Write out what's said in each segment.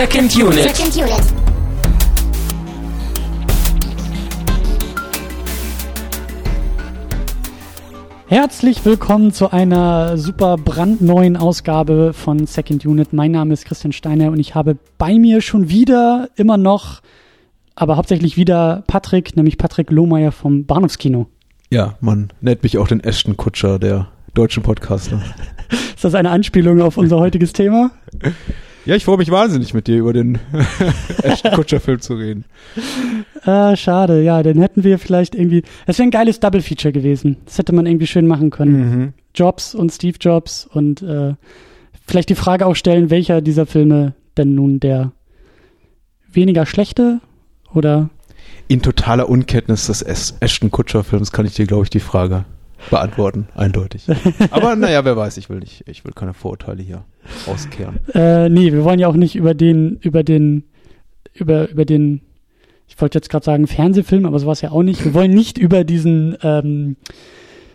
Second Unit. Second Unit. Herzlich willkommen zu einer super brandneuen Ausgabe von Second Unit. Mein Name ist Christian Steiner und ich habe bei mir schon wieder immer noch, aber hauptsächlich wieder Patrick, nämlich Patrick Lohmeier vom Bahnhofskino. Ja, man nennt mich auch den Ashton Kutscher der deutschen Podcaster. Ist das eine Anspielung auf unser heutiges Thema? Ja, ich freue mich wahnsinnig mit dir über den Ashton Kutscher Film zu reden. Ah, schade, ja, den hätten wir vielleicht irgendwie. Es wäre ein geiles Double Feature gewesen. Das hätte man irgendwie schön machen können. Mhm. Jobs und Steve Jobs und äh, vielleicht die Frage auch stellen, welcher dieser Filme denn nun der weniger schlechte oder In totaler Unkenntnis des Ash- Ashton Kutscher Films kann ich dir, glaube ich, die Frage beantworten, eindeutig. Aber naja, wer weiß, ich will nicht, ich will keine Vorurteile hier auskehren. Äh, nee, wir wollen ja auch nicht über den, über den, über, über den, ich wollte jetzt gerade sagen Fernsehfilm, aber sowas ja auch nicht. Wir wollen nicht über diesen ähm,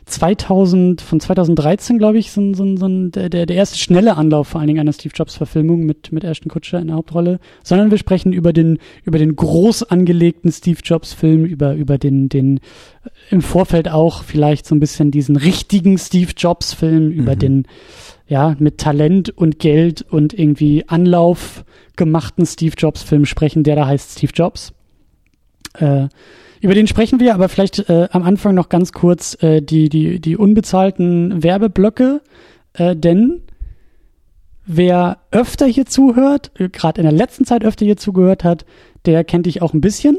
2000, von 2013, glaube ich, so, ein- so, ein- so der, der der erste schnelle Anlauf vor allen Dingen einer Steve Jobs Verfilmung mit, mit Ashton Kutscher in der Hauptrolle, sondern wir sprechen über den, über den groß angelegten Steve Jobs Film, über, über den, den, äh, im Vorfeld auch vielleicht so ein bisschen diesen richtigen Steve Jobs Film, über Mhm. den, ja, mit Talent und Geld und irgendwie Anlauf gemachten Steve Jobs Film sprechen, der da heißt Steve Jobs. Äh, über den sprechen wir, aber vielleicht äh, am Anfang noch ganz kurz äh, die, die, die unbezahlten Werbeblöcke, äh, denn wer öfter hier zuhört, äh, gerade in der letzten Zeit öfter hier zugehört hat, der kennt dich auch ein bisschen.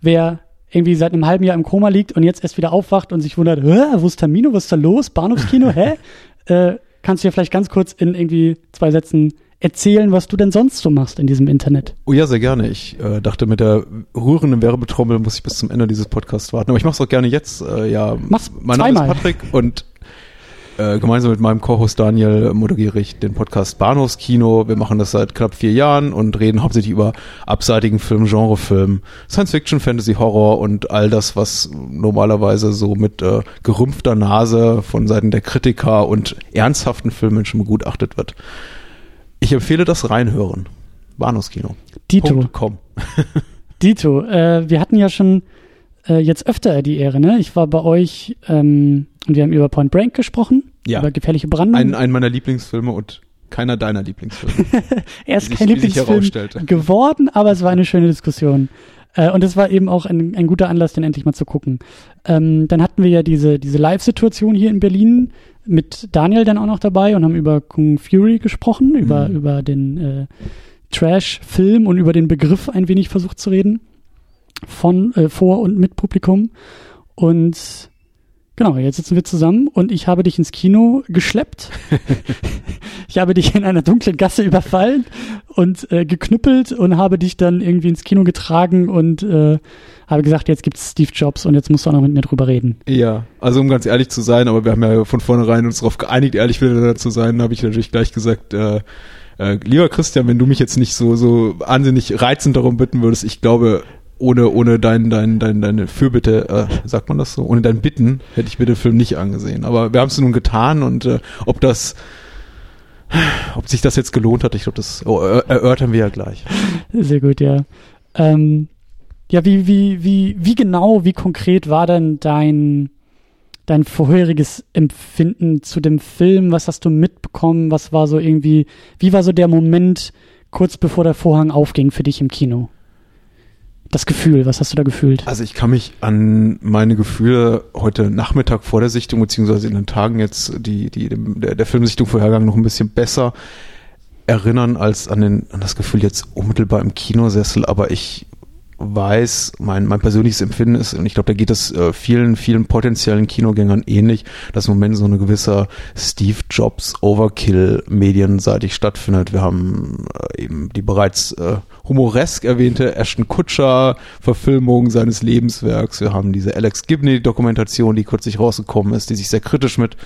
Wer irgendwie seit einem halben Jahr im Koma liegt und jetzt erst wieder aufwacht und sich wundert, wo ist Tamino, was ist da los, Bahnhofskino, hä? äh, kannst du ja vielleicht ganz kurz in irgendwie zwei Sätzen erzählen, was du denn sonst so machst in diesem Internet. Oh ja, sehr gerne. Ich äh, dachte, mit der rührenden Werbetrommel muss ich bis zum Ende dieses Podcasts warten. Aber ich mache es auch gerne jetzt. Äh, ja, Mach's mein Name zweimal. ist Patrick und äh, gemeinsam mit meinem Co-Host Daniel moderiere ich den Podcast Bahnhofskino. Wir machen das seit knapp vier Jahren und reden hauptsächlich über abseitigen Film, Genrefilm, Science-Fiction, Fantasy, Horror und all das, was normalerweise so mit äh, gerümpfter Nase von Seiten der Kritiker und ernsthaften Filmmenschen begutachtet wird. Ich empfehle das Reinhören. Bahnhofskino. Dito. .com. Dito, äh, wir hatten ja schon äh, jetzt öfter die Ehre, ne? Ich war bei euch ähm, und wir haben über Point Break gesprochen, Ja. über gefährliche Brandung. Ein, ein meiner Lieblingsfilme und keiner deiner Lieblingsfilme. er ist kein Lieblingsfilm geworden, aber es war eine schöne Diskussion. Äh, und es war eben auch ein, ein guter Anlass, den endlich mal zu gucken. Ähm, dann hatten wir ja diese, diese Live-Situation hier in Berlin mit Daniel dann auch noch dabei und haben über Kung Fury gesprochen, über, Mhm. über den äh, Trash-Film und über den Begriff ein wenig versucht zu reden. Von, äh, vor und mit Publikum. Und genau, jetzt sitzen wir zusammen und ich habe dich ins Kino geschleppt. ich habe dich in einer dunklen Gasse überfallen und äh, geknüppelt und habe dich dann irgendwie ins Kino getragen und äh, habe gesagt, jetzt gibt's Steve Jobs und jetzt musst du auch noch mit mir drüber reden. ja, also um ganz ehrlich zu sein, aber wir haben ja von vornherein uns darauf geeinigt, ehrlich wieder zu sein, habe ich natürlich gleich gesagt, äh, äh, lieber Christian, wenn du mich jetzt nicht so, so wahnsinnig reizend darum bitten würdest, ich glaube, ohne, ohne dein, dein, dein, deine Fürbitte, äh, sagt man das so, ohne dein Bitten hätte ich mir den Film nicht angesehen. Aber wir haben es nun getan und äh, ob das, ob sich das jetzt gelohnt hat, ich glaube, das oh, er- erörtern wir ja gleich. Sehr gut, ja. Ähm, ja, wie, wie, wie, wie genau, wie konkret war denn dein, dein vorheriges Empfinden zu dem Film? Was hast du mitbekommen? Was war so irgendwie, wie war so der Moment kurz bevor der Vorhang aufging für dich im Kino? Das Gefühl, was hast du da gefühlt? Also ich kann mich an meine Gefühle heute Nachmittag vor der Sichtung, beziehungsweise in den Tagen jetzt, die, die dem, der, der Filmsichtung vorhergegangen, noch ein bisschen besser erinnern als an, den, an das Gefühl jetzt unmittelbar im Kinosessel. Aber ich weiß, mein, mein persönliches Empfinden ist, und ich glaube, da geht es äh, vielen, vielen potenziellen Kinogängern ähnlich, dass im Moment so eine gewisse Steve Jobs Overkill medienseitig stattfindet. Wir haben äh, eben die bereits äh, humoresk erwähnte Ashton Kutscher Verfilmung seines Lebenswerks. Wir haben diese Alex Gibney Dokumentation, die kürzlich rausgekommen ist, die sich sehr kritisch mit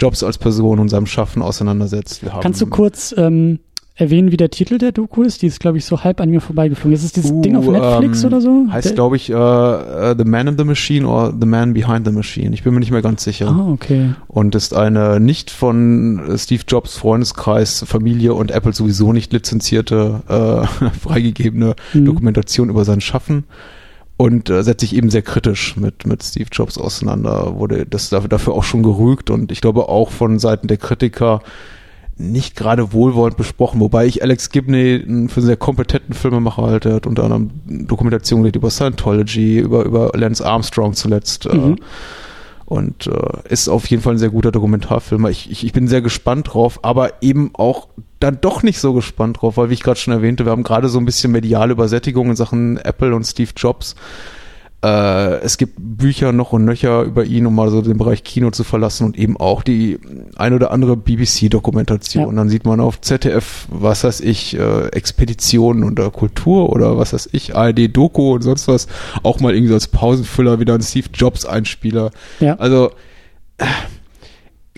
Jobs als Person und seinem Schaffen auseinandersetzt. Wir haben, Kannst du kurz ähm, erwähnen, wie der Titel der Doku ist? Die ist, glaube ich, so halb an mir vorbeigeflogen. Ist es dieses uh, Ding auf Netflix ähm, oder so? Heißt, glaube ich, uh, uh, The Man in the Machine oder The Man Behind the Machine. Ich bin mir nicht mehr ganz sicher. Ah, okay. Und ist eine nicht von Steve Jobs Freundeskreis, Familie und Apple sowieso nicht lizenzierte, äh, freigegebene mhm. Dokumentation über sein Schaffen und äh, setzt sich eben sehr kritisch mit, mit Steve Jobs auseinander. Wurde das dafür, dafür auch schon gerügt und ich glaube auch von Seiten der Kritiker nicht gerade wohlwollend besprochen, wobei ich Alex Gibney für einen sehr kompetenten Filmemacher halte. Hat unter anderem Dokumentationen über Scientology, über, über Lance Armstrong zuletzt. Äh, mhm. Und äh, ist auf jeden Fall ein sehr guter Dokumentarfilmer. Ich, ich, ich bin sehr gespannt drauf, aber eben auch dann doch nicht so gespannt drauf, weil wie ich gerade schon erwähnte, wir haben gerade so ein bisschen mediale Übersättigung in Sachen Apple und Steve Jobs. Äh, es gibt Bücher noch und nöcher über ihn, um mal so den Bereich Kino zu verlassen und eben auch die ein oder andere BBC-Dokumentation. Ja. Dann sieht man auf ZDF, was weiß ich, äh, Expeditionen unter Kultur oder was weiß ich, ARD-Doku und sonst was, auch mal irgendwie als Pausenfüller wieder ein Steve Jobs-Einspieler. Ja. Also äh,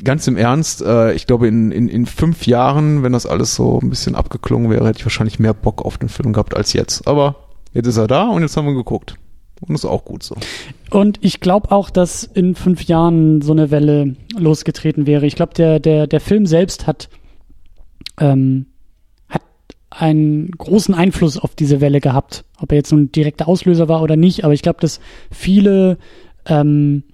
ganz im Ernst, äh, ich glaube, in, in, in fünf Jahren, wenn das alles so ein bisschen abgeklungen wäre, hätte ich wahrscheinlich mehr Bock auf den Film gehabt als jetzt. Aber jetzt ist er da und jetzt haben wir geguckt. Und ist auch gut so. Und ich glaube auch, dass in fünf Jahren so eine Welle losgetreten wäre. Ich glaube, der, der, der Film selbst hat, ähm, hat einen großen Einfluss auf diese Welle gehabt. Ob er jetzt so ein direkter Auslöser war oder nicht, aber ich glaube, dass viele ähm,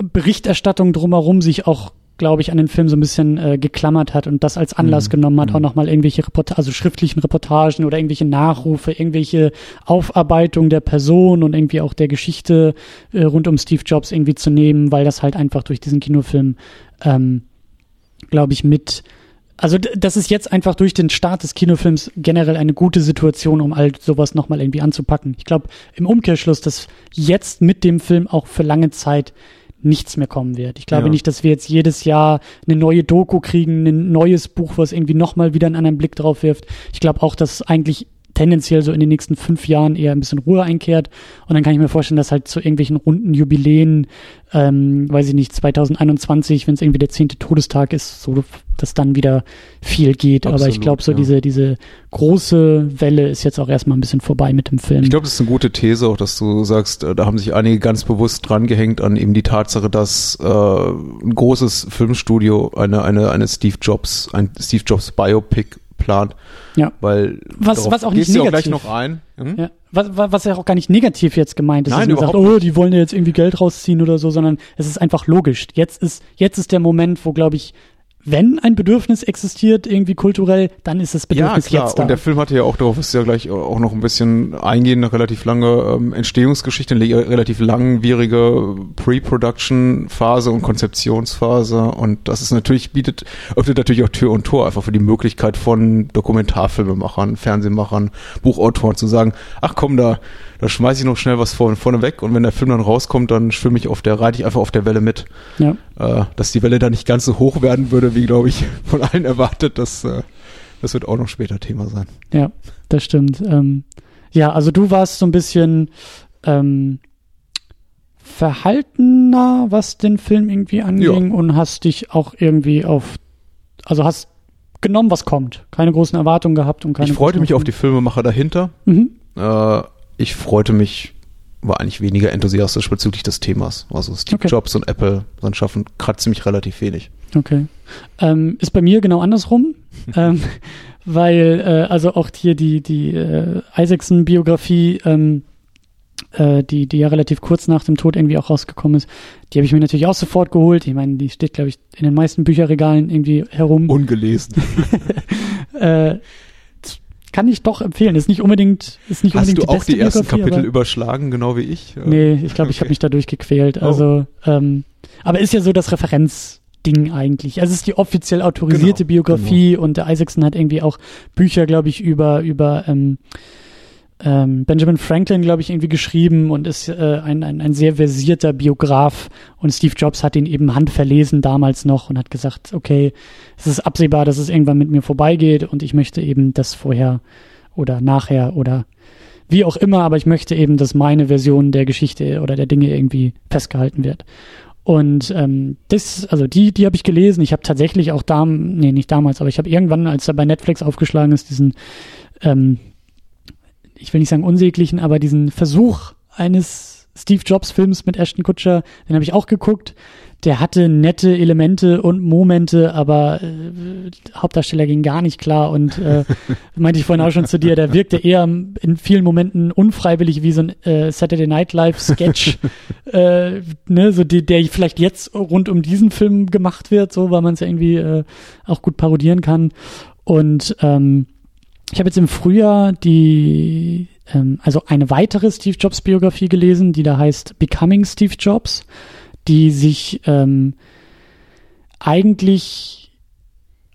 Berichterstattung drumherum sich auch glaube ich, an den Film so ein bisschen äh, geklammert hat und das als Anlass mhm. genommen hat, auch mhm. nochmal irgendwelche Reportagen, also schriftlichen Reportagen oder irgendwelche Nachrufe, irgendwelche Aufarbeitung der Person und irgendwie auch der Geschichte äh, rund um Steve Jobs irgendwie zu nehmen, weil das halt einfach durch diesen Kinofilm, ähm, glaube ich, mit also das ist jetzt einfach durch den Start des Kinofilms generell eine gute Situation, um all sowas nochmal irgendwie anzupacken. Ich glaube im Umkehrschluss, dass jetzt mit dem Film auch für lange Zeit nichts mehr kommen wird. Ich glaube ja. nicht, dass wir jetzt jedes Jahr eine neue Doku kriegen, ein neues Buch, was irgendwie nochmal wieder einen anderen Blick drauf wirft. Ich glaube auch, dass eigentlich tendenziell so in den nächsten fünf Jahren eher ein bisschen Ruhe einkehrt. Und dann kann ich mir vorstellen, dass halt zu irgendwelchen runden Jubiläen, ähm, weiß ich nicht, 2021, wenn es irgendwie der zehnte Todestag ist, so dass dann wieder viel geht. Absolut, Aber ich glaube, so ja. diese, diese große Welle ist jetzt auch erstmal ein bisschen vorbei mit dem Film. Ich glaube, das ist eine gute These, auch dass du sagst, äh, da haben sich einige ganz bewusst dran gehängt an eben die Tatsache, dass äh, ein großes Filmstudio eine, eine, eine Steve Jobs, ein Steve Jobs Biopic plant. Ja. Weil was, was auch nicht negativ. Auch gleich noch ein. Hm? Ja. Was, was ja auch gar nicht negativ jetzt gemeint ist, Nein, dass man sagt, oh, die wollen ja jetzt irgendwie Geld rausziehen oder so, sondern es ist einfach logisch. Jetzt ist, jetzt ist der Moment, wo, glaube ich, wenn ein Bedürfnis existiert, irgendwie kulturell, dann ist das Bedürfnis ja, klar. jetzt da. Und der Film hatte ja auch darauf, ist ja gleich auch noch ein bisschen eingehend, eine relativ lange ähm, Entstehungsgeschichte, eine relativ langwierige Pre-Production-Phase und Konzeptionsphase. Und das ist natürlich, bietet, öffnet natürlich auch Tür und Tor einfach für die Möglichkeit von Dokumentarfilmemachern, Fernsehmachern, Buchautoren zu sagen, ach komm, da da schmeiße ich noch schnell was vorne, vorne weg und wenn der Film dann rauskommt, dann schwimme ich auf der, reite ich einfach auf der Welle mit. Ja. Äh, dass die Welle da nicht ganz so hoch werden würde, wie glaube ich von allen erwartet, das, äh, das wird auch noch später Thema sein. Ja, das stimmt. Ähm, ja, also du warst so ein bisschen ähm, verhaltener, was den Film irgendwie anging ja. und hast dich auch irgendwie auf, also hast genommen, was kommt. Keine großen Erwartungen gehabt und keine. Ich freute mich auf die Filmemacher dahinter. Mhm. Äh, ich freute mich, war eigentlich weniger enthusiastisch bezüglich des Themas. Also Steve okay. Jobs und Apple, sein Schaffen kratzt mich relativ wenig. Okay. Ähm, ist bei mir genau andersrum. ähm, weil, äh, also auch hier die, die äh, Isaacson-Biografie, ähm, äh, die, die ja relativ kurz nach dem Tod irgendwie auch rausgekommen ist, die habe ich mir natürlich auch sofort geholt. Ich meine, die steht, glaube ich, in den meisten Bücherregalen irgendwie herum. Ungelesen. äh, kann ich doch empfehlen. Ist nicht unbedingt, ist nicht Hast unbedingt du die auch die ersten Kapitel überschlagen, genau wie ich? Nee, ich glaube, okay. ich habe mich dadurch gequält. Oh. Also, ähm, aber ist ja so das Referenzding eigentlich. Also es ist die offiziell autorisierte genau, Biografie genau. und der Isaacson hat irgendwie auch Bücher, glaube ich, über über ähm, ähm, Benjamin Franklin, glaube ich, irgendwie geschrieben und ist äh, ein, ein, ein sehr versierter Biograf. Und Steve Jobs hat ihn eben handverlesen damals noch und hat gesagt, okay, es ist absehbar, dass es irgendwann mit mir vorbeigeht und ich möchte eben das vorher oder nachher oder wie auch immer, aber ich möchte eben, dass meine Version der Geschichte oder der Dinge irgendwie festgehalten wird. Und ähm, das, also die, die habe ich gelesen. Ich habe tatsächlich auch da, nee, nicht damals, aber ich habe irgendwann, als er bei Netflix aufgeschlagen ist, diesen, ähm, ich will nicht sagen unsäglichen, aber diesen Versuch eines Steve Jobs Films mit Ashton Kutcher, den habe ich auch geguckt der hatte nette Elemente und Momente, aber äh, Hauptdarsteller ging gar nicht klar und äh, meinte ich vorhin auch schon zu dir, der wirkte eher in vielen Momenten unfreiwillig wie so ein äh, Saturday Night Live Sketch, äh, ne, so die, der vielleicht jetzt rund um diesen Film gemacht wird, so weil man es ja irgendwie äh, auch gut parodieren kann. Und ähm, ich habe jetzt im Frühjahr die, ähm, also eine weitere Steve Jobs Biografie gelesen, die da heißt Becoming Steve Jobs die sich ähm, eigentlich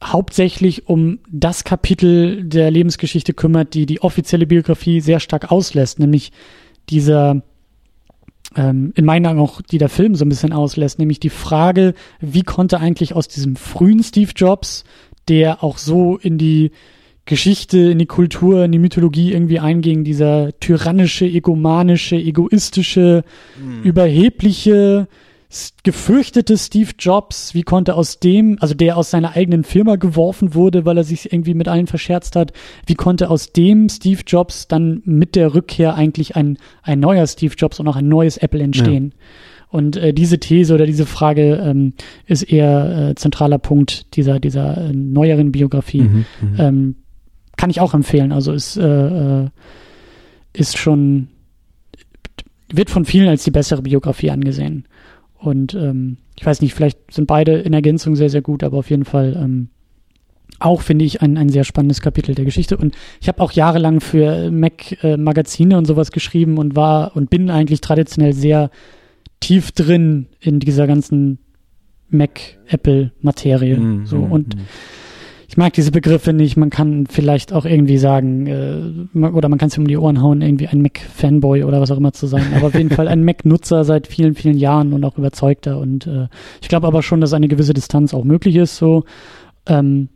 hauptsächlich um das Kapitel der Lebensgeschichte kümmert, die die offizielle Biografie sehr stark auslässt, nämlich dieser ähm, in meinen Augen auch, die der Film so ein bisschen auslässt, nämlich die Frage, wie konnte eigentlich aus diesem frühen Steve Jobs, der auch so in die Geschichte, in die Kultur, in die Mythologie irgendwie einging, dieser tyrannische, egomanische, egoistische, mhm. überhebliche, gefürchtete Steve Jobs, wie konnte aus dem, also der aus seiner eigenen Firma geworfen wurde, weil er sich irgendwie mit allen verscherzt hat, wie konnte aus dem Steve Jobs dann mit der Rückkehr eigentlich ein, ein neuer Steve Jobs und auch ein neues Apple entstehen? Ja. Und äh, diese These oder diese Frage ähm, ist eher äh, zentraler Punkt dieser, dieser äh, neueren Biografie. Mhm, mhm, ähm, kann ich auch empfehlen. Also ist, äh, äh, ist schon, wird von vielen als die bessere Biografie angesehen. Und ähm, ich weiß nicht, vielleicht sind beide in Ergänzung sehr, sehr gut, aber auf jeden Fall ähm, auch, finde ich, ein, ein sehr spannendes Kapitel der Geschichte. Und ich habe auch jahrelang für Mac-Magazine äh, und sowas geschrieben und war und bin eigentlich traditionell sehr tief drin in dieser ganzen Mac-Apple-Materie. Mm, so mm, und mm ich mag diese Begriffe nicht. Man kann vielleicht auch irgendwie sagen, äh, oder man kann es um die Ohren hauen, irgendwie ein Mac-Fanboy oder was auch immer zu sein. Aber auf jeden Fall ein Mac-Nutzer seit vielen, vielen Jahren und auch überzeugter. Und äh, ich glaube aber schon, dass eine gewisse Distanz auch möglich ist. So ähm,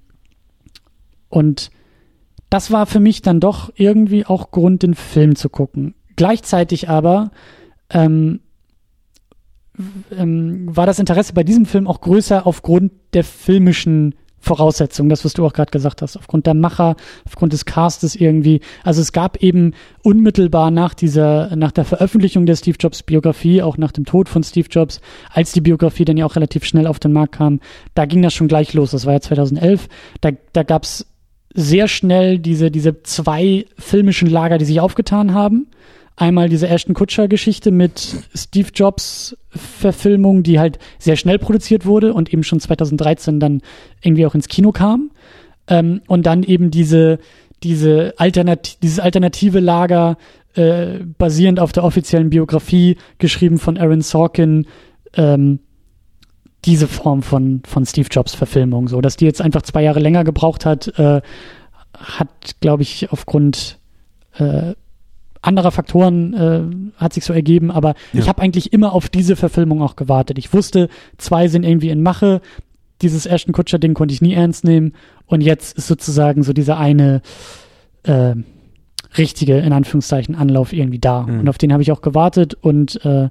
und das war für mich dann doch irgendwie auch Grund, den Film zu gucken. Gleichzeitig aber ähm, ähm, war das Interesse bei diesem Film auch größer aufgrund der filmischen Voraussetzungen, das, was du auch gerade gesagt hast, aufgrund der Macher, aufgrund des Castes irgendwie. Also es gab eben unmittelbar nach dieser, nach der Veröffentlichung der Steve Jobs Biografie, auch nach dem Tod von Steve Jobs, als die Biografie dann ja auch relativ schnell auf den Markt kam, da ging das schon gleich los. Das war ja 2011. Da, da gab's sehr schnell diese, diese zwei filmischen Lager, die sich aufgetan haben einmal diese Ashton Kutscher Geschichte mit Steve Jobs Verfilmung, die halt sehr schnell produziert wurde und eben schon 2013 dann irgendwie auch ins Kino kam. Ähm, und dann eben diese, diese Alternat dieses alternative Lager äh, basierend auf der offiziellen Biografie, geschrieben von Aaron Sorkin, ähm, diese Form von, von Steve Jobs Verfilmung, so dass die jetzt einfach zwei Jahre länger gebraucht hat, äh, hat, glaube ich, aufgrund äh, anderer Faktoren äh, hat sich so ergeben, aber ja. ich habe eigentlich immer auf diese Verfilmung auch gewartet. Ich wusste, zwei sind irgendwie in Mache. Dieses Ashton Kutscher Ding konnte ich nie ernst nehmen und jetzt ist sozusagen so dieser eine äh, richtige in Anführungszeichen Anlauf irgendwie da mhm. und auf den habe ich auch gewartet und äh,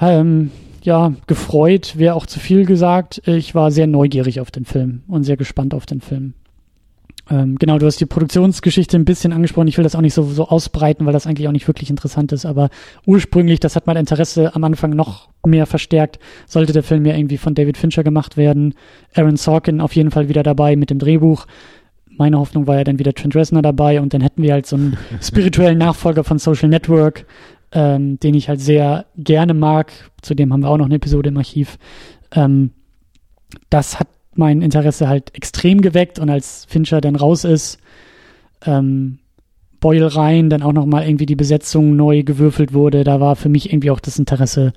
ähm, ja gefreut wäre auch zu viel gesagt. Ich war sehr neugierig auf den Film und sehr gespannt auf den Film. Ähm, genau, du hast die Produktionsgeschichte ein bisschen angesprochen. Ich will das auch nicht so, so ausbreiten, weil das eigentlich auch nicht wirklich interessant ist. Aber ursprünglich, das hat mein Interesse am Anfang noch mehr verstärkt, sollte der Film ja irgendwie von David Fincher gemacht werden. Aaron Sorkin auf jeden Fall wieder dabei mit dem Drehbuch. Meine Hoffnung war ja dann wieder Trent Reznor dabei und dann hätten wir halt so einen spirituellen Nachfolger von Social Network, ähm, den ich halt sehr gerne mag. Zudem haben wir auch noch eine Episode im Archiv. Ähm, das hat mein Interesse halt extrem geweckt und als Fincher dann raus ist, ähm, Boyle rein, dann auch nochmal irgendwie die Besetzung neu gewürfelt wurde, da war für mich irgendwie auch das Interesse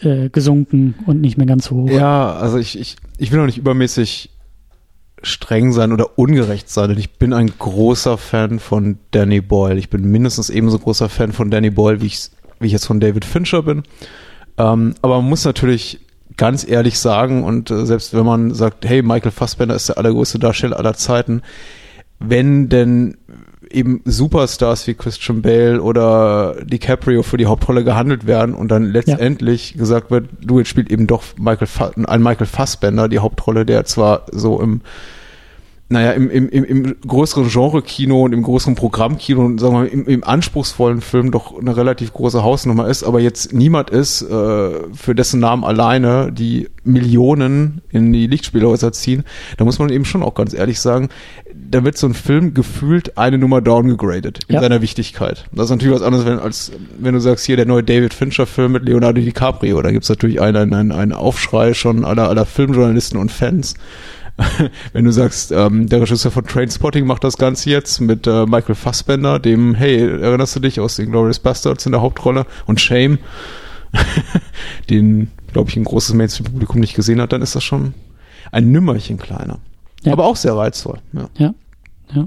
äh, gesunken und nicht mehr ganz hoch. Ja, also ich, ich, ich will auch nicht übermäßig streng sein oder ungerecht sein, denn ich bin ein großer Fan von Danny Boyle. Ich bin mindestens ebenso großer Fan von Danny Boyle, wie ich, wie ich jetzt von David Fincher bin. Ähm, aber man muss natürlich ganz ehrlich sagen und äh, selbst wenn man sagt, hey, Michael Fassbender ist der allergrößte Darsteller aller Zeiten, wenn denn eben Superstars wie Christian Bale oder DiCaprio für die Hauptrolle gehandelt werden und dann letztendlich ja. gesagt wird, du jetzt spielt eben doch Michael ein Michael Fassbender die Hauptrolle, der zwar so im naja, im, im, im, im größeren Genre-Kino und im größeren Programmkino und sagen wir mal, im, im anspruchsvollen Film doch eine relativ große Hausnummer ist, aber jetzt niemand ist, äh, für dessen Namen alleine die Millionen in die Lichtspielhäuser ziehen, da muss man eben schon auch ganz ehrlich sagen, da wird so ein Film gefühlt eine Nummer downgegradet in ja. seiner Wichtigkeit. Das ist natürlich was anderes, wenn, als wenn du sagst, hier der neue David Fincher-Film mit Leonardo DiCaprio, da gibt's natürlich einen, einen, einen Aufschrei schon aller, aller Filmjournalisten und Fans. wenn du sagst, ähm, der Regisseur von Trainspotting macht das Ganze jetzt mit äh, Michael Fassbender, dem, hey, erinnerst du dich aus den Glorious Bastards in der Hauptrolle und Shame, den, glaube ich, ein großes Mainstream-Publikum nicht gesehen hat, dann ist das schon ein Nümmerchen kleiner. Ja. Aber auch sehr reizvoll. Ja. ja. ja.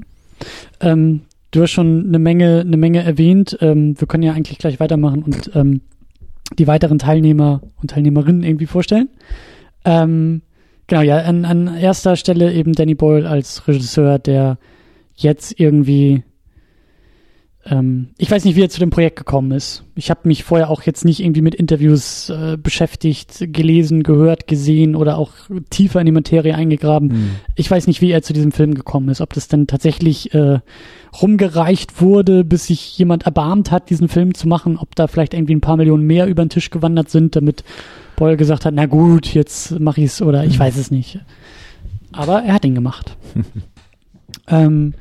Ähm, du hast schon eine Menge, eine Menge erwähnt. Ähm, wir können ja eigentlich gleich weitermachen und ähm, die weiteren Teilnehmer und Teilnehmerinnen irgendwie vorstellen. Ähm, Genau, ja, an, an erster Stelle eben Danny Boyle als Regisseur, der jetzt irgendwie ähm, ich weiß nicht, wie er zu dem Projekt gekommen ist. Ich habe mich vorher auch jetzt nicht irgendwie mit Interviews äh, beschäftigt, gelesen, gehört, gesehen oder auch tiefer in die Materie eingegraben. Mhm. Ich weiß nicht, wie er zu diesem Film gekommen ist. Ob das dann tatsächlich äh, rumgereicht wurde, bis sich jemand erbarmt hat, diesen Film zu machen. Ob da vielleicht irgendwie ein paar Millionen mehr über den Tisch gewandert sind, damit Boyle gesagt hat, na gut, jetzt mache ich's oder ich weiß es nicht. Aber er hat ihn gemacht. ähm,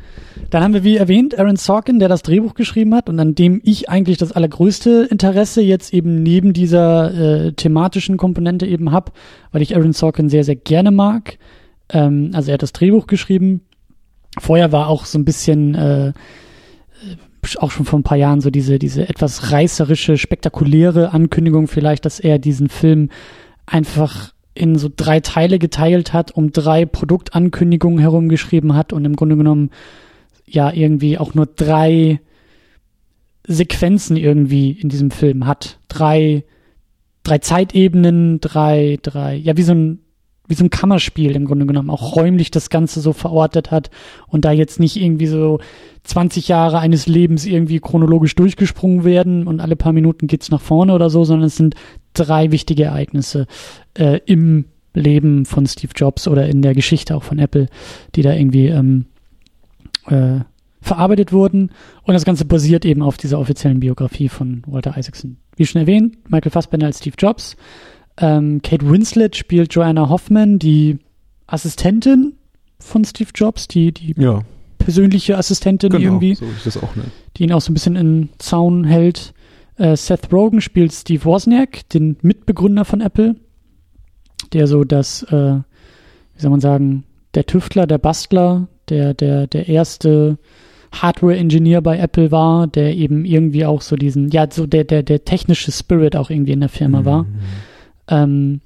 dann haben wir, wie erwähnt, Aaron Sorkin, der das Drehbuch geschrieben hat und an dem ich eigentlich das allergrößte Interesse jetzt eben neben dieser äh, thematischen Komponente eben hab, weil ich Aaron Sorkin sehr, sehr gerne mag. Ähm, also er hat das Drehbuch geschrieben. Vorher war auch so ein bisschen äh, auch schon vor ein paar Jahren so diese, diese etwas reißerische, spektakuläre Ankündigung vielleicht, dass er diesen Film einfach in so drei Teile geteilt hat, um drei Produktankündigungen herumgeschrieben hat und im Grunde genommen ja irgendwie auch nur drei Sequenzen irgendwie in diesem Film hat. Drei, drei Zeitebenen, drei, drei, ja, wie so ein wie so ein Kammerspiel im Grunde genommen auch räumlich das Ganze so verortet hat und da jetzt nicht irgendwie so 20 Jahre eines Lebens irgendwie chronologisch durchgesprungen werden und alle paar Minuten geht's nach vorne oder so, sondern es sind drei wichtige Ereignisse äh, im Leben von Steve Jobs oder in der Geschichte auch von Apple, die da irgendwie ähm, äh, verarbeitet wurden. Und das Ganze basiert eben auf dieser offiziellen Biografie von Walter Isaacson. Wie schon erwähnt, Michael Fassbender als Steve Jobs, ähm, Kate Winslet spielt Joanna Hoffman, die Assistentin von Steve Jobs, die, die ja. Persönliche Assistentin genau, irgendwie. So ich das auch ne? Die ihn auch so ein bisschen in Zaun hält. Äh, Seth Rogen spielt Steve Wozniak, den Mitbegründer von Apple, der so das, äh, wie soll man sagen, der Tüftler, der Bastler, der, der, der erste Hardware-Engineer bei Apple war, der eben irgendwie auch so diesen, ja, so der, der, der technische Spirit auch irgendwie in der Firma mhm. war. Ähm,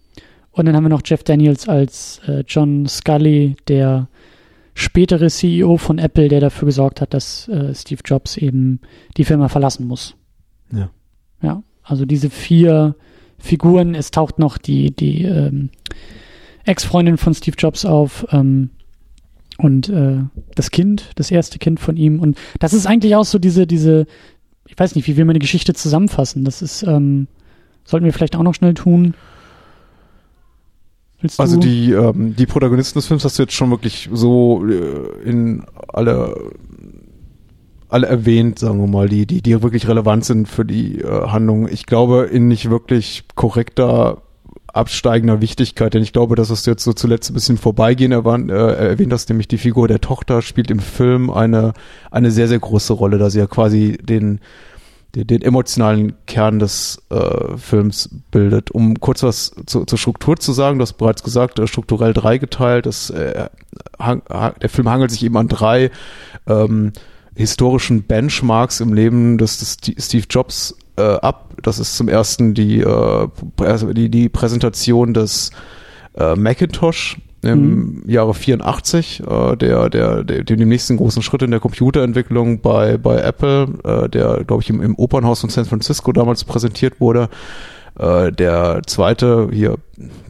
und dann haben wir noch Jeff Daniels als äh, John Scully, der spätere CEO von Apple, der dafür gesorgt hat, dass äh, Steve Jobs eben die Firma verlassen muss. Ja. Ja, also diese vier Figuren. Es taucht noch die, die ähm, Ex-Freundin von Steve Jobs auf ähm, und äh, das Kind, das erste Kind von ihm. Und das ist eigentlich auch so diese, diese, ich weiß nicht, wie will man die Geschichte zusammenfassen? Das ist, ähm, sollten wir vielleicht auch noch schnell tun. Willst also die, ähm, die Protagonisten des Films hast du jetzt schon wirklich so äh, in alle, alle erwähnt, sagen wir mal, die, die, die wirklich relevant sind für die äh, Handlung. Ich glaube, in nicht wirklich korrekter absteigender Wichtigkeit, denn ich glaube, dass es jetzt so zuletzt ein bisschen vorbeigehen erwähnt, äh, erwähnt hast, nämlich die Figur der Tochter spielt im Film eine, eine sehr, sehr große Rolle, da sie ja quasi den, den, den emotionalen Kern des äh, Films bildet. Um kurz was zu, zur Struktur zu sagen, du hast bereits gesagt, äh, strukturell dreigeteilt. Das, äh, hang, der Film hangelt sich eben an drei ähm, historischen Benchmarks im Leben des, des Steve Jobs äh, ab. Das ist zum ersten die, äh, die, die Präsentation des äh, Macintosh im mhm. Jahre 84, äh, der, der, der, dem nächsten großen Schritt in der Computerentwicklung bei, bei Apple, äh, der, glaube ich, im, im Opernhaus von San Francisco damals präsentiert wurde. Äh, der zweite, hier,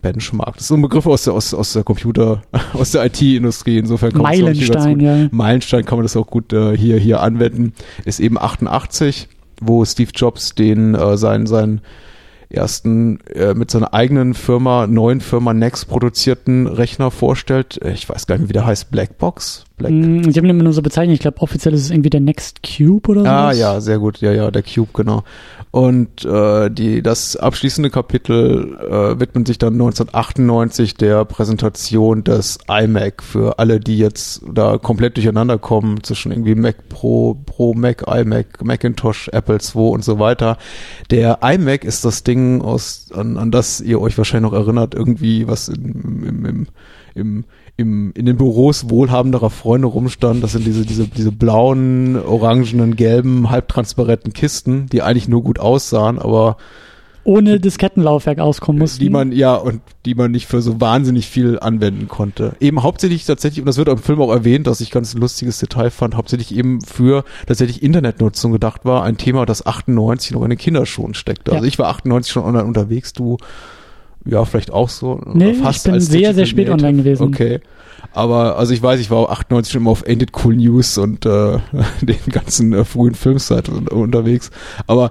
Benchmark, das ist so ein Begriff aus der, aus, aus der Computer, aus der IT-Industrie, insofern kann Meilenstein, gut, ja. Meilenstein kann man das auch gut äh, hier, hier anwenden, ist eben 88, wo Steve Jobs den, äh, sein, sein, ersten äh, mit seiner eigenen Firma, neuen Firma Next produzierten Rechner vorstellt. Äh, ich weiß gar nicht, wie der heißt. Blackbox? Black die haben ihn immer nur so bezeichnet. Ich glaube, offiziell ist es irgendwie der Next Cube oder so. Ah, ja, sehr gut. Ja, ja, der Cube, genau. Und äh, die, das abschließende Kapitel äh, widmet sich dann 1998 der Präsentation des iMac für alle, die jetzt da komplett durcheinander kommen zwischen irgendwie Mac Pro, Pro Mac, iMac, Macintosh, Apple II und so weiter. Der iMac ist das Ding, aus, an, an das ihr euch wahrscheinlich noch erinnert, irgendwie was im, im, im, im im, in den Büros wohlhabenderer Freunde rumstand. Das sind diese, diese, diese blauen, orangenen, gelben, halbtransparenten Kisten, die eigentlich nur gut aussahen, aber ohne Diskettenlaufwerk auskommen mussten. Die man, ja, und die man nicht für so wahnsinnig viel anwenden konnte. Eben hauptsächlich tatsächlich, und das wird im Film auch erwähnt, dass ich ganz ein lustiges Detail fand, hauptsächlich eben für tatsächlich Internetnutzung gedacht war, ein Thema, das 98 noch in den Kinderschuhen steckte. Ja. Also ich war 98 schon online unterwegs, du ja, vielleicht auch so. Nee, fast ich bin sehr, sehr spät online gewesen. Okay. Aber, also ich weiß, ich war 98 schon immer auf Ended Cool News und äh, den ganzen äh, frühen Filmseiten unterwegs. Aber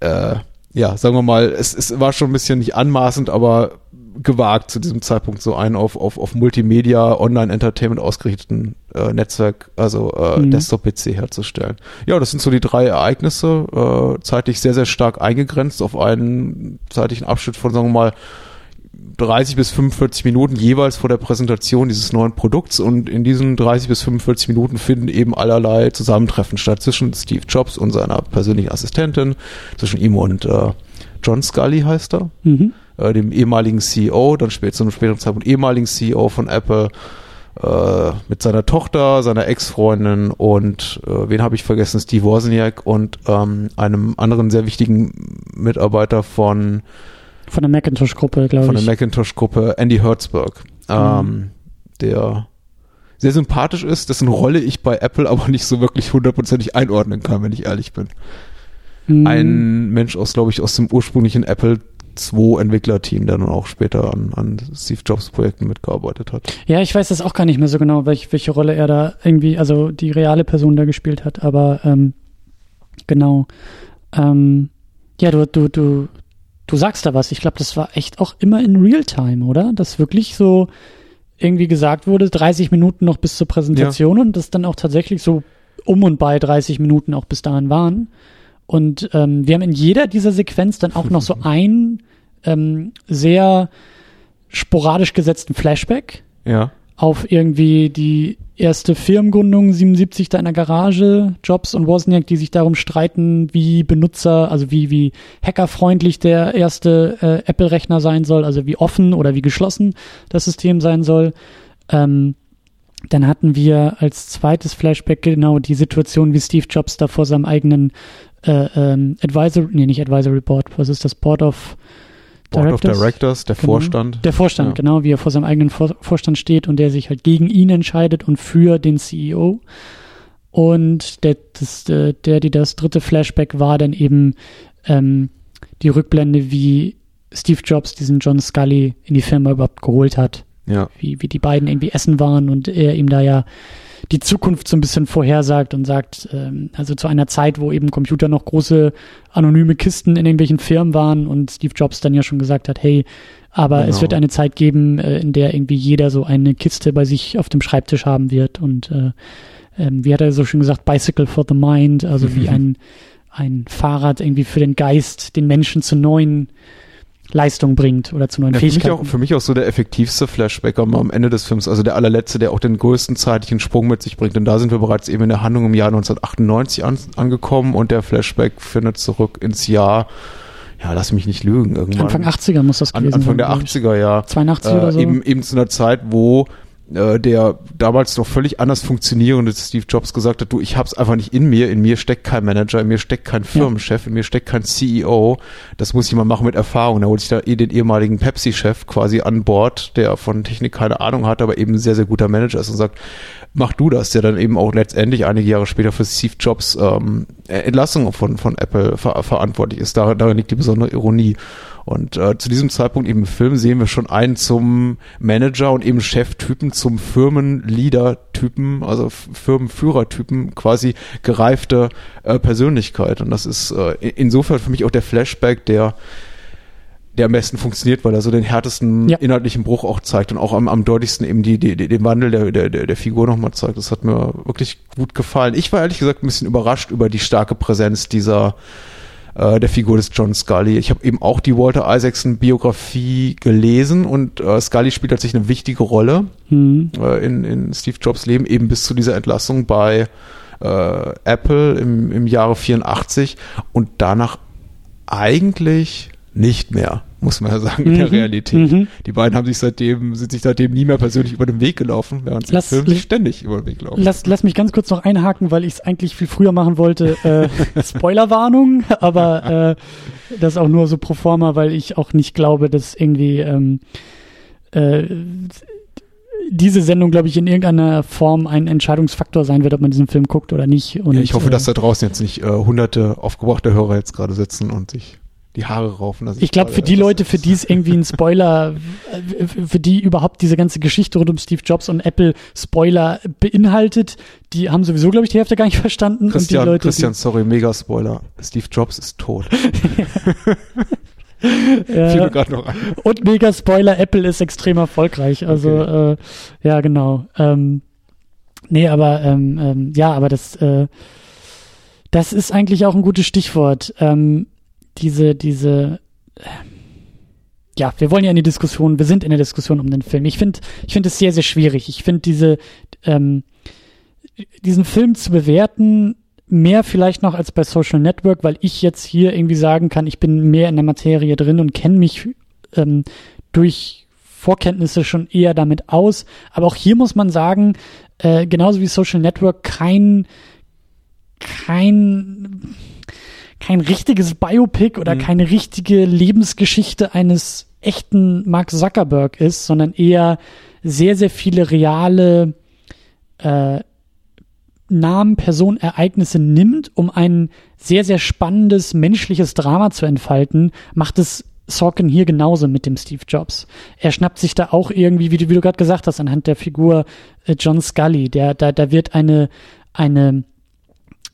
äh, ja, sagen wir mal, es, es war schon ein bisschen nicht anmaßend, aber gewagt zu diesem Zeitpunkt so einen auf, auf, auf Multimedia, Online-Entertainment ausgerichteten äh, Netzwerk, also äh, mhm. Desktop-PC herzustellen. Ja, das sind so die drei Ereignisse, äh, zeitlich sehr, sehr stark eingegrenzt auf einen zeitlichen Abschnitt von, sagen wir mal, 30 bis 45 Minuten jeweils vor der Präsentation dieses neuen Produkts und in diesen 30 bis 45 Minuten finden eben allerlei Zusammentreffen statt zwischen Steve Jobs und seiner persönlichen Assistentin, zwischen ihm und äh, John Scully heißt er. Mhm äh, dem ehemaligen CEO, dann später zu einem späteren Zeitpunkt ehemaligen CEO von Apple, äh, mit seiner Tochter, seiner Ex-Freundin und äh, wen habe ich vergessen? Steve Wozniak und ähm, einem anderen sehr wichtigen Mitarbeiter von von der Macintosh-Gruppe, glaube ich. Von der Macintosh-Gruppe, Andy Hertzberg, ähm, mhm. der sehr sympathisch ist, dessen Rolle ich bei Apple aber nicht so wirklich hundertprozentig einordnen kann, wenn ich ehrlich bin. Mhm. Ein Mensch aus, glaube ich, aus dem ursprünglichen Apple 2 Entwicklerteam, der dann auch später an, an Steve Jobs Projekten mitgearbeitet hat. Ja, ich weiß das auch gar nicht mehr so genau, welch, welche Rolle er da irgendwie, also die reale Person da gespielt hat, aber ähm, genau. Ähm, ja, du, du, du, du sagst da was. Ich glaube, das war echt auch immer in Realtime, oder? Dass wirklich so irgendwie gesagt wurde, 30 Minuten noch bis zur Präsentation ja. und das dann auch tatsächlich so um und bei 30 Minuten auch bis dahin waren. Und ähm, wir haben in jeder dieser Sequenz dann auch noch so ein ähm, sehr sporadisch gesetzten Flashback. Ja. Auf irgendwie die erste Firmengründung 77 da in der Garage, Jobs und Wozniak, die sich darum streiten, wie Benutzer, also wie, wie hackerfreundlich der erste äh, Apple-Rechner sein soll, also wie offen oder wie geschlossen das System sein soll. Ähm, dann hatten wir als zweites Flashback genau die Situation, wie Steve Jobs da vor seinem eigenen äh, ähm, Advisory, nee, nicht Advisory Board, was ist das? Board of Board of Directors, der genau. Vorstand. Der Vorstand, ja. genau, wie er vor seinem eigenen vor Vorstand steht und der sich halt gegen ihn entscheidet und für den CEO. Und der, das, äh, der, die das dritte Flashback war dann eben ähm, die Rückblende, wie Steve Jobs diesen John Scully in die Firma überhaupt geholt hat. Ja. Wie, wie die beiden irgendwie essen waren und er ihm da ja die Zukunft so ein bisschen vorhersagt und sagt, ähm, also zu einer Zeit, wo eben Computer noch große anonyme Kisten in irgendwelchen Firmen waren und Steve Jobs dann ja schon gesagt hat, hey, aber genau. es wird eine Zeit geben, äh, in der irgendwie jeder so eine Kiste bei sich auf dem Schreibtisch haben wird und äh, ähm, wie hat er so schön gesagt, Bicycle for the Mind, also wie ein, ein Fahrrad irgendwie für den Geist, den Menschen zu neuen Leistung bringt oder zu neuen ja, Fähigkeiten. Für mich, auch, für mich auch so der effektivste Flashback am, Ende des Films, also der allerletzte, der auch den größten zeitlichen Sprung mit sich bringt. Denn da sind wir bereits eben in der Handlung im Jahr 1998 an, angekommen und der Flashback findet zurück ins Jahr ja, lass mich nicht lügen, irgendwann. Anfang 80er muss das gewesen Anfang sein. Anfang der 80er, ja. 82 äh, oder so. Eben, eben zu einer Zeit, wo äh, der damals noch völlig anders funktionierende Steve Jobs gesagt hat, du, ich hab's einfach nicht in mir, in mir steckt kein Manager, in mir steckt kein Firmenchef, in mir steckt kein CEO, das muss ich mal machen mit Erfahrung. Da holte ich da eh den ehemaligen Pepsi-Chef quasi an Bord, der von Technik keine Ahnung hat, aber eben ein sehr, sehr guter Manager ist und sagt, mach du das, der dann eben auch letztendlich einige Jahre später für Steve Jobs ähm, Entlassung von, von Apple ver verantwortlich ist. Darin, darin liegt die besondere Ironie. Und äh, zu diesem Zeitpunkt eben im Film sehen wir schon einen zum Manager und eben Cheftypen, zum Firmenleader-Typen, also Firmenführer-Typen, quasi gereifte äh, Persönlichkeit. Und das ist äh, insofern für mich auch der Flashback, der der am besten funktioniert, weil er so den härtesten ja. inhaltlichen Bruch auch zeigt und auch am, am deutlichsten eben die, die, den Wandel der, der, der Figur nochmal zeigt. Das hat mir wirklich gut gefallen. Ich war ehrlich gesagt ein bisschen überrascht über die starke Präsenz dieser äh, der Figur des John Scully. Ich habe eben auch die Walter Isaacson Biografie gelesen und äh, Scully spielt tatsächlich eine wichtige Rolle mhm. äh, in, in Steve Jobs Leben, eben bis zu dieser Entlassung bei äh, Apple im, im Jahre 84 und danach eigentlich nicht mehr muss man ja sagen, in der mhm. Realität. Mhm. Die beiden haben sich seitdem, sind sich seitdem nie mehr persönlich über den Weg gelaufen, während sie lass, im Film ständig über den Weg laufen. Lass, lass mich ganz kurz noch einhaken, weil ich es eigentlich viel früher machen wollte. Äh, Spoilerwarnung, aber äh, das auch nur so pro forma, weil ich auch nicht glaube, dass irgendwie ähm, äh, diese Sendung, glaube ich, in irgendeiner Form ein Entscheidungsfaktor sein wird, ob man diesen Film guckt oder nicht. Und, ja, ich hoffe, äh, dass da draußen jetzt nicht äh, hunderte aufgebrachte Hörer jetzt gerade sitzen und sich die Haare raufen. ich glaube, für die Leute, für die es irgendwie ein Spoiler, für die überhaupt diese ganze Geschichte rund um Steve Jobs und Apple Spoiler beinhaltet, die haben sowieso, glaube ich, die Hälfte gar nicht verstanden. Christian, und die Leute, Christian, sorry, mega Spoiler. Steve Jobs ist tot. ja. Und mega Spoiler, Apple ist extrem erfolgreich. Also, okay. äh, ja, genau. Ähm, nee, aber, ähm, ähm, ja, aber das, äh, das ist eigentlich auch ein gutes Stichwort. Ähm, diese, diese, ja, wir wollen ja in die Diskussion, wir sind in der Diskussion um den Film. Ich finde, ich finde es sehr, sehr schwierig. Ich finde diese, ähm, diesen Film zu bewerten, mehr vielleicht noch als bei Social Network, weil ich jetzt hier irgendwie sagen kann, ich bin mehr in der Materie drin und kenne mich ähm, durch Vorkenntnisse schon eher damit aus. Aber auch hier muss man sagen, äh, genauso wie Social Network, kein, kein, kein richtiges Biopic oder mhm. keine richtige Lebensgeschichte eines echten Mark Zuckerberg ist, sondern eher sehr, sehr viele reale äh, Namen, Personen, Ereignisse nimmt, um ein sehr, sehr spannendes menschliches Drama zu entfalten, macht es Sorkin hier genauso mit dem Steve Jobs. Er schnappt sich da auch irgendwie, wie du, wie du gerade gesagt hast, anhand der Figur äh, John Scully, der, da, da wird eine, eine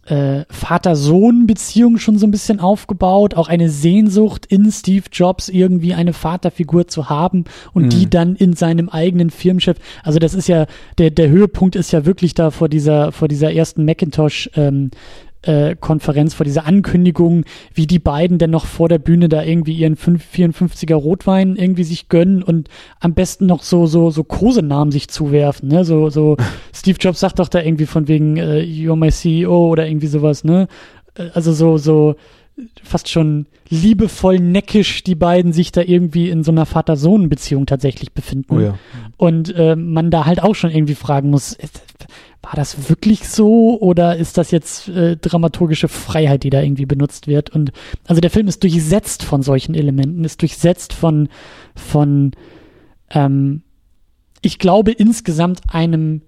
äh, Vater-Sohn-Beziehung schon so ein bisschen aufgebaut, auch eine Sehnsucht in Steve Jobs irgendwie eine Vaterfigur zu haben und mhm. die dann in seinem eigenen Firmenchef. Also das ist ja der der Höhepunkt ist ja wirklich da vor dieser vor dieser ersten Macintosh ähm, äh, Konferenz, vor dieser Ankündigung, wie die beiden denn noch vor der Bühne da irgendwie ihren 5, 54er Rotwein irgendwie sich gönnen und am besten noch so so so Kosenamen sich zuwerfen, ne? So so Steve Jobs sagt doch da irgendwie von wegen äh, You're my CEO oder irgendwie sowas, ne? Äh, also so so fast schon liebevoll neckisch die beiden sich da irgendwie in so einer Vater-Sohn-Beziehung tatsächlich befinden. Oh ja. Und äh, man da halt auch schon irgendwie fragen muss, war das wirklich so oder ist das jetzt äh, dramaturgische Freiheit, die da irgendwie benutzt wird? Und also der Film ist durchsetzt von solchen Elementen, ist durchsetzt von von ähm, ich glaube insgesamt einem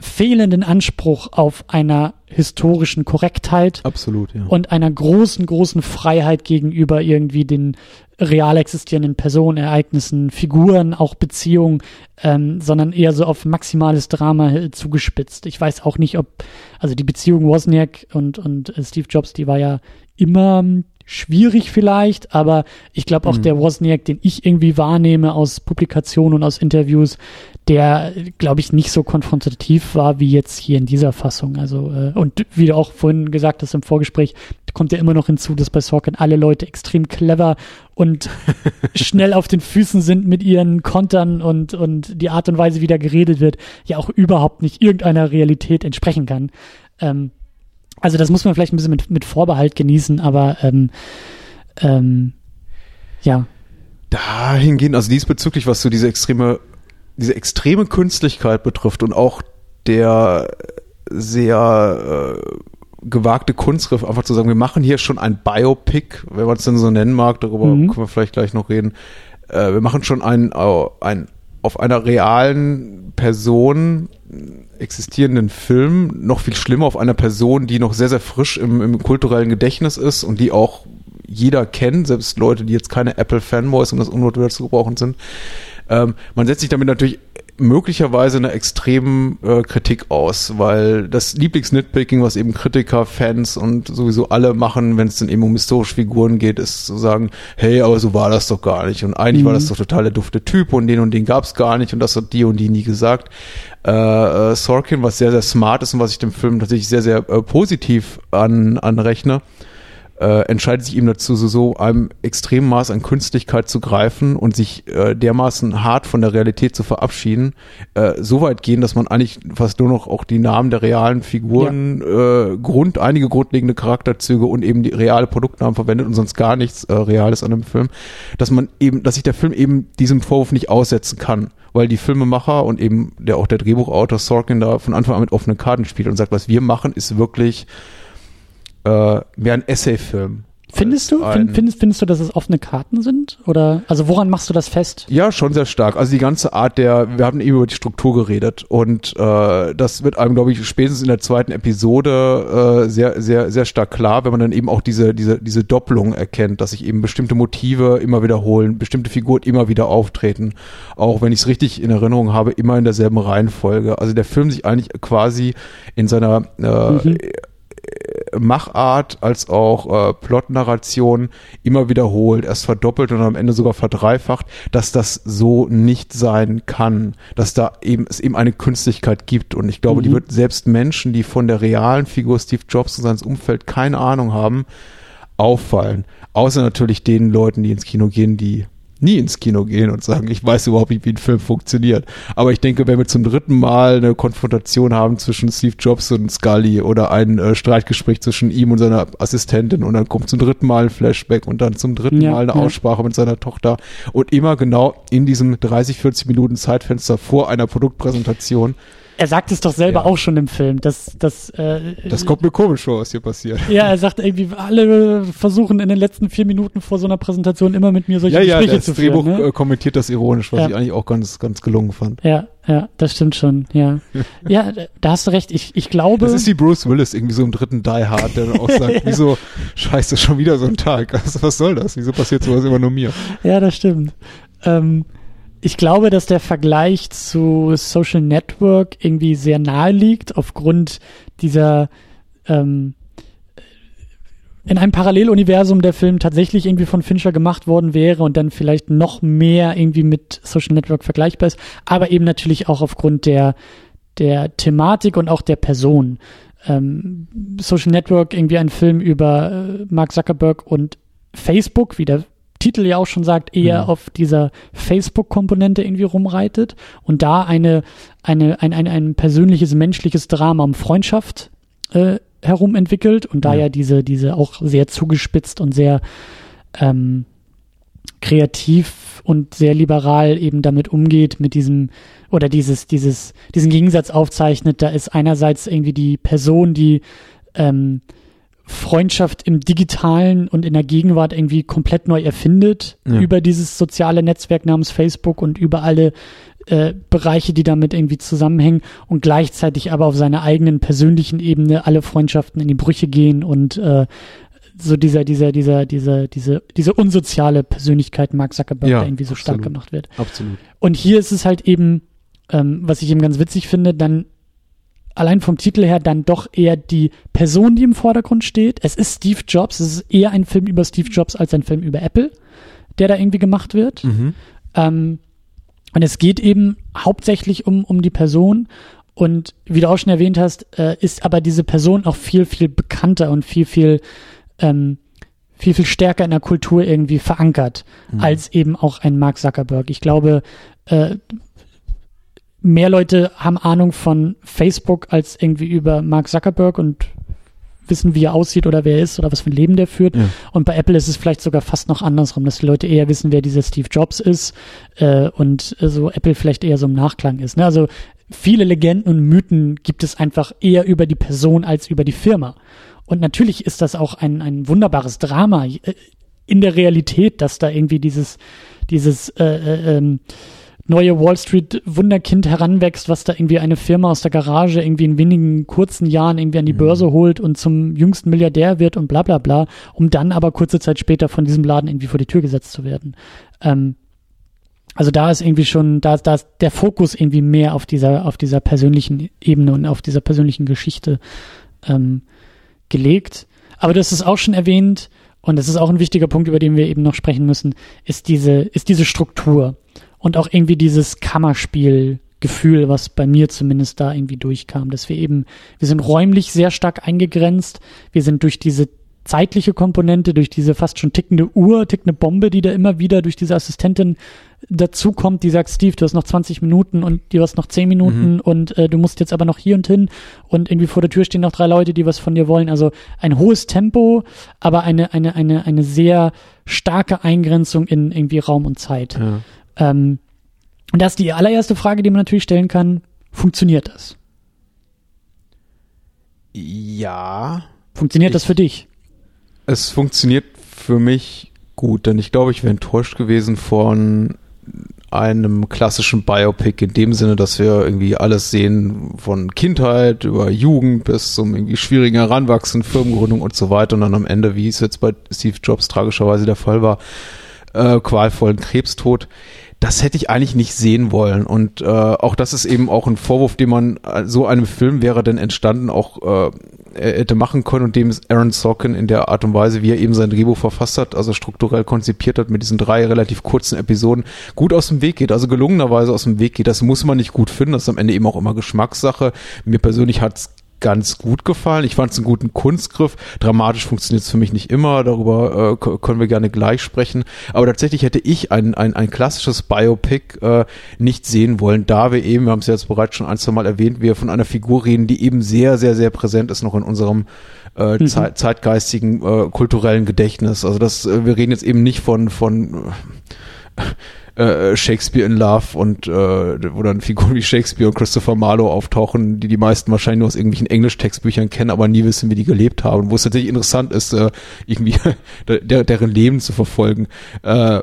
fehlenden Anspruch auf einer historischen Korrektheit. Absolut, ja. Und einer großen, großen Freiheit gegenüber irgendwie den real existierenden Personen, Ereignissen, Figuren, auch Beziehungen, ähm, sondern eher so auf maximales Drama zugespitzt. Ich weiß auch nicht, ob, also die Beziehung Wozniak und, und äh, Steve Jobs, die war ja immer schwierig vielleicht, aber ich glaube auch mhm. der Wozniak, den ich irgendwie wahrnehme aus Publikationen und aus Interviews, der, glaube ich, nicht so konfrontativ war wie jetzt hier in dieser Fassung. Also, äh, und wie du auch vorhin gesagt hast im Vorgespräch, kommt ja immer noch hinzu, dass bei Sorkin alle Leute extrem clever und schnell auf den Füßen sind mit ihren Kontern und, und die Art und Weise, wie da geredet wird, ja auch überhaupt nicht irgendeiner Realität entsprechen kann. Ähm, also das muss man vielleicht ein bisschen mit, mit Vorbehalt genießen, aber ähm, ähm, ja. Dahingehend, also diesbezüglich, was so diese extreme diese extreme Künstlichkeit betrifft und auch der sehr äh, gewagte Kunstgriff, einfach zu sagen, wir machen hier schon ein Biopic, wenn man es denn so nennen mag, darüber mhm. können wir vielleicht gleich noch reden. Äh, wir machen schon ein, ein auf einer realen Person existierenden Film, noch viel schlimmer auf einer Person, die noch sehr, sehr frisch im, im kulturellen Gedächtnis ist und die auch jeder kennt, selbst Leute, die jetzt keine Apple-Fanboys, um das Unwort wieder zu gebrauchen sind. Ähm, man setzt sich damit natürlich möglicherweise eine extremen äh, Kritik aus, weil das Lieblings-Nitpicking, was eben Kritiker, Fans und sowieso alle machen, wenn es dann eben um historische Figuren geht, ist zu sagen, hey, aber so war das doch gar nicht und eigentlich mhm. war das mhm. doch total der dufte Typ und den und den gab es gar nicht und das hat die und die nie gesagt. Äh, äh, Sorkin, was sehr, sehr smart ist und was ich dem Film tatsächlich sehr, sehr äh, positiv an, anrechne, äh, entscheidet sich ihm dazu, so, so einem extremen Maß an Künstlichkeit zu greifen und sich äh, dermaßen hart von der Realität zu verabschieden, äh, so weit gehen, dass man eigentlich fast nur noch auch die Namen der realen Figuren, ja. äh, Grund, einige grundlegende Charakterzüge und eben die reale Produktnamen verwendet und sonst gar nichts äh, Reales an dem Film, dass man eben, dass sich der Film eben diesem Vorwurf nicht aussetzen kann weil die Filmemacher und eben der auch der Drehbuchautor Sorkin da von Anfang an mit offenen Karten spielt und sagt, was wir machen, ist wirklich äh, mehr ein Essay-Film. Findest du? Find, findest, findest du, dass es offene Karten sind? Oder also woran machst du das fest? Ja, schon sehr stark. Also die ganze Art der, wir haben eben über die Struktur geredet und äh, das wird einem, glaube ich, spätestens in der zweiten Episode äh, sehr, sehr, sehr stark klar, wenn man dann eben auch diese, diese, diese Doppelung erkennt, dass sich eben bestimmte Motive immer wiederholen, bestimmte Figuren immer wieder auftreten. Auch wenn ich es richtig in Erinnerung habe, immer in derselben Reihenfolge. Also der Film sich eigentlich quasi in seiner äh, mhm Machart als auch äh, Plotnarration immer wiederholt, erst verdoppelt und am Ende sogar verdreifacht, dass das so nicht sein kann, dass da eben es eben eine Künstlichkeit gibt und ich glaube, mhm. die wird selbst Menschen, die von der realen Figur Steve Jobs und seines Umfeld keine Ahnung haben, auffallen. Außer natürlich den Leuten, die ins Kino gehen, die nie ins Kino gehen und sagen, ich weiß überhaupt nicht, wie ein Film funktioniert. Aber ich denke, wenn wir zum dritten Mal eine Konfrontation haben zwischen Steve Jobs und Scully oder ein äh, Streitgespräch zwischen ihm und seiner Assistentin und dann kommt zum dritten Mal ein Flashback und dann zum dritten ja, Mal eine ja. Aussprache mit seiner Tochter und immer genau in diesem 30, 40 Minuten Zeitfenster vor einer Produktpräsentation er sagt es doch selber ja. auch schon im Film, dass dass äh, das kommt mir komisch vor, was hier passiert. Ja, er sagt irgendwie, alle versuchen in den letzten vier Minuten vor so einer Präsentation immer mit mir solche ja, Gespräche ja, das zu führen. Drehbuch ne? Äh, kommentiert das ironisch, was ja. ich eigentlich auch ganz ganz gelungen fand. Ja, ja, das stimmt schon. Ja, ja, da hast du recht. Ich ich glaube. Das ist wie Bruce Willis irgendwie so im dritten Die Hard, der dann auch sagt, wieso Scheiße, schon wieder so ein Tag. Also, was soll das? Wieso passiert sowas immer nur mir? Ja, das stimmt. Ähm, ich glaube, dass der Vergleich zu Social Network irgendwie sehr nahe liegt, aufgrund dieser ähm, in einem Paralleluniversum der Film tatsächlich irgendwie von Fincher gemacht worden wäre und dann vielleicht noch mehr irgendwie mit Social Network vergleichbar ist, aber eben natürlich auch aufgrund der, der Thematik und auch der Person. Ähm, Social Network irgendwie ein Film über äh, Mark Zuckerberg und Facebook, wie der Titel ja auch schon sagt, eher mhm. auf dieser Facebook-Komponente irgendwie rumreitet und da eine, eine, ein, ein, ein persönliches, menschliches Drama um Freundschaft äh, herum entwickelt und da ja. ja diese, diese auch sehr zugespitzt und sehr ähm, kreativ und sehr liberal eben damit umgeht, mit diesem oder dieses, dieses, diesen Gegensatz aufzeichnet. Da ist einerseits irgendwie die Person, die ähm, Freundschaft im digitalen und in der Gegenwart irgendwie komplett neu erfindet ja. über dieses soziale Netzwerk namens Facebook und über alle äh, Bereiche, die damit irgendwie zusammenhängen und gleichzeitig aber auf seiner eigenen persönlichen Ebene alle Freundschaften in die Brüche gehen und äh, so dieser, dieser, dieser, dieser, diese, diese unsoziale Persönlichkeit Mark Zuckerberg, ja, der irgendwie so absolut. stark gemacht wird. Absolut. Und hier ist es halt eben, ähm, was ich eben ganz witzig finde, dann allein vom Titel her dann doch eher die Person, die im Vordergrund steht. Es ist Steve Jobs, es ist eher ein Film über Steve Jobs als ein Film über Apple, der da irgendwie gemacht wird. Mhm. Ähm, und es geht eben hauptsächlich um, um die Person. Und wie du auch schon erwähnt hast, äh, ist aber diese Person auch viel, viel bekannter und viel, viel, ähm, viel, viel stärker in der Kultur irgendwie verankert, mhm. als eben auch ein Mark Zuckerberg. Ich glaube, äh, mehr Leute haben Ahnung von Facebook als irgendwie über Mark Zuckerberg und wissen, wie er aussieht oder wer er ist oder was für ein Leben der führt. Ja. Und bei Apple ist es vielleicht sogar fast noch andersrum, dass die Leute eher wissen, wer dieser Steve Jobs ist äh, und äh, so Apple vielleicht eher so im Nachklang ist. Ne? Also viele Legenden und Mythen gibt es einfach eher über die Person als über die Firma. Und natürlich ist das auch ein, ein wunderbares Drama äh, in der Realität, dass da irgendwie dieses, dieses äh, äh, ähm, neue Wall Street Wunderkind heranwächst, was da irgendwie eine Firma aus der Garage irgendwie in wenigen kurzen Jahren irgendwie an die Börse holt und zum jüngsten Milliardär wird und bla bla bla, um dann aber kurze Zeit später von diesem Laden irgendwie vor die Tür gesetzt zu werden. Ähm, also da ist irgendwie schon, da, da ist der Fokus irgendwie mehr auf dieser, auf dieser persönlichen Ebene und auf dieser persönlichen Geschichte ähm, gelegt. Aber hast es auch schon erwähnt, und das ist auch ein wichtiger Punkt, über den wir eben noch sprechen müssen, ist diese, ist diese Struktur und auch irgendwie dieses Kammerspielgefühl, was bei mir zumindest da irgendwie durchkam, dass wir eben, wir sind räumlich sehr stark eingegrenzt, wir sind durch diese zeitliche Komponente, durch diese fast schon tickende Uhr, tickende Bombe, die da immer wieder durch diese Assistentin dazukommt, die sagt, Steve, du hast noch 20 Minuten und du hast noch 10 Minuten mhm. und äh, du musst jetzt aber noch hier und hin und irgendwie vor der Tür stehen noch drei Leute, die was von dir wollen. Also ein hohes Tempo, aber eine, eine, eine, eine sehr starke Eingrenzung in irgendwie Raum und Zeit. Ja. Ähm, und das ist die allererste Frage, die man natürlich stellen kann. Funktioniert das? Ja. Funktioniert ich, das für dich? Es funktioniert für mich gut, denn ich glaube, ich wäre enttäuscht gewesen von einem klassischen Biopic in dem Sinne, dass wir irgendwie alles sehen von Kindheit über Jugend bis zum irgendwie schwierigen Heranwachsen, Firmengründung und so weiter und dann am Ende, wie es jetzt bei Steve Jobs tragischerweise der Fall war, äh, qualvollen Krebstod das hätte ich eigentlich nicht sehen wollen. Und äh, auch das ist eben auch ein Vorwurf, den man äh, so einem Film wäre denn entstanden auch äh, hätte machen können und dem Aaron Sorkin in der Art und Weise, wie er eben sein Drehbuch verfasst hat, also strukturell konzipiert hat mit diesen drei relativ kurzen Episoden, gut aus dem Weg geht, also gelungenerweise aus dem Weg geht. Das muss man nicht gut finden, das ist am Ende eben auch immer Geschmackssache. Mir persönlich hat's ganz gut gefallen. Ich fand es einen guten Kunstgriff. Dramatisch funktioniert es für mich nicht immer. Darüber äh, können wir gerne gleich sprechen. Aber tatsächlich hätte ich ein, ein, ein klassisches Biopic äh, nicht sehen wollen, da wir eben, wir haben es jetzt bereits schon ein, zwei Mal erwähnt, wir von einer Figur reden, die eben sehr, sehr, sehr präsent ist noch in unserem äh, mhm. Zeit, zeitgeistigen äh, kulturellen Gedächtnis. Also das, äh, wir reden jetzt eben nicht von von äh, äh, Shakespeare in Love und äh, wo dann Figuren wie Shakespeare und Christopher Marlowe auftauchen, die die meisten wahrscheinlich nur aus irgendwelchen Englisch-Textbüchern kennen, aber nie wissen, wie die gelebt haben. Wo es tatsächlich interessant ist, äh, irgendwie der, deren Leben zu verfolgen. Äh,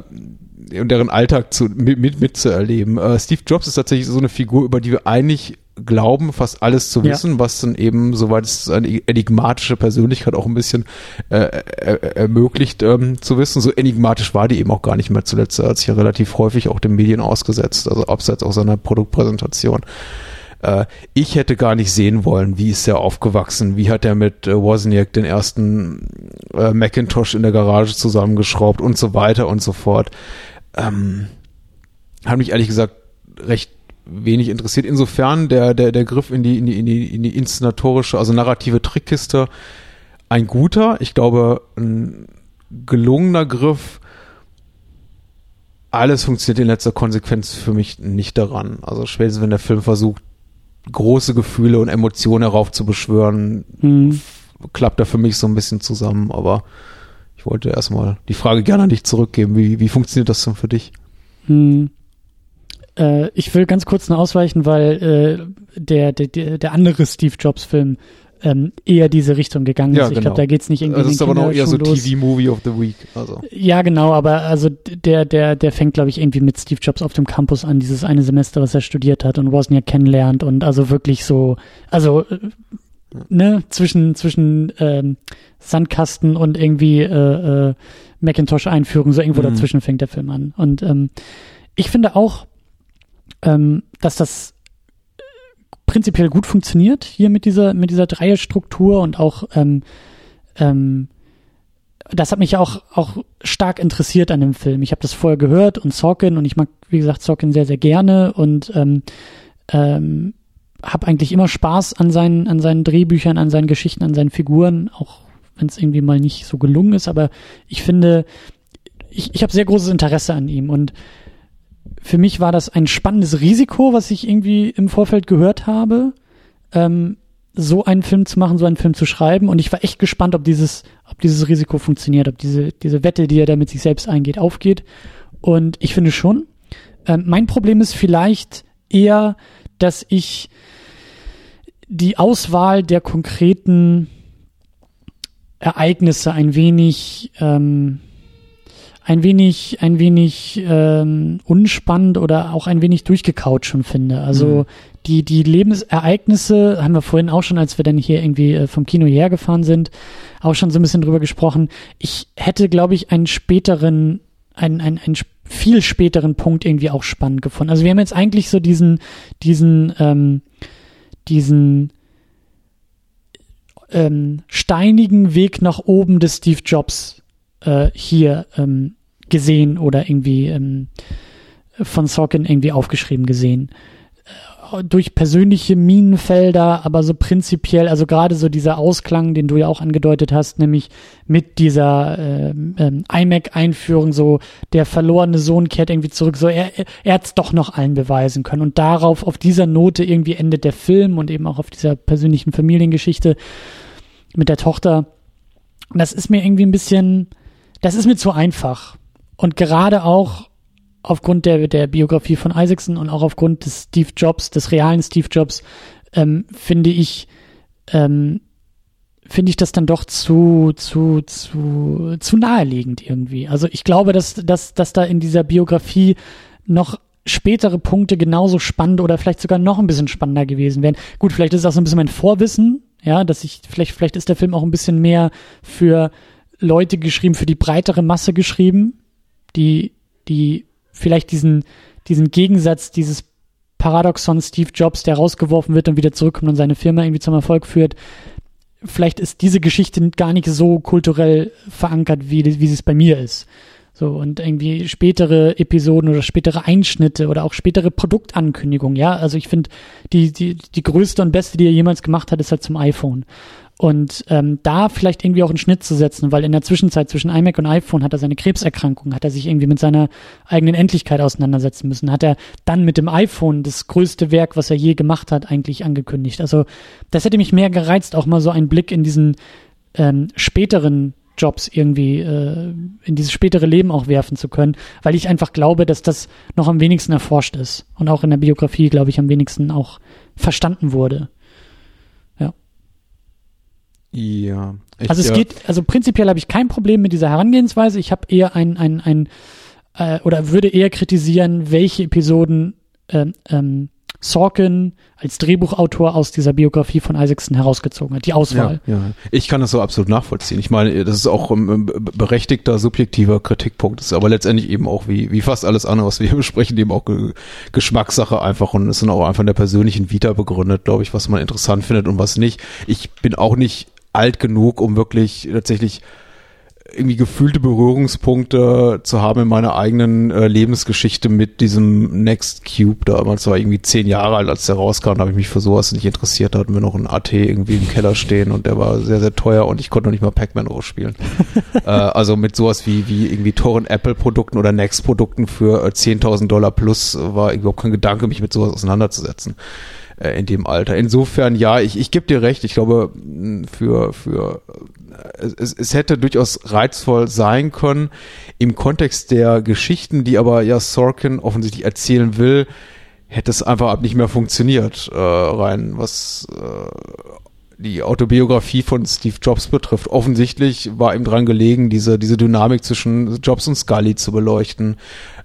und deren Alltag zu, mit, mit, mitzuerleben. Äh, Steve Jobs ist tatsächlich so eine Figur, über die wir eigentlich glauben, fast alles zu wissen, ja. was dann eben, soweit es eine enigmatische Persönlichkeit auch ein bisschen äh, er, ermöglicht ähm, zu wissen. So enigmatisch war die eben auch gar nicht mehr zuletzt. Er hat sich ja relativ häufig auch den Medien ausgesetzt, also abseits auch seiner Produktpräsentation. Äh, ich hätte gar nicht sehen wollen, wie ist er aufgewachsen, wie hat er mit äh, Wozniak den ersten äh, Macintosh in der Garage zusammengeschraubt und so weiter und so fort. Ähm, hat mich ehrlich gesagt recht wenig interessiert. Insofern der, der, der Griff in die, in die, in die, in die inszenatorische, also narrative Trickkiste ein guter, ich glaube, ein gelungener Griff. Alles funktioniert in letzter Konsequenz für mich nicht daran. Also spätestens wenn der Film versucht, große Gefühle und Emotionen heraufzubeschwören, hm. klappt er für mich so ein bisschen zusammen, aber ich wollte erstmal die Frage gerne an dich zurückgeben. Wie, wie funktioniert das denn für dich? Hm. Äh, ich will ganz kurz noch ausweichen, weil äh, der, der, der andere Steve Jobs Film ähm, eher diese Richtung gegangen ja, ist. Ich genau. glaube, da geht's nicht irgendwie. Das ist aber noch eher so TV-Movie of the Week. Also. Ja, genau, aber also der, der, der fängt, glaube ich, irgendwie mit Steve Jobs auf dem Campus an, dieses eine Semester, was er studiert hat und Wozniak kennenlernt und also wirklich so, also äh, ne, zwischen, zwischen ähm, Sandkasten und irgendwie äh, äh, Macintosh-Einführung, so irgendwo mhm. dazwischen fängt der Film an. Und ähm, ich finde auch, ähm, dass das prinzipiell gut funktioniert hier mit dieser, mit dieser Dreierstruktur und auch ähm, ähm, das hat mich auch, auch stark interessiert an dem Film. Ich habe das vorher gehört und Sorkin und ich mag, wie gesagt, Sorkin sehr, sehr gerne und ähm, ähm, habe eigentlich immer Spaß an seinen, an seinen Drehbüchern, an seinen Geschichten, an seinen Figuren, auch wenn es irgendwie mal nicht so gelungen ist. Aber ich finde, ich, ich habe sehr großes Interesse an ihm und für mich war das ein spannendes Risiko, was ich irgendwie im Vorfeld gehört habe. Ähm, so einen Film zu machen, so einen Film zu schreiben. Und ich war echt gespannt, ob dieses, ob dieses Risiko funktioniert, ob diese, diese Wette, die er da mit sich selbst eingeht, aufgeht. Und ich finde schon. Ähm, mein Problem ist vielleicht eher, dass ich die Auswahl der konkreten Ereignisse ein wenig ähm, ein wenig, ein wenig ähm, unspannend oder auch ein wenig durchgekaut schon finde. Also mhm. die, die Lebensereignisse haben wir vorhin auch schon, als wir dann hier irgendwie äh, vom Kino hierher gefahren sind, auch schon so ein bisschen drüber gesprochen. Ich hätte, glaube ich, einen späteren, einen, einen, einen viel späteren Punkt irgendwie auch spannend gefunden. Also wir haben jetzt eigentlich so diesen, diesen, ähm, diesen ähm, steinigen Weg nach oben des Steve Jobs äh, hier ähm, gesehen oder irgendwie ähm, von Sorkin irgendwie aufgeschrieben gesehen. Äh, durch persönliche Minenfelder, aber so prinzipiell, also gerade so dieser Ausklang, den du ja auch angedeutet hast, nämlich mit dieser ähm, ähm, iMac-Einführung, so der verlorene Sohn kehrt irgendwie zurück, so er, er hat es doch noch allen beweisen können. Und darauf, auf dieser Note irgendwie endet der Film und eben auch auf dieser persönlichen Familiengeschichte mit der Tochter. Das ist mir irgendwie ein bisschen, das ist mir zu einfach. Und gerade auch aufgrund der, der Biografie von Isaacson und auch aufgrund des Steve Jobs, des realen Steve Jobs, ähm, finde ich, ähm, finde ich das dann doch zu, zu, zu, zu naheliegend irgendwie. Also ich glaube, dass, dass, dass da in dieser Biografie noch spätere Punkte genauso spannend oder vielleicht sogar noch ein bisschen spannender gewesen wären. Gut, vielleicht ist es auch so ein bisschen mein Vorwissen, ja, dass ich, vielleicht, vielleicht ist der Film auch ein bisschen mehr für Leute geschrieben, für die breitere Masse geschrieben, die, die vielleicht diesen, diesen Gegensatz, dieses Paradoxon Steve Jobs, der rausgeworfen wird und wieder zurückkommt und seine Firma irgendwie zum Erfolg führt. Vielleicht ist diese Geschichte gar nicht so kulturell verankert, wie, wie es bei mir ist. So, und irgendwie spätere Episoden oder spätere Einschnitte oder auch spätere Produktankündigungen, ja. Also ich finde, die, die, die größte und beste, die er jemals gemacht hat, ist halt zum iPhone. Und ähm, da vielleicht irgendwie auch einen Schnitt zu setzen, weil in der Zwischenzeit zwischen iMac und iPhone hat er seine Krebserkrankung, hat er sich irgendwie mit seiner eigenen Endlichkeit auseinandersetzen müssen, hat er dann mit dem iPhone das größte Werk, was er je gemacht hat, eigentlich angekündigt. Also das hätte mich mehr gereizt, auch mal so einen Blick in diesen ähm, späteren Jobs irgendwie äh, in dieses spätere Leben auch werfen zu können, weil ich einfach glaube, dass das noch am wenigsten erforscht ist und auch in der Biografie, glaube ich, am wenigsten auch verstanden wurde. Ja. Ich, also es ja. geht, also prinzipiell habe ich kein Problem mit dieser Herangehensweise. Ich habe eher ein, ein, ein äh, oder würde eher kritisieren, welche Episoden ähm, ähm, Sorkin als Drehbuchautor aus dieser Biografie von Isaacson herausgezogen hat, die Auswahl. Ja, ja. Ich kann das so absolut nachvollziehen. Ich meine, das ist auch ein berechtigter, subjektiver Kritikpunkt. Das ist aber letztendlich eben auch wie, wie fast alles andere, was wir hier besprechen, eben auch Geschmackssache einfach und es sind auch einfach in der persönlichen Vita begründet, glaube ich, was man interessant findet und was nicht. Ich bin auch nicht alt genug, um wirklich tatsächlich irgendwie gefühlte Berührungspunkte zu haben in meiner eigenen äh, Lebensgeschichte mit diesem Next Cube. Damals war irgendwie zehn Jahre alt, als der rauskam, da habe ich mich für sowas nicht interessiert. Da hatten wir noch einen AT irgendwie im Keller stehen und der war sehr, sehr teuer und ich konnte noch nicht mal Pac-Man spielen. äh, also mit sowas wie, wie irgendwie teuren Apple-Produkten oder Next-Produkten für äh, 10.000 Dollar plus war überhaupt kein Gedanke, mich mit sowas auseinanderzusetzen. Äh, in dem Alter. Insofern, ja, ich, ich gebe dir recht. Ich glaube, für, für äh, es, es hätte durchaus reizvoll sein können im Kontext der Geschichten, die aber ja Sorkin offensichtlich erzählen will, hätte es einfach nicht mehr funktioniert, äh, rein was äh, die Autobiografie von Steve Jobs betrifft. Offensichtlich war ihm dran gelegen, diese, diese Dynamik zwischen Jobs und Scully zu beleuchten.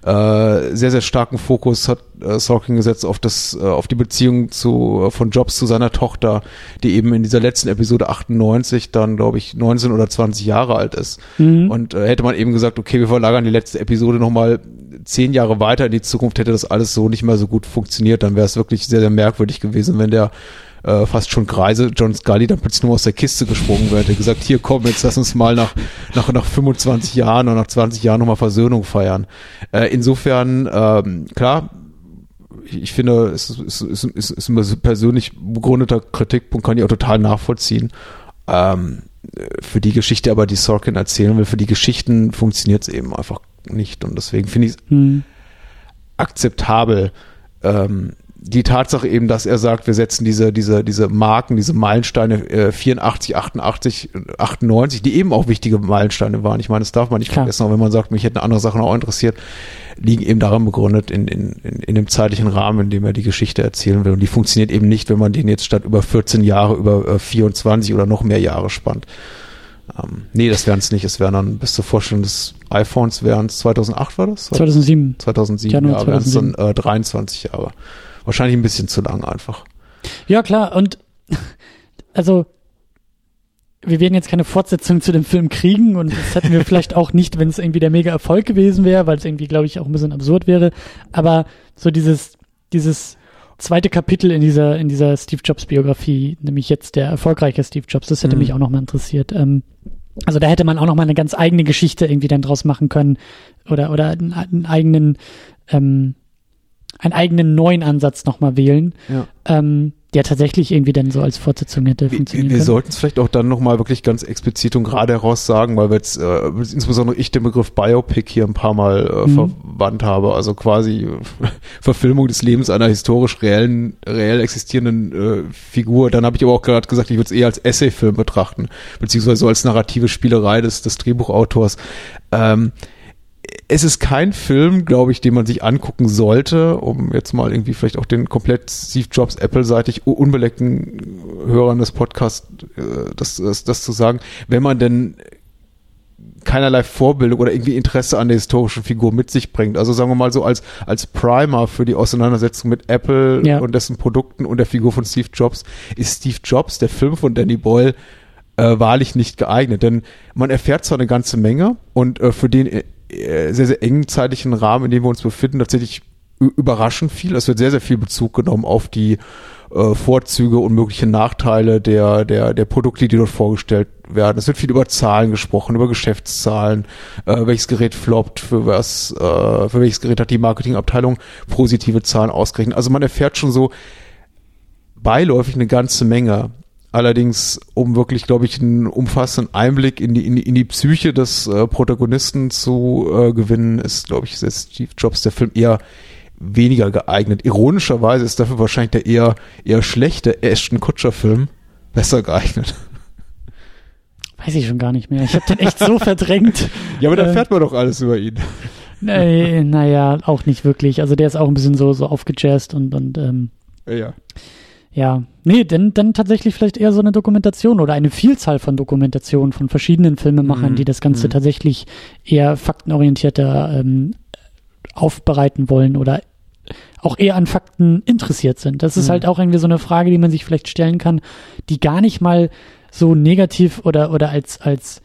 Äh, sehr, sehr starken Fokus hat äh, Sorkin gesetzt auf das, äh, auf die Beziehung zu, äh, von Jobs zu seiner Tochter, die eben in dieser letzten Episode 98 dann, glaube ich, 19 oder 20 Jahre alt ist. Mhm. Und äh, hätte man eben gesagt, okay, wir verlagern die letzte Episode nochmal zehn Jahre weiter in die Zukunft, hätte das alles so nicht mehr so gut funktioniert. Dann wäre es wirklich sehr, sehr merkwürdig gewesen, wenn der äh, fast schon Kreise John Scully dann plötzlich nur aus der Kiste gesprungen wäre. Der gesagt, hier komm, jetzt lass uns mal nach, nach, nach 25 Jahren oder nach 20 Jahren nochmal Versöhnung feiern. Äh, insofern, ähm, klar, ich, ich finde, es ist, ist, ist, ist ein persönlich begründeter Kritikpunkt, kann ich auch total nachvollziehen. Ähm, für die Geschichte aber, die Sorkin erzählen will, für die Geschichten funktioniert es eben einfach nicht. Und deswegen finde ich es hm. akzeptabel, ähm, die Tatsache eben, dass er sagt, wir setzen diese, diese, diese Marken, diese Meilensteine äh, 84, 88, 98, die eben auch wichtige Meilensteine waren. Ich meine, das darf man nicht Klar. vergessen, auch wenn man sagt, mich hätten andere Sachen auch interessiert, liegen eben daran begründet in, in, in, in dem zeitlichen Rahmen, in dem er die Geschichte erzählen will. Und die funktioniert eben nicht, wenn man den jetzt statt über 14 Jahre über äh, 24 oder noch mehr Jahre spannt. Ähm, nee, das wären es nicht. Es wären dann bis zur Vorstellung des iPhones wären es 2008 war das? 2007. 2007, Januar ja, wären es dann 2007. äh, 23 Jahre. Wahrscheinlich ein bisschen zu lang einfach. Ja, klar. Und also wir werden jetzt keine Fortsetzung zu dem Film kriegen und das hätten wir vielleicht auch nicht, wenn es irgendwie der mega Erfolg gewesen wäre, weil es irgendwie, glaube ich, auch ein bisschen absurd wäre. Aber so dieses, dieses zweite Kapitel in dieser, in dieser Steve Jobs Biografie, nämlich jetzt der erfolgreiche Steve Jobs, das hätte Mhm. mich auch nochmal interessiert. Ähm, also da hätte man auch nochmal eine ganz eigene Geschichte irgendwie dann draus machen können oder, oder einen, einen eigenen, ähm, einen eigenen neuen Ansatz nochmal wählen, Ja. ähm, der tatsächlich irgendwie dann so als Fortsetzung hätte Wir, funktionieren wir können. sollten es vielleicht auch dann nochmal wirklich ganz explizit und gerade heraus sagen, weil wir jetzt äh, insbesondere ich den Begriff Biopic hier ein paar Mal äh, Mhm. verwandt habe, also quasi äh, Verfilmung des Lebens einer historisch reellen, reell existierenden äh, Figur. Dann habe ich aber auch gerade gesagt, ich würde es eher als Essayfilm betrachten, beziehungsweise so als narrative Spielerei des, des Drehbuchautors. Ähm, es ist kein Film, glaube ich, den man sich angucken sollte, um jetzt mal irgendwie vielleicht auch den komplett Steve Jobs Apple-seitig unbeleckten Hörern des Podcasts äh, das, das, das zu sagen, wenn man denn keinerlei Vorbildung oder irgendwie Interesse an der historischen Figur mit sich bringt. Also sagen wir mal so als, als Primer für die Auseinandersetzung mit Apple Ja. und dessen Produkten und der Figur von Steve Jobs ist Steve Jobs, der Film von Danny Boyle, äh, wahrlich nicht geeignet. Denn man erfährt zwar eine ganze Menge und äh, für den äh, sehr, sehr engen zeitlichen Rahmen, in dem wir uns befinden, tatsächlich überraschend viel. Es wird sehr, sehr viel Bezug genommen auf die äh, Vorzüge und mögliche Nachteile der, der, der Produkte, die dort vorgestellt werden. Es wird viel über Zahlen gesprochen, über Geschäftszahlen, äh, welches Gerät floppt, für was, äh, für welches Gerät hat die Marketingabteilung positive Zahlen ausgerechnet. Also man erfährt schon so beiläufig eine ganze Menge. Allerdings, um wirklich, glaube ich, einen umfassenden Einblick in die, in die, in die Psyche des äh, Protagonisten zu äh, gewinnen, ist, glaube ich, ist Steve Jobs der Film eher weniger geeignet. Ironischerweise ist dafür wahrscheinlich der eher, eher schlechte Ashton Kutscher-Film besser geeignet. Weiß ich schon gar nicht mehr. Ich habe den echt so verdrängt. Ja, aber da Äh, fährt man doch alles über ihn. Nee, naja, auch nicht wirklich. Also der ist auch ein bisschen so, so aufgejazzt und, und ähm, Ja. Ja. Nee, dann, dann tatsächlich vielleicht eher so eine Dokumentation oder eine Vielzahl von Dokumentationen von verschiedenen Filmemachern, Mhm. die das Ganze Mhm. tatsächlich eher faktenorientierter ähm, aufbereiten wollen oder auch eher an Fakten interessiert sind. Das ist Mhm. halt auch irgendwie so eine Frage, die man sich vielleicht stellen kann, die gar nicht mal so negativ oder, oder als, als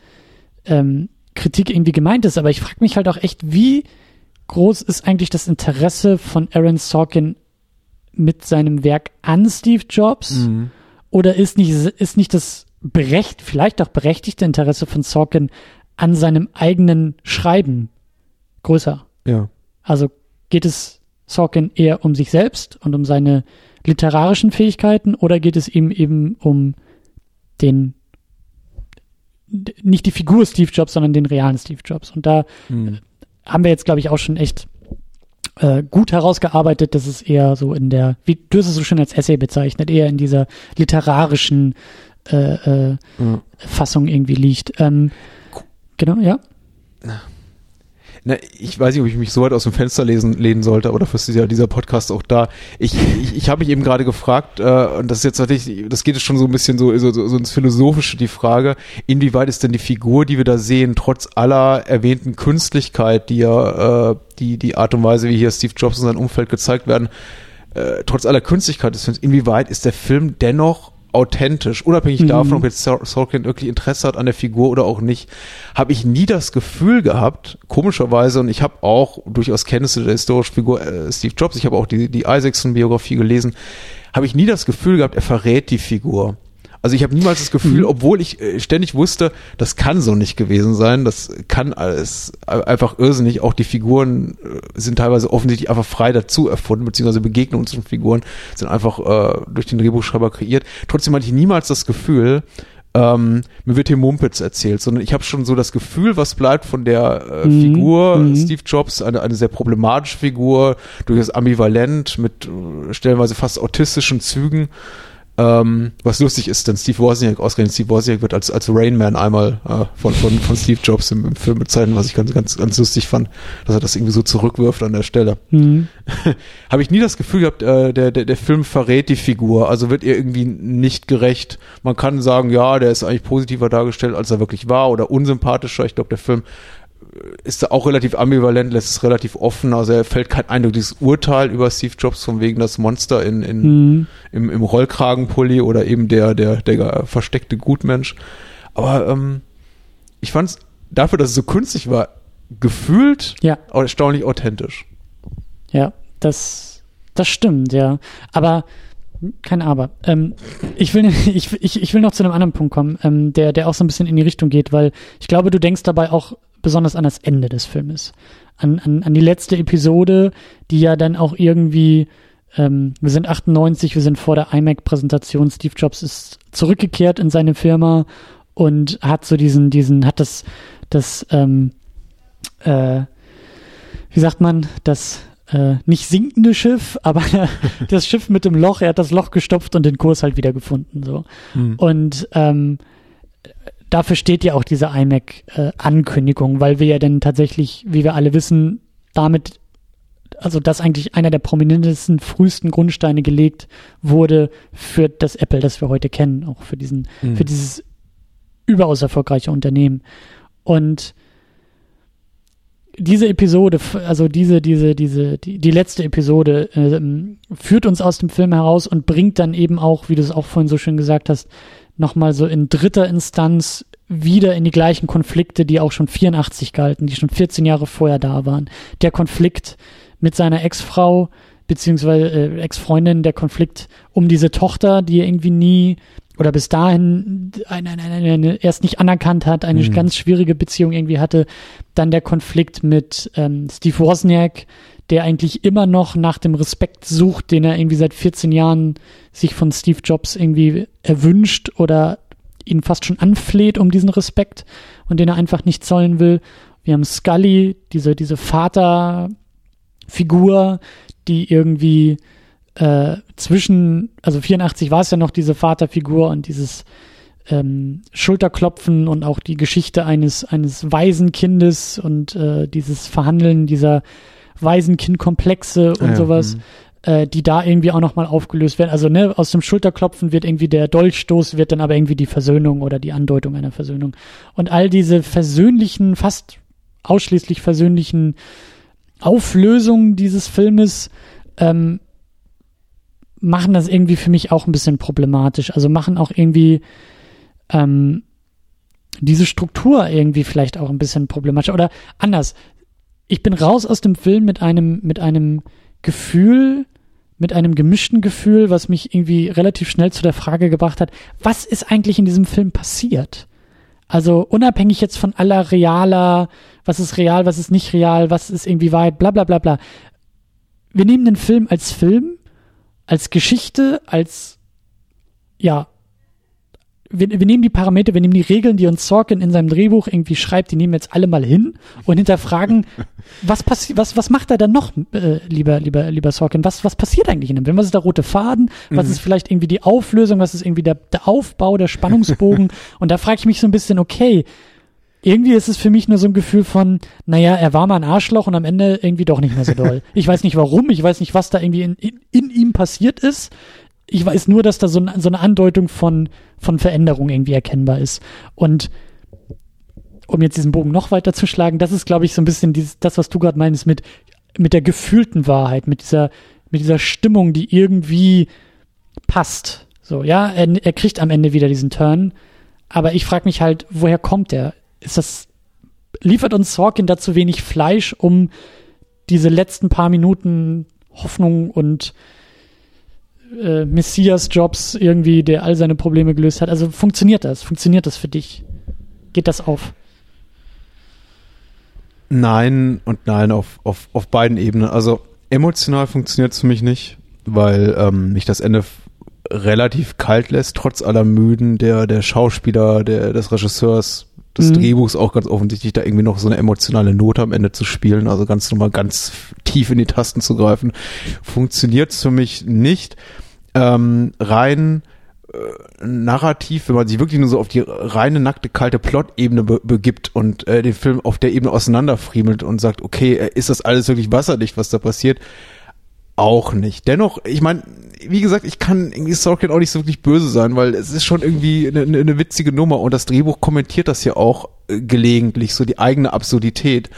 ähm, Kritik irgendwie gemeint ist. Aber ich frage mich halt auch echt, wie groß ist eigentlich das Interesse von Aaron Sorkin mit seinem Werk an Steve Jobs? Mhm. Oder ist nicht, ist nicht das berecht, vielleicht auch berechtigte Interesse von Sorkin an seinem eigenen Schreiben größer? Ja. Also geht es Sorkin eher um sich selbst und um seine literarischen Fähigkeiten oder geht es ihm eben um den nicht die Figur Steve Jobs, sondern den realen Steve Jobs? Und da Mhm. haben wir jetzt, glaube ich, auch schon echt äh, gut herausgearbeitet, dass es eher so in der, wie du es so schön als Essay bezeichnet, eher in dieser literarischen äh, äh, Ja. Fassung irgendwie liegt. Ähm, genau, ja. Na, ich weiß nicht, ob ich mich so weit aus dem Fenster lesen, lehnen sollte, aber dafür ist ja dieser Podcast auch da. Ich, ich, ich habe mich eben gerade gefragt, äh, und das ist jetzt tatsächlich, das geht jetzt schon so ein bisschen so, so, so ins Philosophische, die Frage, inwieweit ist denn die Figur, die wir da sehen, trotz aller erwähnten Künstlichkeit, die ja, äh, die, die Art und Weise, wie hier Steve Jobs und sein Umfeld gezeigt werden, äh, trotz aller Künstlichkeit des Films, inwieweit ist der Film dennoch authentisch, unabhängig Mhm. davon, ob jetzt Sor- Sorkin wirklich Interesse hat an der Figur oder auch nicht, habe ich nie das Gefühl gehabt, komischerweise, und ich habe auch durchaus Kenntnisse der historischen Figur äh, Steve Jobs, ich habe auch die, die Isaacson-Biografie gelesen, habe ich nie das Gefühl gehabt, er verrät die Figur. Also ich habe niemals das Gefühl, Mhm. obwohl ich äh, ständig wusste, das kann so nicht gewesen sein, das kann alles äh, einfach irrsinnig. Auch die Figuren äh, sind teilweise offensichtlich einfach frei dazu erfunden, beziehungsweise Begegnungen zwischen Figuren sind einfach äh, durch den Drehbuchschreiber kreiert. Trotzdem hatte ich niemals das Gefühl, ähm, mir wird hier Mumpitz erzählt, sondern ich habe schon so das Gefühl, was bleibt von der äh, Mhm, Figur mhm. Steve Jobs, eine, eine sehr problematische Figur, durchaus ambivalent, mit stellenweise fast autistischen Zügen. Ähm, was lustig ist, denn Steve Wozniak, ausgerechnet Steve Wozniak wird als, als Rain Man einmal äh, von, von, von Steve Jobs im, im Film bezeichnet, was ich ganz, ganz, ganz lustig fand, dass er das irgendwie so zurückwirft an der Stelle. Mhm. Habe ich nie das Gefühl gehabt, äh, der, der, der Film verrät die Figur, also wird ihr irgendwie nicht gerecht. Man kann sagen, ja, der ist eigentlich positiver dargestellt, als er wirklich war oder unsympathischer. Ich glaube, der Film ist da auch relativ ambivalent, lässt es relativ offen. Also er fällt kein eindeutiges Urteil über Steve Jobs von wegen das Monster in, in, Mhm. im, im Rollkragenpulli oder eben der, der, der versteckte Gutmensch. Aber ähm, ich fand es dafür, dass es so künstlich war, gefühlt Ja. erstaunlich authentisch. Ja, das, das stimmt, ja. Aber kein Aber. Ähm, ich, will, ich, ich, ich will noch zu einem anderen Punkt kommen, ähm, der, der auch so ein bisschen in die Richtung geht, weil ich glaube, du denkst dabei auch besonders an das Ende des Filmes. An, an, an die letzte Episode, die ja dann auch irgendwie, ähm, wir sind 98, wir sind vor der iMac-Präsentation, Steve Jobs ist zurückgekehrt in seine Firma und hat so diesen, diesen, hat das, das, ähm, äh, wie sagt man, das äh, nicht sinkende Schiff, aber das Schiff mit dem Loch, er hat das Loch gestopft und den Kurs halt wieder gefunden. So. Und ähm, dafür steht ja auch diese iMac-Ankündigung, weil wir ja dann tatsächlich, wie wir alle wissen, damit, also dass eigentlich einer der prominentesten, frühesten Grundsteine gelegt wurde für das Apple, das wir heute kennen, auch für diesen, Mhm. für dieses überaus erfolgreiche Unternehmen. Und diese Episode, also diese, diese, diese, die, die letzte Episode ähm, führt uns aus dem Film heraus und bringt dann eben auch, wie du es auch vorhin so schön gesagt hast, nochmal so in dritter Instanz wieder in die gleichen Konflikte, die auch schon 84 galten, die schon 14 Jahre vorher da waren. Der Konflikt mit seiner Ex-Frau, beziehungsweise äh, Ex-Freundin, der Konflikt um diese Tochter, die er irgendwie nie oder bis dahin eine, eine, eine, eine erst nicht anerkannt hat, eine Mhm. ganz schwierige Beziehung irgendwie hatte. Dann der Konflikt mit ähm, Steve Wozniak, der eigentlich immer noch nach dem Respekt sucht, den er irgendwie seit 14 Jahren sich von Steve Jobs irgendwie erwünscht oder ihn fast schon anfleht um diesen Respekt und den er einfach nicht zollen will. Wir haben Scully, diese, diese Vaterfigur, die irgendwie äh, zwischen, also 84 war es ja noch diese Vaterfigur und dieses ähm, Schulterklopfen und auch die Geschichte eines, eines Waisenkindes und äh, dieses Verhandeln dieser Waisenkindkomplexe und Ja, sowas, mhm. äh, die da irgendwie auch nochmal aufgelöst werden. Also ne, aus dem Schulterklopfen wird irgendwie der Dolchstoß, wird dann aber irgendwie die Versöhnung oder die Andeutung einer Versöhnung. Und all diese versöhnlichen, fast ausschließlich versöhnlichen Auflösungen dieses Filmes ähm, machen das irgendwie für mich auch ein bisschen problematisch. Also machen auch irgendwie ähm, diese Struktur irgendwie vielleicht auch ein bisschen problematisch. Oder anders. Ich bin raus aus dem Film mit einem, mit einem Gefühl, mit einem gemischten Gefühl, was mich irgendwie relativ schnell zu der Frage gebracht hat, was ist eigentlich in diesem Film passiert? Also unabhängig jetzt von aller realer, was ist real, was ist nicht real, was ist irgendwie Wahrheit, bla bla bla bla. Wir nehmen den Film als Film, als Geschichte, als ja, wir, wir nehmen die Parameter, wir nehmen die Regeln, die uns Sorkin in seinem Drehbuch irgendwie schreibt, die nehmen wir jetzt alle mal hin und hinterfragen, was passiert, was, was macht er dann noch, äh, lieber, lieber, lieber Sorkin? Was, was passiert eigentlich in dem Film? Was ist der rote Faden? Was ist vielleicht irgendwie die Auflösung? Was ist irgendwie der, der Aufbau, der Spannungsbogen? und da frage ich mich so ein bisschen, okay, irgendwie ist es für mich nur so ein Gefühl von, naja, er war mal ein Arschloch und am Ende irgendwie doch nicht mehr so doll. Ich weiß nicht warum, ich weiß nicht, was da irgendwie in, in, in ihm passiert ist. Ich weiß nur, dass da so, ein, so eine Andeutung von, von Veränderung irgendwie erkennbar ist. Und um jetzt diesen Bogen noch weiter zu schlagen, das ist, glaube ich, so ein bisschen dieses, das, was du gerade meinst, mit, mit der gefühlten Wahrheit, mit dieser, mit dieser Stimmung, die irgendwie passt. So, ja, er, er kriegt am Ende wieder diesen Turn, aber ich frage mich halt, woher kommt der? Ist das, liefert uns Sorkin dazu wenig Fleisch, um diese letzten paar Minuten Hoffnung und äh, Messias-Jobs irgendwie, der all seine Probleme gelöst hat? Also funktioniert das? Funktioniert das für dich? Geht das auf? Nein und nein auf, auf, auf beiden Ebenen. Also emotional funktioniert es für mich nicht, weil ähm, mich das Ende relativ kalt lässt, trotz aller Müden der, der Schauspieler, der, des Regisseurs, des Mhm. Drehbuchs auch ganz offensichtlich da irgendwie noch so eine emotionale Note am Ende zu spielen, also ganz nochmal ganz tief in die Tasten zu greifen, funktioniert für mich nicht. Ähm, rein äh, narrativ, wenn man sich wirklich nur so auf die reine, nackte, kalte Plot-Ebene be begibt und äh, den Film auf der Ebene auseinanderfriemelt und sagt, okay, äh, ist das alles wirklich wasserdicht, was da passiert? Auch nicht. Dennoch, ich meine, wie gesagt, ich kann irgendwie Sorkin auch nicht so wirklich böse sein, weil es ist schon irgendwie eine, eine, witzige Nummer und das Drehbuch kommentiert das ja auch äh, gelegentlich, so die eigene Absurdität,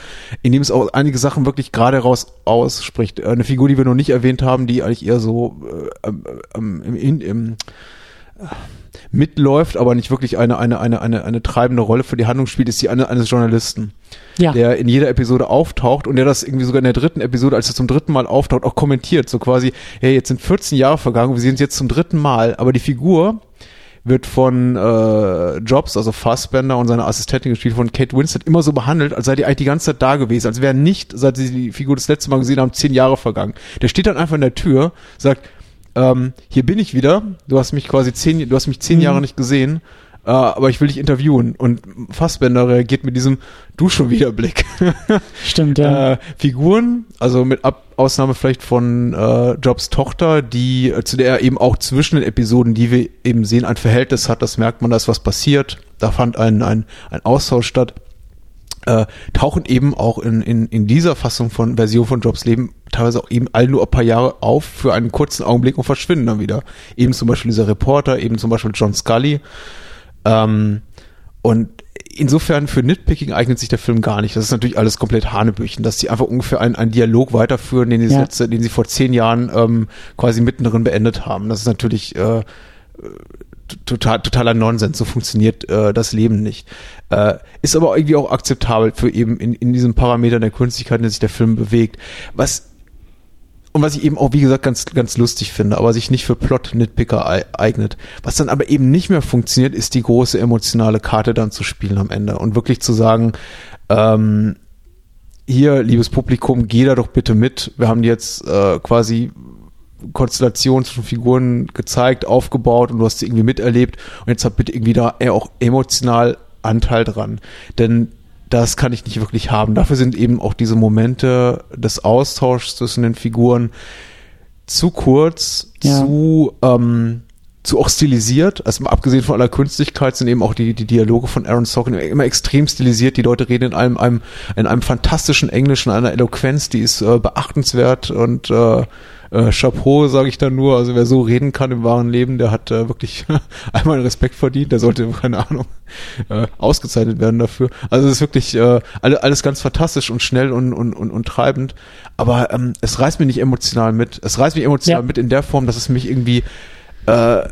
indem es auch einige Sachen wirklich gerade raus ausspricht. Äh, Eine Figur, die wir noch nicht erwähnt haben, die eigentlich eher so äh, ähm, im, im, im mitläuft, aber nicht wirklich eine, eine, eine, eine, eine treibende Rolle für die Handlung spielt, ist die eine, eines Journalisten, Ja. der in jeder Episode auftaucht und der das irgendwie sogar in der dritten Episode, als er zum dritten Mal auftaucht, auch kommentiert. So quasi, hey, jetzt sind 14 Jahre vergangen, wir sehen uns jetzt zum dritten Mal, aber die Figur wird von äh, Jobs, also Fassbender und seine Assistentin gespielt von Kate Winslet, immer so behandelt, als sei die eigentlich die ganze Zeit da gewesen, als wäre nicht, seit sie die Figur das letzte Mal gesehen haben, zehn Jahre vergangen. Der steht dann einfach in der Tür, sagt, ähm, hier bin ich wieder, du hast mich quasi zehn, du hast mich zehn Mhm. Jahre nicht gesehen, äh, aber ich will dich interviewen. Und Fassbender reagiert mit diesem Du schon wieder Blick. Stimmt, ja. Äh, Figuren, also mit Ab Ausnahme vielleicht von äh, Jobs Tochter, die äh, zu der er eben auch zwischen den Episoden, die wir eben sehen, ein Verhältnis hat, das merkt man, da ist was passiert. Da fand ein, ein, ein Austausch statt. Äh, tauchen eben auch in, in, in dieser Fassung von Version von Jobs Leben teilweise auch eben all nur ein paar Jahre auf für einen kurzen Augenblick und verschwinden dann wieder. Eben zum Beispiel dieser Reporter, eben zum Beispiel John Scully. Ähm, und insofern für Nitpicking eignet sich der Film gar nicht. Das ist natürlich alles komplett Hanebüchen, dass sie einfach ungefähr einen, einen Dialog weiterführen, den, sie Ja. letzte, den sie vor zehn Jahren ähm, quasi mittendrin beendet haben. Das ist natürlich äh, total, totaler Nonsens. So funktioniert äh, das Leben nicht. Äh, ist aber irgendwie auch akzeptabel für eben in, in diesem Parameter der Künstlichkeit, in der sich der Film bewegt. Was und was ich eben auch, wie gesagt, ganz, ganz lustig finde, aber sich nicht für Plot-Nitpicker ei- eignet. Was dann aber eben nicht mehr funktioniert, ist die große emotionale Karte dann zu spielen am Ende und wirklich zu sagen, ähm, hier, liebes Publikum, geh da doch bitte mit. Wir haben jetzt äh, quasi Konstellationen zwischen Figuren gezeigt, aufgebaut und du hast sie irgendwie miterlebt und jetzt habt bitte irgendwie da auch emotional Anteil dran. Denn das kann ich nicht wirklich haben. Dafür sind eben auch diese Momente des Austauschs zwischen den Figuren zu kurz, Ja. zu, ähm, zu auch stilisiert. Also abgesehen von aller Künstlichkeit sind eben auch die, die Dialoge von Aaron Sorkin immer extrem stilisiert. Die Leute reden in einem, einem, in einem fantastischen Englisch, in einer Eloquenz, die ist äh, beachtenswert und äh, äh, Chapeau, sage ich dann nur. Also wer so reden kann im wahren Leben, der hat äh, wirklich einmal Respekt verdient. Der sollte, keine Ahnung, äh, ausgezeichnet werden dafür. Also es ist wirklich äh, alle, alles ganz fantastisch und schnell und, und, und, und treibend. Aber ähm, es reißt mich nicht emotional mit. Es reißt mich emotional Ja. mit in der Form, dass es mich irgendwie äh,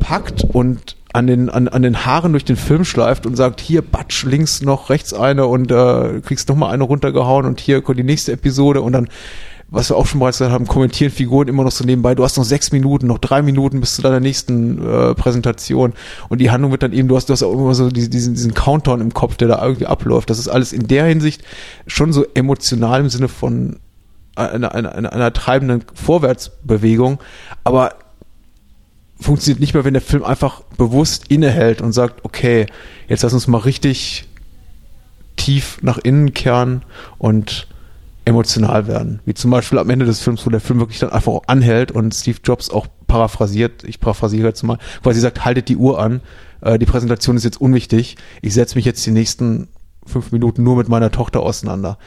packt und an den, an, an den Haaren durch den Film schleift und sagt, hier, batsch, links noch, rechts eine und äh, kriegst noch mal eine runtergehauen und hier kommt die nächste Episode und dann, was wir auch schon bereits gesagt haben, kommentieren Figuren immer noch so nebenbei, du hast noch sechs Minuten, noch drei Minuten bis zu deiner nächsten äh, Präsentation. Und die Handlung wird dann eben, du hast, du hast auch immer so diesen, diesen, diesen Countdown im Kopf, der da irgendwie abläuft. Das ist alles in der Hinsicht schon so emotional im Sinne von einer, einer, einer, einer treibenden Vorwärtsbewegung, aber funktioniert nicht mehr, wenn der Film einfach bewusst innehält und sagt, okay, jetzt lass uns mal richtig tief nach innen kehren und emotional werden. Wie zum Beispiel am Ende des Films, wo der Film wirklich dann einfach auch anhält und Steve Jobs auch paraphrasiert, ich paraphrasiere jetzt mal, quasi sagt, haltet die Uhr an, äh, die Präsentation ist jetzt unwichtig, ich setze mich jetzt die nächsten fünf Minuten nur mit meiner Tochter auseinander.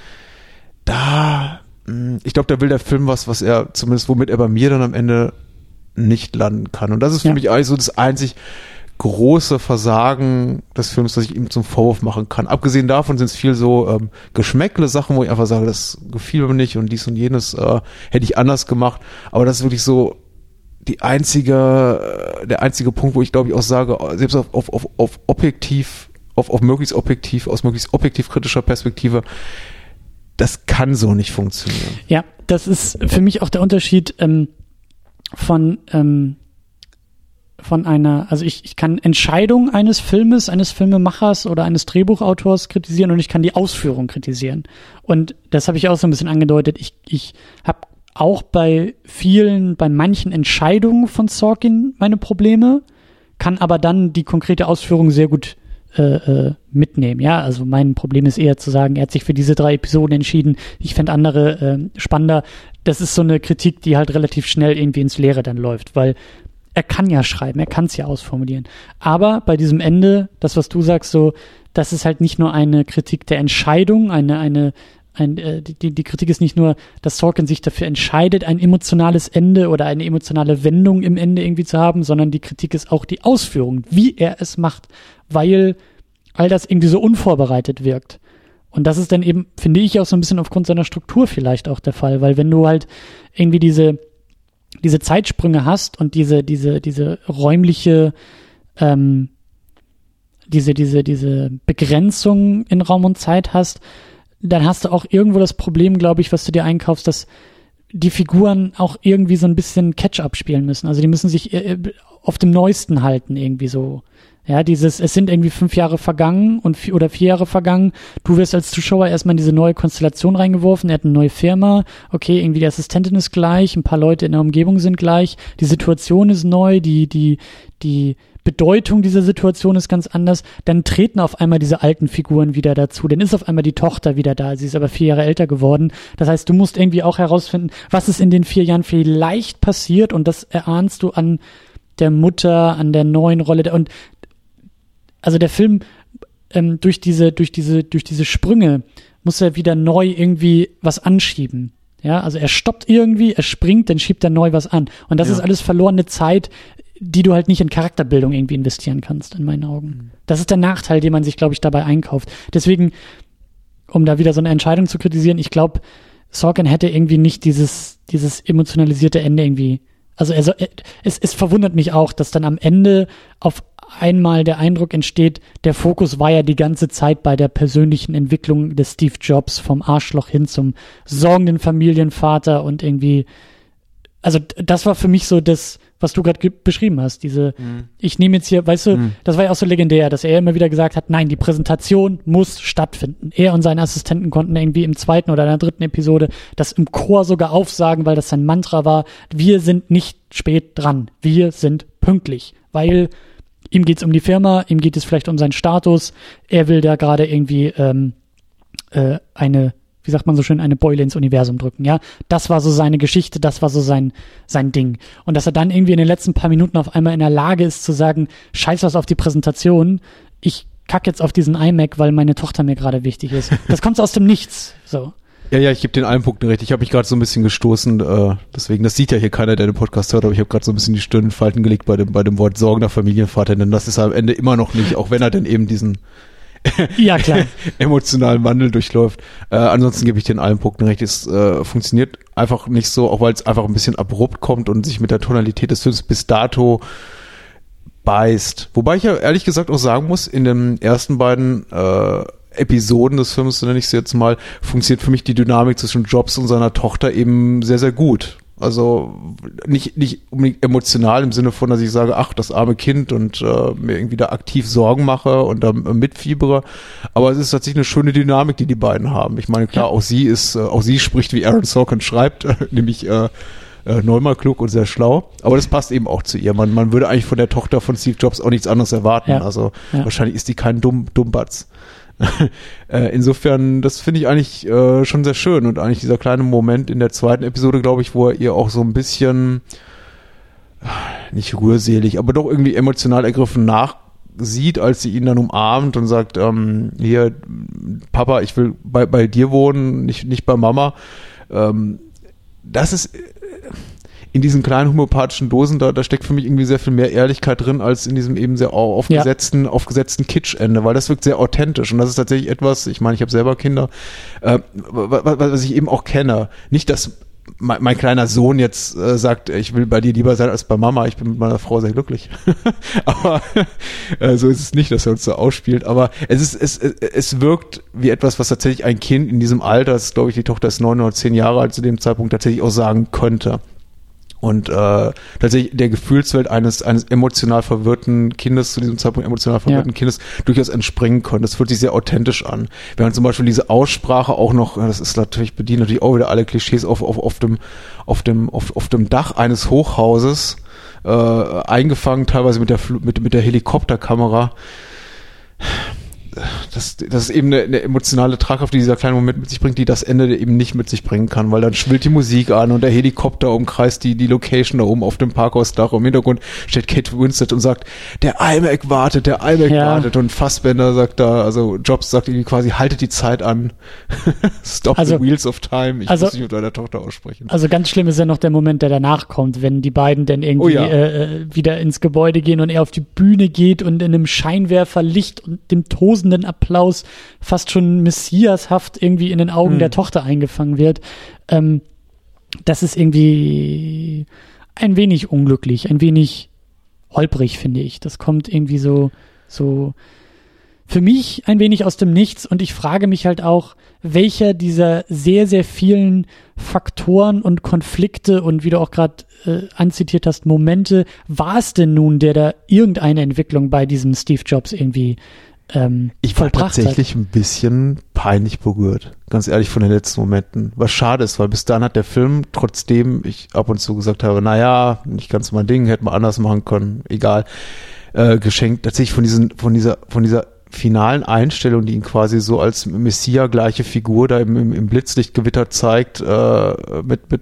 Da, mh, ich glaube, da will der Film was, was er, zumindest womit er bei mir dann am Ende nicht landen kann. Und das ist für Ja. mich eigentlich so das einzig große Versagen des Films, das ich ihm zum Vorwurf machen kann. Abgesehen davon sind es viel so ähm, Geschmäckle Sachen, wo ich einfach sage, das gefiel mir nicht und dies und jenes äh, hätte ich anders gemacht. Aber das ist wirklich so die einzige, äh, der einzige Punkt, wo ich glaube ich auch sage, selbst auf, auf, auf, auf objektiv, auf, auf möglichst objektiv, aus möglichst objektiv kritischer Perspektive, das kann so nicht funktionieren. Ja, das ist für mich auch der Unterschied ähm, von, ähm, von einer, also ich, ich kann Entscheidungen eines Filmes, eines Filmemachers oder eines Drehbuchautors kritisieren und ich kann die Ausführung kritisieren. Und das habe ich auch so ein bisschen angedeutet. Ich, ich habe auch bei vielen, bei manchen Entscheidungen von Sorkin meine Probleme, kann aber dann die konkrete Ausführung sehr gut äh, äh, mitnehmen. Ja, also mein Problem ist eher zu sagen, er hat sich für diese drei Episoden entschieden. Ich fände andere äh, spannender. Das ist so eine Kritik, die halt relativ schnell irgendwie ins Leere dann läuft, weil er kann ja schreiben, er kann es ja ausformulieren. Aber bei diesem Ende, das, was du sagst, so, das ist halt nicht nur eine Kritik der Entscheidung, eine, eine, ein, äh, die, die Kritik ist nicht nur, dass Sorkin sich dafür entscheidet, ein emotionales Ende oder eine emotionale Wendung im Ende irgendwie zu haben, sondern die Kritik ist auch die Ausführung, wie er es macht, weil all das irgendwie so unvorbereitet wirkt. Und das ist dann eben, finde ich, auch so ein bisschen aufgrund seiner Struktur vielleicht auch der Fall, weil wenn du halt irgendwie diese diese Zeitsprünge hast und diese, diese, diese räumliche, ähm, diese, diese, diese Begrenzung in Raum und Zeit hast, dann hast du auch irgendwo das Problem, glaube ich, was du dir einkaufst, dass die Figuren auch irgendwie so ein bisschen Catch-up spielen müssen. Also die müssen sich äh, auf dem Neuesten halten, irgendwie so. Ja, dieses, es sind irgendwie fünf Jahre vergangen und vier, oder vier Jahre vergangen. Du wirst als Zuschauer erstmal in diese neue Konstellation reingeworfen. Er hat eine neue Firma. Okay, irgendwie die Assistentin ist gleich. Ein paar Leute in der Umgebung sind gleich. Die Situation ist neu. Die, die, die Bedeutung dieser Situation ist ganz anders. Dann treten auf einmal diese alten Figuren wieder dazu. Dann ist auf einmal die Tochter wieder da. Sie ist aber vier Jahre älter geworden. Das heißt, du musst irgendwie auch herausfinden, was ist in den vier Jahren vielleicht passiert und das erahnst du an der Mutter, an der neuen Rolle. Und also der Film ähm, durch diese, durch diese, durch diese Sprünge muss er wieder neu irgendwie was anschieben. Ja, also er stoppt irgendwie, er springt, dann schiebt er neu was an. Und das ja. ist alles verlorene Zeit, die du halt nicht in Charakterbildung irgendwie investieren kannst, in meinen Augen. Mhm. Das ist der Nachteil, den man sich, glaube ich, dabei einkauft. Deswegen, um da wieder so eine Entscheidung zu kritisieren, ich glaube, Sorkin hätte irgendwie nicht dieses, dieses emotionalisierte Ende irgendwie. Also er, es, es verwundert mich auch, dass dann am Ende auf einmal der Eindruck entsteht, der Fokus war ja die ganze Zeit bei der persönlichen Entwicklung des Steve Jobs vom Arschloch hin zum sorgenden Familienvater und irgendwie, also das war für mich so das, was du gerade beschrieben hast, diese, mhm. ich nehme jetzt hier, weißt du, mhm. das war ja auch so legendär, dass er immer wieder gesagt hat, nein, die Präsentation muss stattfinden. Er und seine Assistenten konnten irgendwie im zweiten oder in der dritten Episode das im Chor sogar aufsagen, weil das sein Mantra war, wir sind nicht spät dran, wir sind pünktlich, weil ihm geht es um die Firma, ihm geht es vielleicht um seinen Status, er will da gerade irgendwie ähm, äh, eine, wie sagt man so schön, eine Beule ins Universum drücken, ja. Das war so seine Geschichte, das war so sein, sein Ding. Und dass er dann irgendwie in den letzten paar Minuten auf einmal in der Lage ist zu sagen, scheiß was auf die Präsentation, ich kack jetzt auf diesen iMac, weil meine Tochter mir gerade wichtig ist. Das kommt aus dem Nichts, so. Ja, ja, ich gebe den allen Punkten recht. Ich habe mich gerade so ein bisschen gestoßen, äh, deswegen, das sieht ja hier keiner, der den Podcast hört, aber ich habe gerade so ein bisschen die Stirn in Falten gelegt bei dem, bei dem Wort sorgender Familienvater, denn das ist am Ende immer noch nicht, auch wenn er denn eben diesen ja, klar. emotionalen Wandel durchläuft. Äh, ansonsten gebe ich den allen Punkten recht. Es äh, funktioniert einfach nicht so, auch weil es einfach ein bisschen abrupt kommt und sich mit der Tonalität des Films bis dato beißt. Wobei ich ja ehrlich gesagt auch sagen muss, in den ersten beiden äh, Episoden des Films, so nenne ich es jetzt mal, funktioniert für mich die Dynamik zwischen Jobs und seiner Tochter eben sehr, sehr gut. Also nicht, nicht unbedingt emotional im Sinne von, dass ich sage, ach, das arme Kind und äh, mir irgendwie da aktiv Sorgen mache und da mitfiebere. Aber es ist tatsächlich eine schöne Dynamik, die die beiden haben. Ich meine, klar, auch sie ist, äh, auch sie spricht, wie Aaron Sorkin schreibt, äh, nämlich äh, äh, neunmal klug und sehr schlau. Aber das passt eben auch zu ihr. Man, man würde eigentlich von der Tochter von Steve Jobs auch nichts anderes erwarten. Ja. Also ja. wahrscheinlich ist die kein Dumm, Dummbatz. äh, insofern, das finde ich eigentlich äh, schon sehr schön und eigentlich dieser kleine Moment in der zweiten Episode, glaube ich, wo er ihr auch so ein bisschen nicht rührselig, aber doch irgendwie emotional ergriffen nachsieht, als sie ihn dann umarmt und sagt, ähm, hier, Papa, ich will bei, bei dir wohnen, nicht, nicht bei Mama. Ähm, das ist in diesen kleinen homöopathischen Dosen, da, da steckt für mich irgendwie sehr viel mehr Ehrlichkeit drin, als in diesem eben sehr aufgesetzten, ja. aufgesetzten Kitschende, weil das wirkt sehr authentisch und das ist tatsächlich etwas, ich meine, ich habe selber Kinder, äh, was, was ich eben auch kenne. Nicht, dass mein, mein kleiner Sohn jetzt äh, sagt, ich will bei dir lieber sein als bei Mama, ich bin mit meiner Frau sehr glücklich. aber äh, so ist es nicht, dass er uns so ausspielt. Aber es ist, es, es wirkt wie etwas, was tatsächlich ein Kind in diesem Alter, das glaube ich, die Tochter ist neun oder zehn Jahre alt zu dem Zeitpunkt tatsächlich auch sagen könnte. Und äh, tatsächlich der Gefühlswelt eines eines emotional verwirrten Kindes zu diesem Zeitpunkt emotional verwirrten ja. Kindes durchaus entspringen können. Das fühlt sich sehr authentisch an. Während zum Beispiel diese Aussprache auch noch, das ist natürlich bedient natürlich auch wieder alle Klischees auf auf, auf dem auf dem auf, auf dem Dach eines Hochhauses äh, eingefangen, teilweise mit der mit mit der Helikopterkamera das, das ist eben eine, eine emotionale Tragkraft, die dieser kleine Moment mit sich bringt, die das Ende eben nicht mit sich bringen kann, weil dann schwillt die Musik an und der Helikopter umkreist die, die Location da oben auf dem Parkhausdach. Im Hintergrund steht Kate Winslet und sagt, der iMac wartet, der iMac ja. wartet und Fassbender sagt da, also Jobs sagt irgendwie quasi, haltet die Zeit an. Stop also, the wheels of time. Ich also, muss nicht mit deiner Tochter aussprechen. Also ganz schlimm ist ja noch der Moment, der danach kommt, wenn die beiden dann irgendwie oh ja. äh, äh wieder ins Gebäude gehen und er auf die Bühne geht und in einem Scheinwerferlicht und dem Tosen tosenden Applaus fast schon messiashaft irgendwie in den Augen mhm. der Tochter eingefangen wird. Ähm, das ist irgendwie ein wenig unglücklich, ein wenig holprig, finde ich. Das kommt irgendwie so, so für mich ein wenig aus dem Nichts und ich frage mich halt auch, welcher dieser sehr, sehr vielen Faktoren und Konflikte und wie du auch gerade äh, anzitiert hast, Momente war es denn nun, der da irgendeine Entwicklung bei diesem Steve Jobs irgendwie ähm, ich war tatsächlich hat. ein bisschen peinlich berührt, ganz ehrlich von den letzten Momenten. Was schade ist, weil bis dann hat der Film, trotzdem ich ab und zu gesagt habe, naja, nicht ganz mein Ding, hätte man anders machen können, egal, äh, geschenkt, tatsächlich von diesen, von dieser, von dieser finalen Einstellung, die ihn quasi so als Messia-gleiche Figur da im, im, im Blitzlichtgewitter zeigt, äh, mit, mit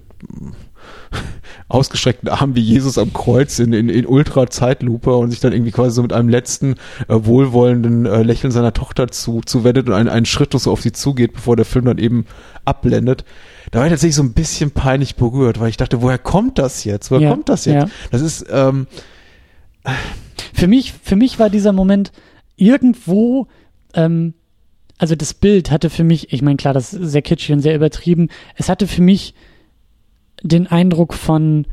ausgestreckten Armen wie Jesus am Kreuz in, in, in Ultra-Zeitlupe und sich dann irgendwie quasi so mit einem letzten äh, wohlwollenden äh, Lächeln seiner Tochter zu, zuwendet und einen, einen Schritt so auf sie zugeht, bevor der Film dann eben abblendet. Da war ich tatsächlich so ein bisschen peinlich berührt, weil ich dachte, woher kommt das jetzt? Woher ja, kommt das jetzt? Ja. Das ist ähm, für mich, für mich war dieser Moment irgendwo ähm, also das Bild hatte für mich, ich meine, klar, das ist sehr kitschig und sehr übertrieben, es hatte für mich den Eindruck von,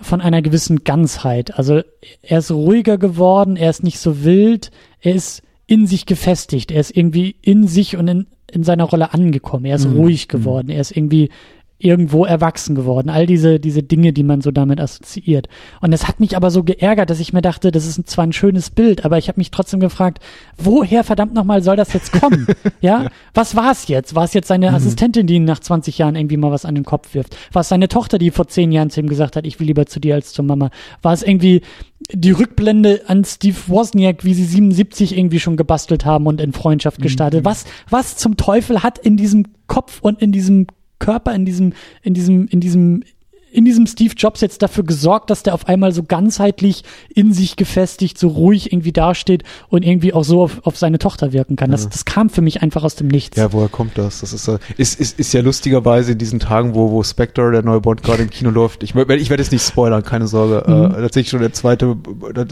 von einer gewissen Ganzheit. Also er ist ruhiger geworden, er ist nicht so wild, er ist in sich gefestigt, er ist irgendwie in sich und in, in seiner Rolle angekommen, er ist mhm. ruhig geworden, er ist irgendwie irgendwo erwachsen geworden. All diese, diese Dinge, die man so damit assoziiert. Und das hat mich aber so geärgert, dass ich mir dachte, das ist zwar ein schönes Bild, aber ich habe mich trotzdem gefragt, woher verdammt nochmal soll das jetzt kommen? ja? Was war es jetzt? War es jetzt seine mhm. Assistentin, die ihn nach 20 Jahren irgendwie mal was an den Kopf wirft? War es seine Tochter, die vor 10 Jahren zu ihm gesagt hat, ich will lieber zu dir als zur Mama? War es irgendwie die Rückblende an Steve Wozniak, wie sie 77 irgendwie schon gebastelt haben und in Freundschaft gestartet? Mhm. Was, was zum Teufel hat in diesem Kopf und in diesem Körper in diesem, in diesem, in diesem, in diesem Steve Jobs jetzt dafür gesorgt, dass der auf einmal so ganzheitlich in sich gefestigt, so ruhig irgendwie dasteht und irgendwie auch so auf, auf seine Tochter wirken kann. Das, ja. das kam für mich einfach aus dem Nichts. Ja, woher kommt das? Das ist, ist, ist, ist ja lustigerweise in diesen Tagen, wo, wo Spectre, der neue Bond, gerade im Kino läuft. Ich, ich werde jetzt nicht spoilern, keine Sorge. Mhm. Äh, tatsächlich schon der zweite,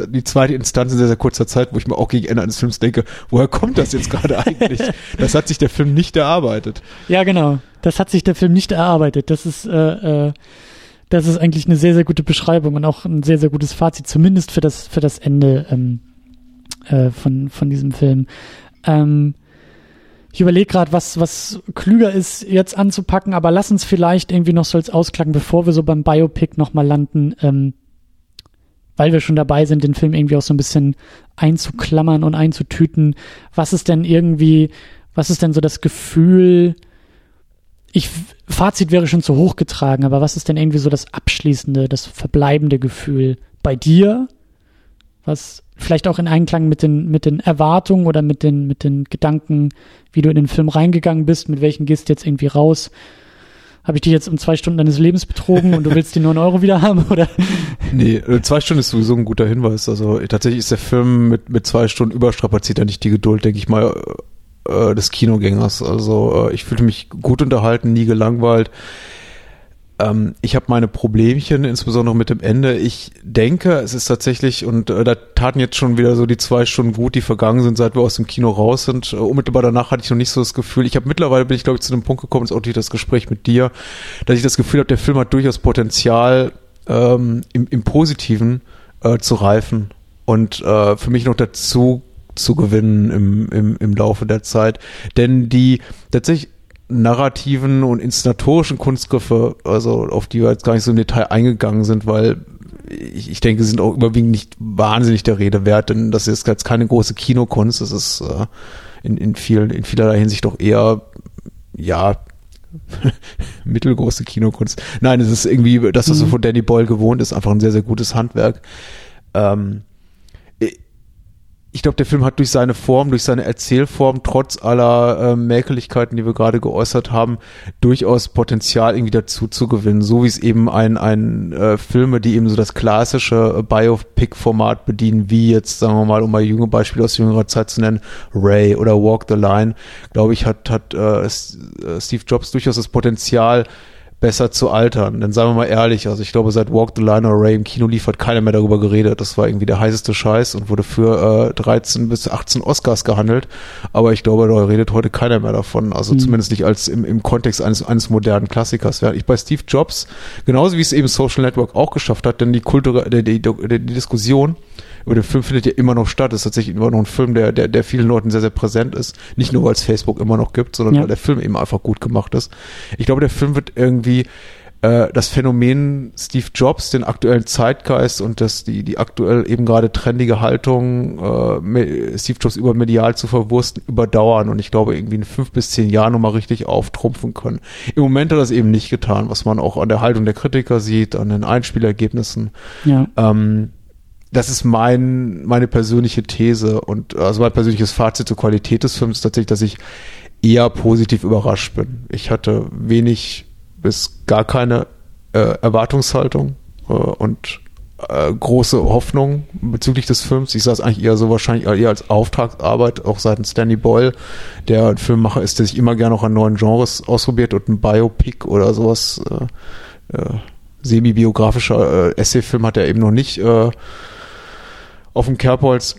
die zweite Instanz in sehr, sehr kurzer Zeit, wo ich mir auch gegen Ende eines Films denke, woher kommt das jetzt gerade eigentlich? das hat sich der Film nicht erarbeitet. Ja, genau das hat sich der Film nicht erarbeitet. Das ist, äh, äh, das ist eigentlich eine sehr, sehr gute Beschreibung und auch ein sehr, sehr gutes Fazit, zumindest für das, für das Ende ähm, äh, von, von diesem Film. Ähm, ich überlege gerade, was, was klüger ist, jetzt anzupacken, aber lass uns vielleicht irgendwie noch so als Ausklang, bevor wir so beim Biopic nochmal landen, ähm, weil wir schon dabei sind, den Film irgendwie auch so ein bisschen einzuklammern und einzutüten. Was ist denn irgendwie, was ist denn so das Gefühl, ich, Fazit wäre schon zu hoch getragen, aber was ist denn irgendwie so das abschließende, das verbleibende Gefühl bei dir? Was vielleicht auch in Einklang mit den, mit den Erwartungen oder mit den, mit den Gedanken, wie du in den Film reingegangen bist, mit welchen gehst du jetzt irgendwie raus? Habe ich dich jetzt um zwei Stunden deines Lebens betrogen und du willst die neun Euro wieder haben, oder? Nee, äh, zwei Stunden ist sowieso ein guter Hinweis. Also tatsächlich ist der Film mit, mit zwei Stunden überstrapaziert er nicht die Geduld, denke ich mal, äh, des Kinogängers. Also äh, ich fühlte mich gut unterhalten, nie gelangweilt. Ähm, ich habe meine Problemchen, insbesondere mit dem Ende. Ich denke, es ist tatsächlich, und äh, da taten jetzt schon wieder so die zwei Stunden gut, die vergangen sind, seit wir aus dem Kino raus sind. Äh, unmittelbar danach hatte ich noch nicht so das Gefühl. Ich habe mittlerweile bin ich, glaube ich, zu dem Punkt gekommen, ist auch durch das Gespräch mit dir, dass ich das Gefühl habe, der Film hat durchaus Potenzial, ähm, im, im Positiven äh, zu reifen. Und äh, für mich noch dazu zu gewinnen im, im, im Laufe der Zeit. Denn die tatsächlich narrativen und inszenatorischen Kunstgriffe, also auf die wir jetzt gar nicht so im Detail eingegangen sind, weil ich, ich denke, sind auch überwiegend nicht wahnsinnig der Rede wert, denn das ist jetzt keine große Kinokunst, das ist äh, in, in, viel, in vielerlei Hinsicht doch eher, ja, mittelgroße Kinokunst. Nein, es ist irgendwie das, was mhm. so von Danny Boyle gewohnt ist, einfach ein sehr, sehr gutes Handwerk. Ähm, ich glaube, der Film hat durch seine Form, durch seine Erzählform, trotz aller äh, Mäkeligkeiten, die wir gerade geäußert haben, durchaus Potenzial irgendwie dazu zu gewinnen. So wie es eben ein, ein äh, Filme, die eben so das klassische äh, Biopic-Format bedienen, wie jetzt, sagen wir mal, um mal junge Beispiele aus jüngerer Zeit zu nennen, Ray oder Walk the Line, glaube ich, hat, hat äh, äh Steve Jobs durchaus das Potenzial, besser zu altern. Denn sagen wir mal ehrlich, also ich glaube, seit Walk the Line oder Ray im Kino lief, hat keiner mehr darüber geredet. Das war irgendwie der heißeste Scheiß und wurde für äh, 13 bis 18 Oscars gehandelt. Aber ich glaube, da redet heute keiner mehr davon. Also mhm. zumindest nicht als im, im Kontext eines, eines modernen Klassikers. Während ich bei Steve Jobs, genauso wie es eben Social Network auch geschafft hat, denn die Kultur, die, die, die, die Diskussion über den Film findet ja immer noch statt. Das ist tatsächlich immer noch ein Film, der, der, der vielen Leuten sehr, sehr präsent ist. Nicht nur, weil es Facebook immer noch gibt, sondern ja. weil der Film eben einfach gut gemacht ist. Ich glaube, der Film wird irgendwie äh, das Phänomen Steve Jobs, den aktuellen Zeitgeist und das, die, die aktuell eben gerade trendige Haltung, äh, Steve Jobs über medial zu verwursten, überdauern und ich glaube irgendwie in fünf bis zehn Jahren nochmal richtig auftrumpfen können. Im Moment hat er das eben nicht getan, was man auch an der Haltung der Kritiker sieht, an den Einspielergebnissen. Ja. Ähm, das ist mein, meine persönliche These und also mein persönliches Fazit zur Qualität des Films tatsächlich, dass ich eher positiv überrascht bin. Ich hatte wenig bis gar keine äh, Erwartungshaltung äh, und äh, große Hoffnung bezüglich des Films. Ich sah es eigentlich eher so wahrscheinlich eher als Auftragsarbeit, auch seitens Danny Boyle, der ein Filmmacher ist, der sich immer gerne noch an neuen Genres ausprobiert und ein Biopic oder sowas, äh, äh, semi-biografischer äh, Essayfilm hat er eben noch nicht äh, auf dem Kerbholz.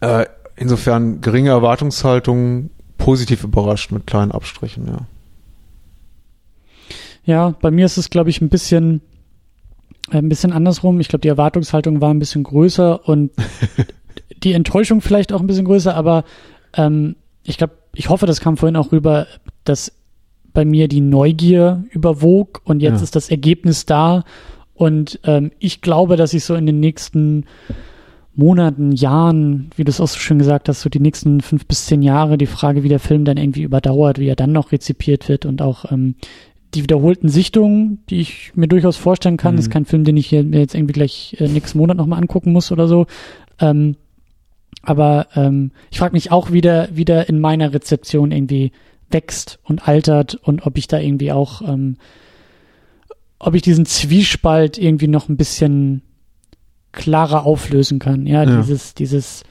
Äh, insofern geringe Erwartungshaltung, positiv überrascht mit kleinen Abstrichen, ja. Ja, bei mir ist es, glaube ich, ein bisschen, äh, ein bisschen andersrum. Ich glaube, die Erwartungshaltung war ein bisschen größer und die Enttäuschung vielleicht auch ein bisschen größer, aber ähm, ich glaube, ich hoffe, das kam vorhin auch rüber, dass bei mir die Neugier überwog und jetzt ja. ist das Ergebnis da und ähm, ich glaube, dass ich so in den nächsten Monaten, Jahren, wie du es auch so schön gesagt hast, so die nächsten fünf bis zehn Jahre, die Frage, wie der Film dann irgendwie überdauert, wie er dann noch rezipiert wird und auch ähm, die wiederholten Sichtungen, die ich mir durchaus vorstellen kann. Mhm. Das ist kein Film, den ich hier mir jetzt irgendwie gleich äh, nächsten Monat nochmal angucken muss oder so. Ähm, aber ähm, ich frage mich auch wieder, wie der in meiner Rezeption irgendwie wächst und altert und ob ich da irgendwie auch, ähm, ob ich diesen Zwiespalt irgendwie noch ein bisschen klarer auflösen kann. Ja, ja. dieses, dieses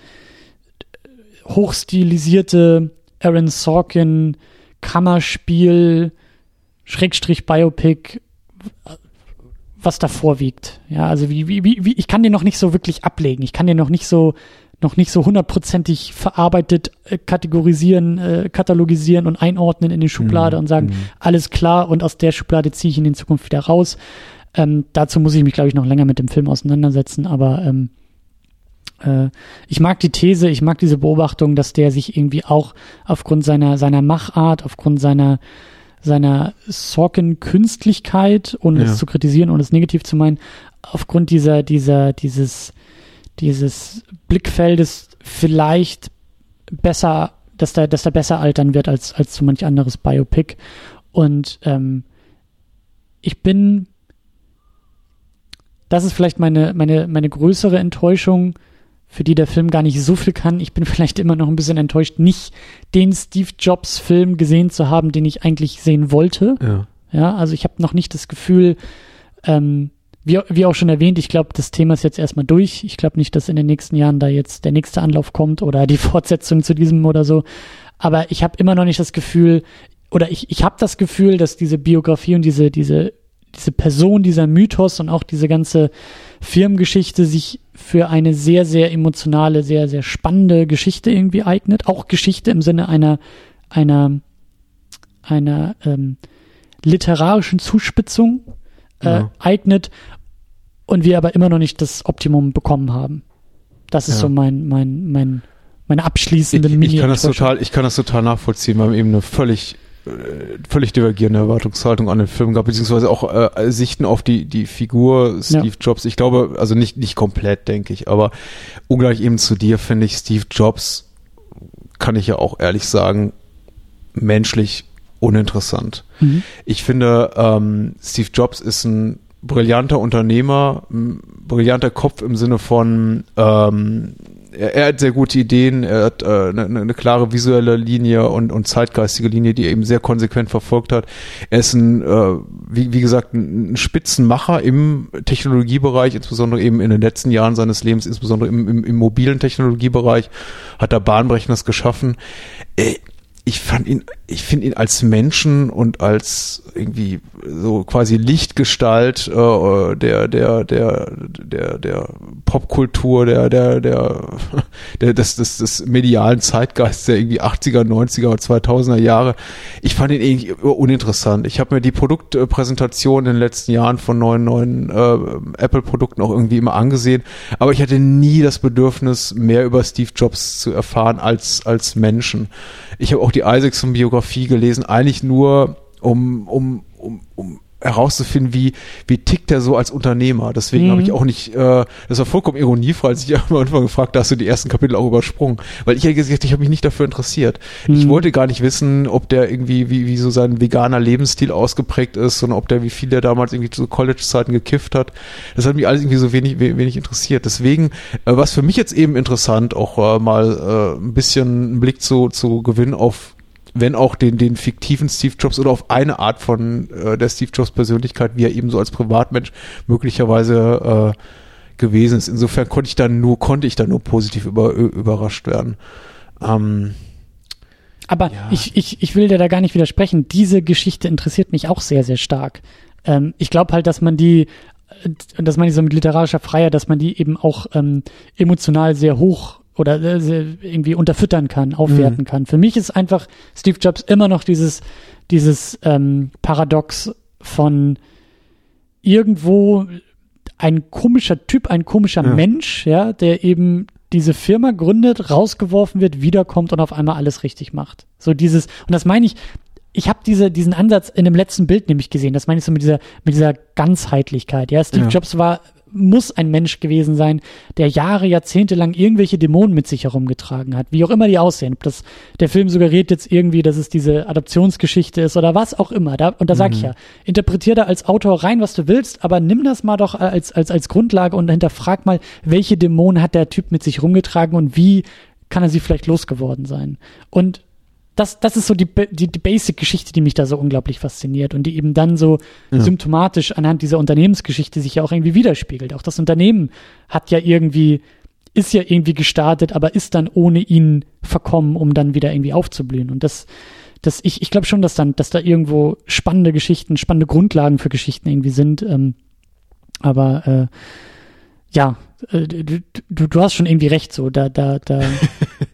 hochstilisierte Aaron Sorkin Kammerspiel, Schrägstrich Biopic, was da vorwiegt. Ja, also wie, wie, wie, ich kann den noch nicht so wirklich ablegen. Ich kann den noch nicht so, noch nicht so hundertprozentig verarbeitet äh, kategorisieren, äh, katalogisieren und einordnen in die Schublade mhm. und sagen, mhm. alles klar und aus der Schublade ziehe ich ihn in Zukunft wieder raus. Ähm, dazu muss ich mich, glaube ich, noch länger mit dem Film auseinandersetzen, aber ähm, äh, ich mag die These, ich mag diese Beobachtung, dass der sich irgendwie auch aufgrund seiner, seiner Machart, aufgrund seiner, seiner Sorkin-Künstlichkeit, ohne ja. es zu kritisieren, ohne es negativ zu meinen, aufgrund dieser, dieser, dieses, dieses Blickfeldes vielleicht besser, dass der, dass der besser altern wird als, als so manch anderes Biopic. Und ähm, ich bin das ist vielleicht meine, meine, meine größere Enttäuschung, für die der Film gar nicht so viel kann. Ich bin vielleicht immer noch ein bisschen enttäuscht, nicht den Steve Jobs Film gesehen zu haben, den ich eigentlich sehen wollte. Ja, ja also ich habe noch nicht das Gefühl, ähm, wie, wie auch schon erwähnt, ich glaube, das Thema ist jetzt erstmal durch. Ich glaube nicht, dass in den nächsten Jahren da jetzt der nächste Anlauf kommt oder die Fortsetzung zu diesem oder so. Aber ich habe immer noch nicht das Gefühl, oder ich, ich habe das Gefühl, dass diese Biografie und diese, diese diese Person, dieser Mythos und auch diese ganze Firmengeschichte sich für eine sehr, sehr emotionale, sehr, sehr spannende Geschichte irgendwie eignet. Auch Geschichte im Sinne einer, einer, einer ähm, literarischen Zuspitzung äh, ja. eignet und wir aber immer noch nicht das Optimum bekommen haben. Das ist ja. so mein, mein, mein, meine abschließende ich, ich kann das total, ich kann das total nachvollziehen, weil eben eine völlig völlig divergierende Erwartungshaltung an den Film gab, beziehungsweise auch äh, Sichten auf die, die Figur Steve ja. Jobs. Ich glaube, also nicht, nicht komplett, denke ich, aber ungleich eben zu dir finde ich Steve Jobs, kann ich ja auch ehrlich sagen, menschlich uninteressant. Mhm. Ich finde, ähm, Steve Jobs ist ein brillanter Unternehmer, ein brillanter Kopf im Sinne von ähm, er, er, hat sehr gute Ideen, er hat äh, eine, eine klare visuelle Linie und, und zeitgeistige Linie, die er eben sehr konsequent verfolgt hat. Er ist ein, äh, wie, wie gesagt, ein Spitzenmacher im Technologiebereich, insbesondere eben in den letzten Jahren seines Lebens, insbesondere im, im, im mobilen Technologiebereich, hat er Bahnbrechendes geschaffen. Äh, ich fand ihn, ich finde ihn als Menschen und als irgendwie so quasi Lichtgestalt äh, der der der der der Popkultur, der der der der des des, des medialen Zeitgeists der irgendwie 80er, 90er, 2000er Jahre. Ich fand ihn irgendwie uninteressant. Ich habe mir die Produktpräsentation in den letzten Jahren von neuen neuen äh, Apple Produkten auch irgendwie immer angesehen, aber ich hatte nie das Bedürfnis mehr über Steve Jobs zu erfahren als als Menschen. Ich habe auch die Isaacson-Biografie gelesen, eigentlich nur, um, um, um, um herauszufinden, wie, wie tickt er so als Unternehmer. Deswegen mhm. habe ich auch nicht, äh, das war vollkommen ironiefrei, als ich am Anfang gefragt, da hast du die ersten Kapitel auch übersprungen. Weil ich ja gesagt, ich habe mich nicht dafür interessiert. Mhm. Ich wollte gar nicht wissen, ob der irgendwie, wie, wie so sein veganer Lebensstil ausgeprägt ist, sondern ob der, wie viel der damals irgendwie zu College-Zeiten gekifft hat. Das hat mich alles irgendwie so wenig, wenig interessiert. Deswegen, äh, was für mich jetzt eben interessant, auch äh, mal äh, ein bisschen einen Blick zu, zu gewinnen auf wenn auch den, den fiktiven Steve Jobs oder auf eine Art von äh, der Steve Jobs Persönlichkeit, wie er eben so als Privatmensch möglicherweise äh, gewesen ist. Insofern konnte ich dann nur, konnte ich dann nur positiv über, überrascht werden. Ähm, aber ja. ich, ich, ich will dir da gar nicht widersprechen. Diese Geschichte interessiert mich auch sehr, sehr stark. Ähm, ich glaube halt, dass man die, äh, dass man die so mit literarischer Freiheit, dass man die eben auch ähm, emotional sehr hoch oder äh, irgendwie unterfüttern kann, aufwerten mhm. kann. Für mich ist einfach Steve Jobs immer noch dieses, dieses ähm, Paradox von irgendwo ein komischer Typ, ein komischer ja. Mensch, ja, der eben diese Firma gründet, rausgeworfen wird, wiederkommt und auf einmal alles richtig macht. So dieses, und das meine ich, ich habe diese, diesen Ansatz in dem letzten Bild nämlich gesehen. Das meine ich so mit dieser, mit dieser Ganzheitlichkeit. Ja, Steve ja. Jobs war muss ein Mensch gewesen sein, der Jahre, Jahrzehnte lang irgendwelche Dämonen mit sich herumgetragen hat, wie auch immer die aussehen. Ob das der Film suggeriert jetzt irgendwie, dass es diese Adoptionsgeschichte ist oder was auch immer. Da, und da sag mhm. ich ja, interpretier da als Autor rein, was du willst, aber nimm das mal doch als, als, als Grundlage und hinterfrag mal, welche Dämonen hat der Typ mit sich rumgetragen und wie kann er sie vielleicht losgeworden sein. Und das, das ist so die, die, die Basic-Geschichte, die mich da so unglaublich fasziniert und die eben dann so ja. symptomatisch anhand dieser Unternehmensgeschichte sich ja auch irgendwie widerspiegelt. Auch das Unternehmen hat ja irgendwie, ist ja irgendwie gestartet, aber ist dann ohne ihn verkommen, um dann wieder irgendwie aufzublühen. Und das, das, ich, ich glaube schon, dass dann, dass da irgendwo spannende Geschichten, spannende Grundlagen für Geschichten irgendwie sind. Ähm, aber äh, ja, äh, du, du, du hast schon irgendwie recht, so, da, da, da.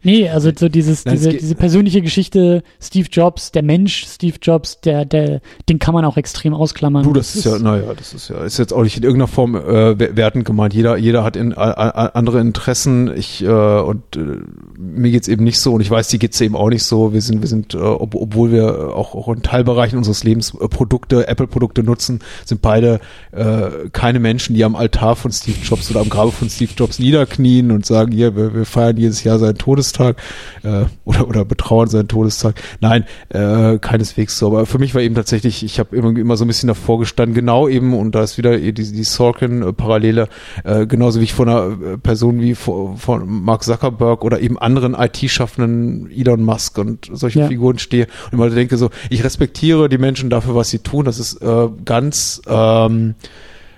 nee, also so dieses, Nein, diese, diese persönliche Geschichte, Steve Jobs, der Mensch Steve Jobs, der, der, den kann man auch extrem ausklammern. Du, das, das ist ja, naja, das ist ja, ist jetzt auch nicht in irgendeiner Form äh, wertend gemeint. Jeder, jeder hat in, a, a, andere Interessen. Ich, äh, und äh, mir geht's eben nicht so und ich weiß, die geht's eben auch nicht so. Wir sind, wir sind, äh, ob, obwohl wir auch, auch in Teilbereichen unseres Lebens äh, Produkte, Apple-Produkte nutzen, sind beide äh, keine Menschen, die am Altar von Steve Jobs oder am Grabe von Steve Jobs niederknien und sagen, hier, wir, wir feiern jedes Jahr seinen Todestag äh, oder, oder betrauern seinen Todestag. Nein, äh, keineswegs so. Aber für mich war eben tatsächlich, ich habe immer, immer so ein bisschen davor gestanden, genau eben, und da ist wieder die, die Sorkin-Parallele, äh, genauso wie ich von einer äh, Person wie von, von Mark Zuckerberg oder eben anderen IT-Schaffenden, Elon Musk und solche ja. Figuren stehe und immer denke so, ich respektiere die Menschen dafür, was sie tun. Das ist äh, ganz ähm,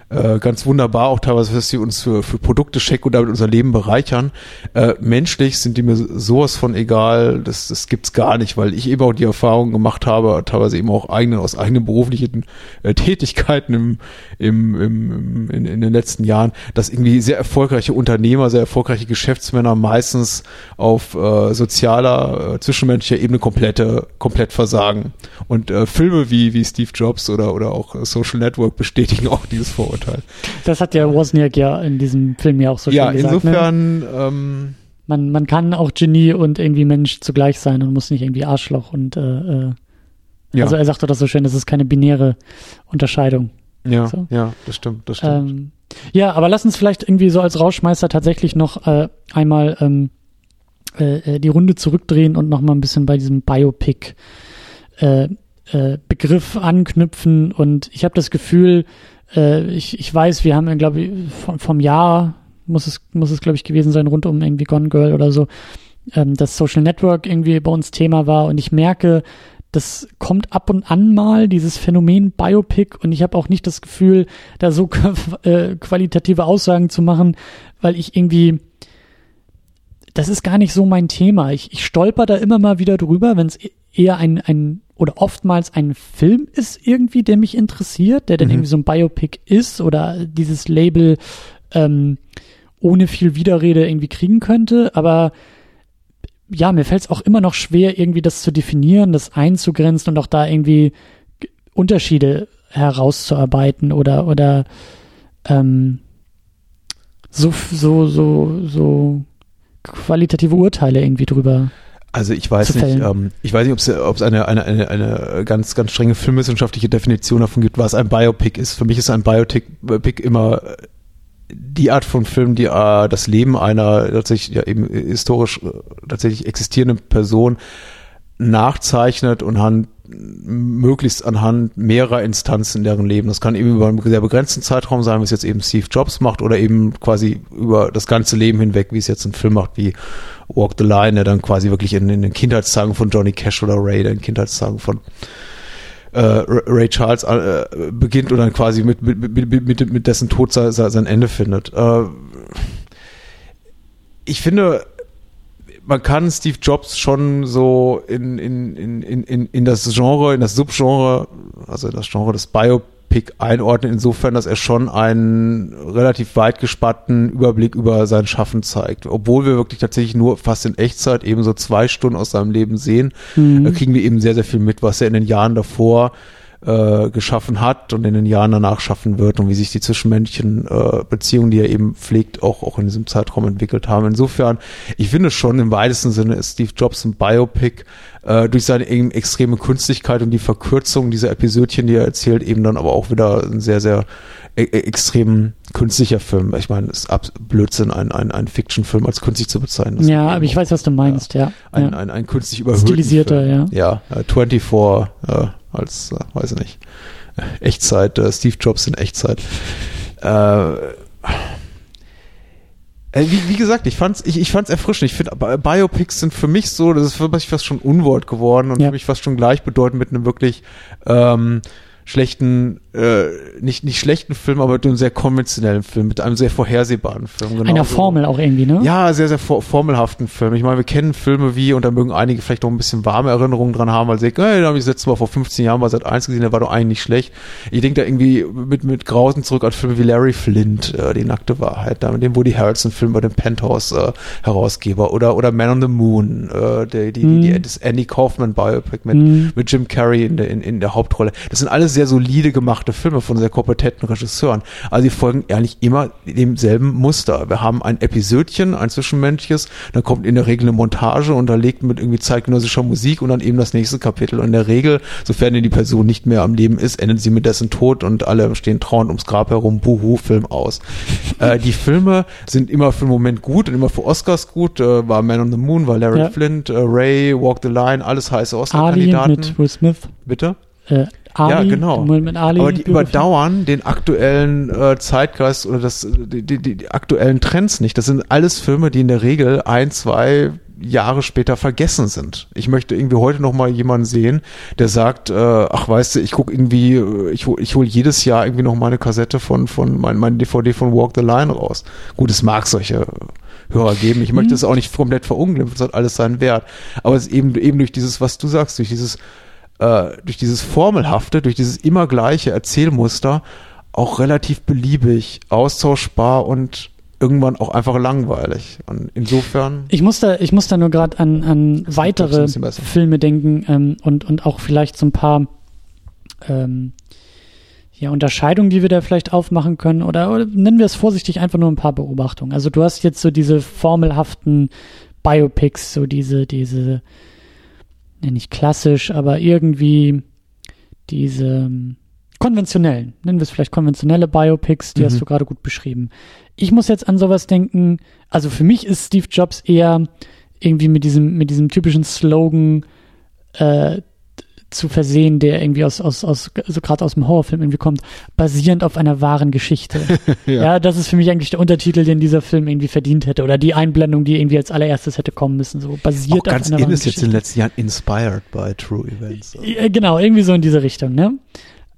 äh, ganz wunderbar, auch teilweise, dass sie uns für, für Produkte checken und damit unser Leben bereichern. Äh, menschlich sind die mir sowas von egal, das, das gibt's gar nicht, weil ich eben auch die Erfahrung gemacht habe, teilweise eben auch eigene, aus eigenen beruflichen äh, Tätigkeiten im, im, im, in, in den letzten Jahren, dass irgendwie sehr erfolgreiche Unternehmer, sehr erfolgreiche Geschäftsmänner meistens auf äh, sozialer, äh, zwischenmenschlicher Ebene komplette, komplett versagen. Und äh, Filme wie, wie Steve Jobs oder, oder auch Social Network bestätigen auch dieses Vorurteil. Urteil. Das hat ja Wozniak ja in diesem Film ja auch so ja, schön gesagt. Ja, insofern. Ne? Ähm, man, man kann auch Genie und irgendwie Mensch zugleich sein und muss nicht irgendwie Arschloch und äh, äh, Ja. Also er sagte das so schön, das ist keine binäre Unterscheidung. Ja, So. ja, das stimmt, das stimmt. Ähm, ja, aber lass uns vielleicht irgendwie so als Rauschmeister tatsächlich noch äh, einmal ähm, äh, äh, die Runde zurückdrehen und noch mal ein bisschen bei diesem Biopic äh, äh, Begriff anknüpfen. Und ich habe das Gefühl, äh, ich, ich weiß, wir haben, glaube ich, vom, vom Jahr muss es, muss es, glaube ich, gewesen sein, rund um irgendwie Gone Girl oder so, ähm, dass Social Network irgendwie bei uns Thema war. Und ich merke, das kommt ab und an mal, dieses Phänomen Biopic. Und ich habe auch nicht das Gefühl, da so äh, qualitative Aussagen zu machen, weil ich irgendwie, das ist gar nicht so mein Thema. Ich, ich stolper da immer mal wieder drüber, wenn es eher ein, ein oder oftmals ein Film ist irgendwie, der mich interessiert, der dann Mhm. irgendwie so ein Biopic ist oder dieses Label ähm, ohne viel Widerrede irgendwie kriegen könnte. Aber ja, mir fällt es auch immer noch schwer, irgendwie das zu definieren, das einzugrenzen und auch da irgendwie Unterschiede herauszuarbeiten oder oder ähm, so so so so qualitative Urteile irgendwie drüber. Also ich weiß nicht, ähm, ich weiß nicht, ob es eine, eine, eine, eine ganz, ganz strenge filmwissenschaftliche Definition davon gibt, was ein Biopic ist. Für mich ist ein Biopic Pic immer äh, die Art von Film, die äh, das Leben einer tatsächlich ja eben historisch äh, tatsächlich existierenden Person nachzeichnet und han, möglichst anhand mehrerer Instanzen in deren Leben. Das kann eben über einen sehr begrenzten Zeitraum sein, wie es jetzt eben Steve Jobs macht, oder eben quasi über das ganze Leben hinweg, wie es jetzt ein Film macht wie Walk the Line, der dann quasi wirklich in, in den Kindheitstagen von Johnny Cash oder Ray, der in den Kindheitstagen von äh, Ray Charles äh, beginnt und dann quasi mit, mit, mit, mit, mit dessen Tod sein, sein Ende findet. Äh, ich finde, man kann Steve Jobs schon so in, in, in, in, in in das Genre, in das Subgenre, also in das Genre des Biopic einordnen, insofern, dass er schon einen relativ weit gespannten Überblick über sein Schaffen zeigt. Obwohl wir wirklich tatsächlich nur fast in Echtzeit eben so zwei Stunden aus seinem Leben sehen, Mhm. da kriegen wir eben sehr, sehr viel mit, was er in den Jahren davor äh, geschaffen hat und in den Jahren danach schaffen wird und wie sich die zwischenmenschlichen äh, Beziehungen, die er eben pflegt, auch, auch in diesem Zeitraum entwickelt haben. Insofern, ich finde schon im weitesten Sinne ist Steve Jobs ein Biopic äh, durch seine eben extreme Künstlichkeit und die Verkürzung dieser Episodchen, die er erzählt, eben dann aber auch wieder ein sehr, sehr e e- extrem künstlicher Film. Ich meine, es ist Blödsinn, ein, ein, ein Fiction-Film als künstlich zu bezeichnen. Das Ja, aber ich weiß, was du meinst, ja. ein, ja. ein, ein künstlich überhöhten Stilisierter, Film. ja. Ja, äh, 24 äh, als, äh, weiß ich nicht, Echtzeit, äh, Steve Jobs in Echtzeit. Äh, äh, wie, wie gesagt, ich fand's, ich, ich fand's erfrischend. Ich finde, Bi- Biopics sind für mich so, das ist für mich fast schon Unwort geworden und Ja. für mich fast schon gleichbedeutend mit einem wirklich ähm, schlechten, äh, nicht, nicht schlechten Film, aber mit einem sehr konventionellen Film, mit einem sehr vorhersehbaren Film. Einer Genauso- Formel auch irgendwie, ne? ja, sehr, sehr for formelhaften Film. Ich meine, wir kennen Filme wie, und da mögen einige vielleicht noch ein bisschen warme Erinnerungen dran haben, weil sie denken, hey, da habe ich das letzte Mal vor 15 Jahren bei Sat 1 gesehen, der war doch eigentlich nicht schlecht. Ich denke da irgendwie mit, mit Grausen zurück an Filme wie Larry Flint, äh, Die nackte Wahrheit, da mit dem Woody Harrelson-Film bei dem Penthouse-Herausgeber oder, oder Man on the Moon, äh, der, die, Mhm. die, die, das Andy Kaufman-Biopic mit, Mhm. mit Jim Carrey in der, in, in der Hauptrolle. Das sind alles sehr solide gemachte Filme von sehr kompetenten Regisseuren. Also die folgen eigentlich immer demselben Muster. Wir haben ein Episodchen, ein zwischenmenschliches, dann kommt in der Regel eine Montage unterlegt mit irgendwie zeitgenössischer Musik und dann eben das nächste Kapitel. Und in der Regel, sofern denn die Person nicht mehr am Leben ist, endet sie mit dessen Tod und alle stehen trauernd ums Grab herum, buhu, Film aus. äh, die Filme sind immer für einen Moment gut und immer für Oscars gut. Äh, war Man on the Moon, war Larry Ja. Flint, äh, Ray, Walk the Line, alles heiße Oscar-Kandidaten. mit Will Smith. Bitte? Äh, Ali, Ja, genau. Mit Ali Aber die überdauern den aktuellen äh, Zeitgeist oder das, die, die, die, aktuellen Trends nicht. Das sind alles Filme, die in der Regel ein, zwei Jahre später vergessen sind. Ich möchte irgendwie heute noch mal jemanden sehen, der sagt, äh, ach weißt du, ich gucke irgendwie, äh, ich hol, ich hol jedes Jahr irgendwie noch mal eine Kassette von, von mein, mein DVD von Walk the Line raus. Gut, es mag solche Hörer geben. Ich möchte Mhm. es auch nicht komplett verunglimpfen, es hat alles seinen Wert. Aber es ist eben, eben durch dieses, was du sagst, durch dieses äh, durch dieses Formelhafte, durch dieses immer gleiche Erzählmuster auch relativ beliebig, austauschbar und irgendwann auch einfach langweilig. Und insofern. Ich muss da, ich muss da nur gerade an, an weitere. Filme denken ähm, und, und auch vielleicht so ein paar ähm, ja, Unterscheidungen, die wir da vielleicht aufmachen können oder, oder nennen wir es vorsichtig einfach nur ein paar Beobachtungen. Also du hast jetzt so diese formelhaften Biopics, so diese, diese, ne, nicht klassisch, aber irgendwie diese ähm, konventionellen, nennen wir es vielleicht konventionelle Biopics, die Mhm. hast du gerade gut beschrieben. Ich muss jetzt an sowas denken, also für mich ist Steve Jobs eher irgendwie mit diesem, mit diesem typischen Slogan äh, zu versehen, der irgendwie aus, aus, aus so gerade aus dem Horrorfilm irgendwie kommt, basierend auf einer wahren Geschichte. ja. das ist für mich eigentlich der Untertitel, den dieser Film irgendwie verdient hätte. Oder die Einblendung, die irgendwie als allererstes hätte kommen müssen. So basiert Auch ganz auf einer wahren in ist jetzt in Geschichte. den letzten Jahren inspired by true events. Ja, Genau, irgendwie so in diese Richtung, ne?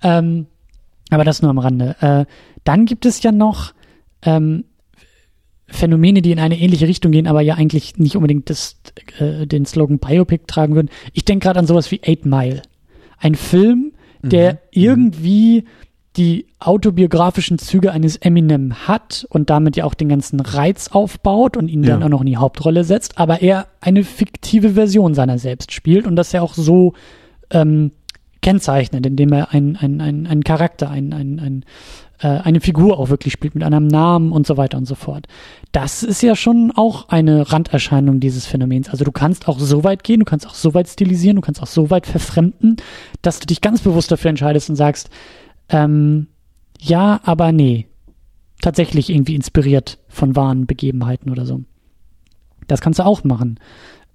Ähm, aber das nur am Rande. Äh, dann gibt es ja noch ähm, Phänomene, die in eine ähnliche Richtung gehen, aber ja eigentlich nicht unbedingt das, äh, den Slogan Biopic tragen würden. Ich denke gerade an sowas wie Eight Mile. Ein Film, der Mhm. irgendwie die autobiografischen Züge eines Eminem hat und damit ja auch den ganzen Reiz aufbaut und ihn dann Ja. auch noch in die Hauptrolle setzt, aber er eine fiktive Version seiner selbst spielt und das ja auch so ähm, kennzeichnet, indem er einen ein, ein, einen Charakter, ein, ein, ein, äh, eine Figur auch wirklich spielt mit einem Namen und so weiter und so fort. Das ist ja schon auch eine Randerscheinung dieses Phänomens. Also du kannst auch so weit gehen, du kannst auch so weit stilisieren, du kannst auch so weit verfremden, dass du dich ganz bewusst dafür entscheidest und sagst, ähm, ja, aber nee. Tatsächlich irgendwie inspiriert von wahren Begebenheiten oder so. Das kannst du auch machen.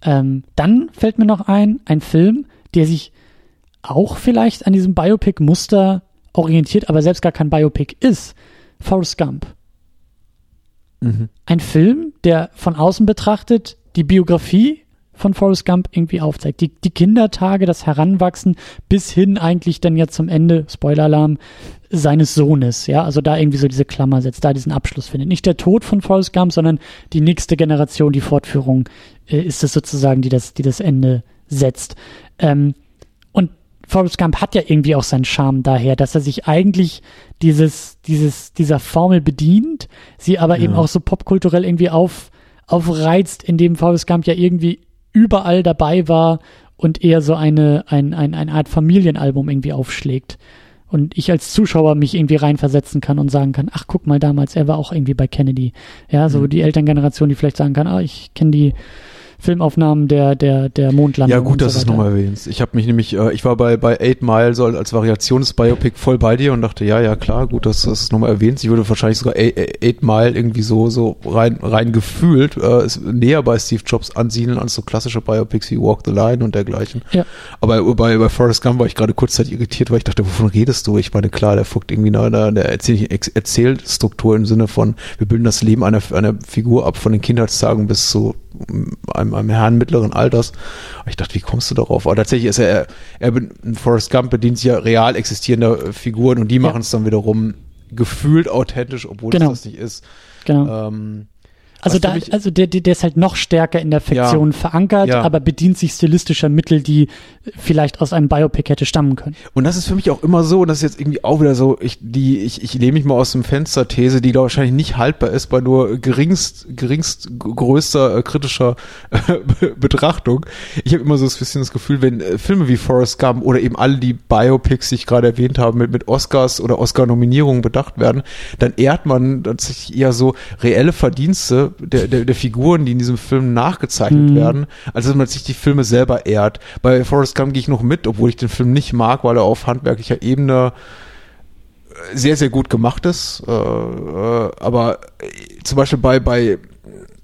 Ähm, dann fällt mir noch ein, ein Film, der sich auch vielleicht an diesem Biopic-Muster orientiert, aber selbst gar kein Biopic ist. Forrest Gump. Mhm. Ein Film, der von außen betrachtet die Biografie von Forrest Gump irgendwie aufzeigt. Die, die Kindertage, das Heranwachsen bis hin eigentlich dann ja zum Ende, Spoiler-Alarm, seines Sohnes, ja, also da irgendwie so diese Klammer setzt, da diesen Abschluss findet. Nicht der Tod von Forrest Gump, sondern die nächste Generation, die Fortführung äh, ist es sozusagen, die das, die das Ende setzt. Ähm, Forrest Gump hat ja irgendwie auch seinen Charme daher, dass er sich eigentlich dieses, dieses, dieser Formel bedient, sie aber eben Ja. auch so popkulturell irgendwie auf, aufreizt, indem Forrest Gump ja irgendwie überall dabei war und eher so eine, ein, ein, eine Art Familienalbum irgendwie aufschlägt. Und ich als Zuschauer mich irgendwie reinversetzen kann und sagen kann, ach guck mal damals, er war auch irgendwie bei Kennedy. Ja, so Mhm. die Elterngeneration, die vielleicht sagen kann, ah, ich kenne die Filmaufnahmen der, der, der Mondlandung. Ja, gut, und dass so du es nochmal erwähnst. Ich habe mich nämlich, äh, ich war bei, bei Eight Mile so als Variation des Biopic voll bei dir und dachte, ja, ja, klar, gut, dass du es nochmal erwähnst. Ich würde wahrscheinlich sogar Eight, Mile irgendwie so, so rein, rein gefühlt äh, es näher bei Steve Jobs ansiedeln als so klassische Biopics wie Walk the Line und dergleichen. Ja. Aber bei, bei Forrest Gump war ich gerade kurzzeitig irritiert, weil ich dachte, wovon redest du? Ich meine, klar, der folgt irgendwie einer, einer der Erzähl Erzählstruktur im Sinne von, wir bilden das Leben einer, einer Figur ab von den Kindheitstagen bis zu einem, einem Herrn mittleren Alters. Aber ich dachte, wie kommst du darauf? Aber tatsächlich ist er, er, er Forrest Gump bedient sich ja real existierender äh, Figuren und die machen es dann wiederum gefühlt authentisch, obwohl Genau. es das nicht ist. Genau. Ähm, Also, da, also der, der ist halt noch stärker in der Fiktion verankert, Ja. aber bedient sich stilistischer Mittel, die vielleicht aus einem Biopic hätte stammen können. Und das ist für mich auch immer so, und das ist jetzt irgendwie auch wieder so, ich, die, ich, ich lehne mich mal aus dem Fenster These, die da wahrscheinlich nicht haltbar ist bei nur geringst, geringst größter äh, kritischer äh, Be- Betrachtung. Ich habe immer so ein bisschen das Gefühl, wenn äh, Filme wie Forrest Gump oder eben alle die Biopics, die ich gerade erwähnt habe, mit, mit Oscars oder Oscar-Nominierungen bedacht werden, dann ehrt man tatsächlich eher so reelle Verdienste der, der, der Figuren, die in diesem Film nachgezeichnet Mhm. werden, als dass man sich die Filme selber ehrt. Bei Forrest Gump gehe ich noch mit, obwohl ich den Film nicht mag, weil er auf handwerklicher Ebene äh, sehr, sehr gut gemacht ist. Äh, äh, aber zum Beispiel bei, bei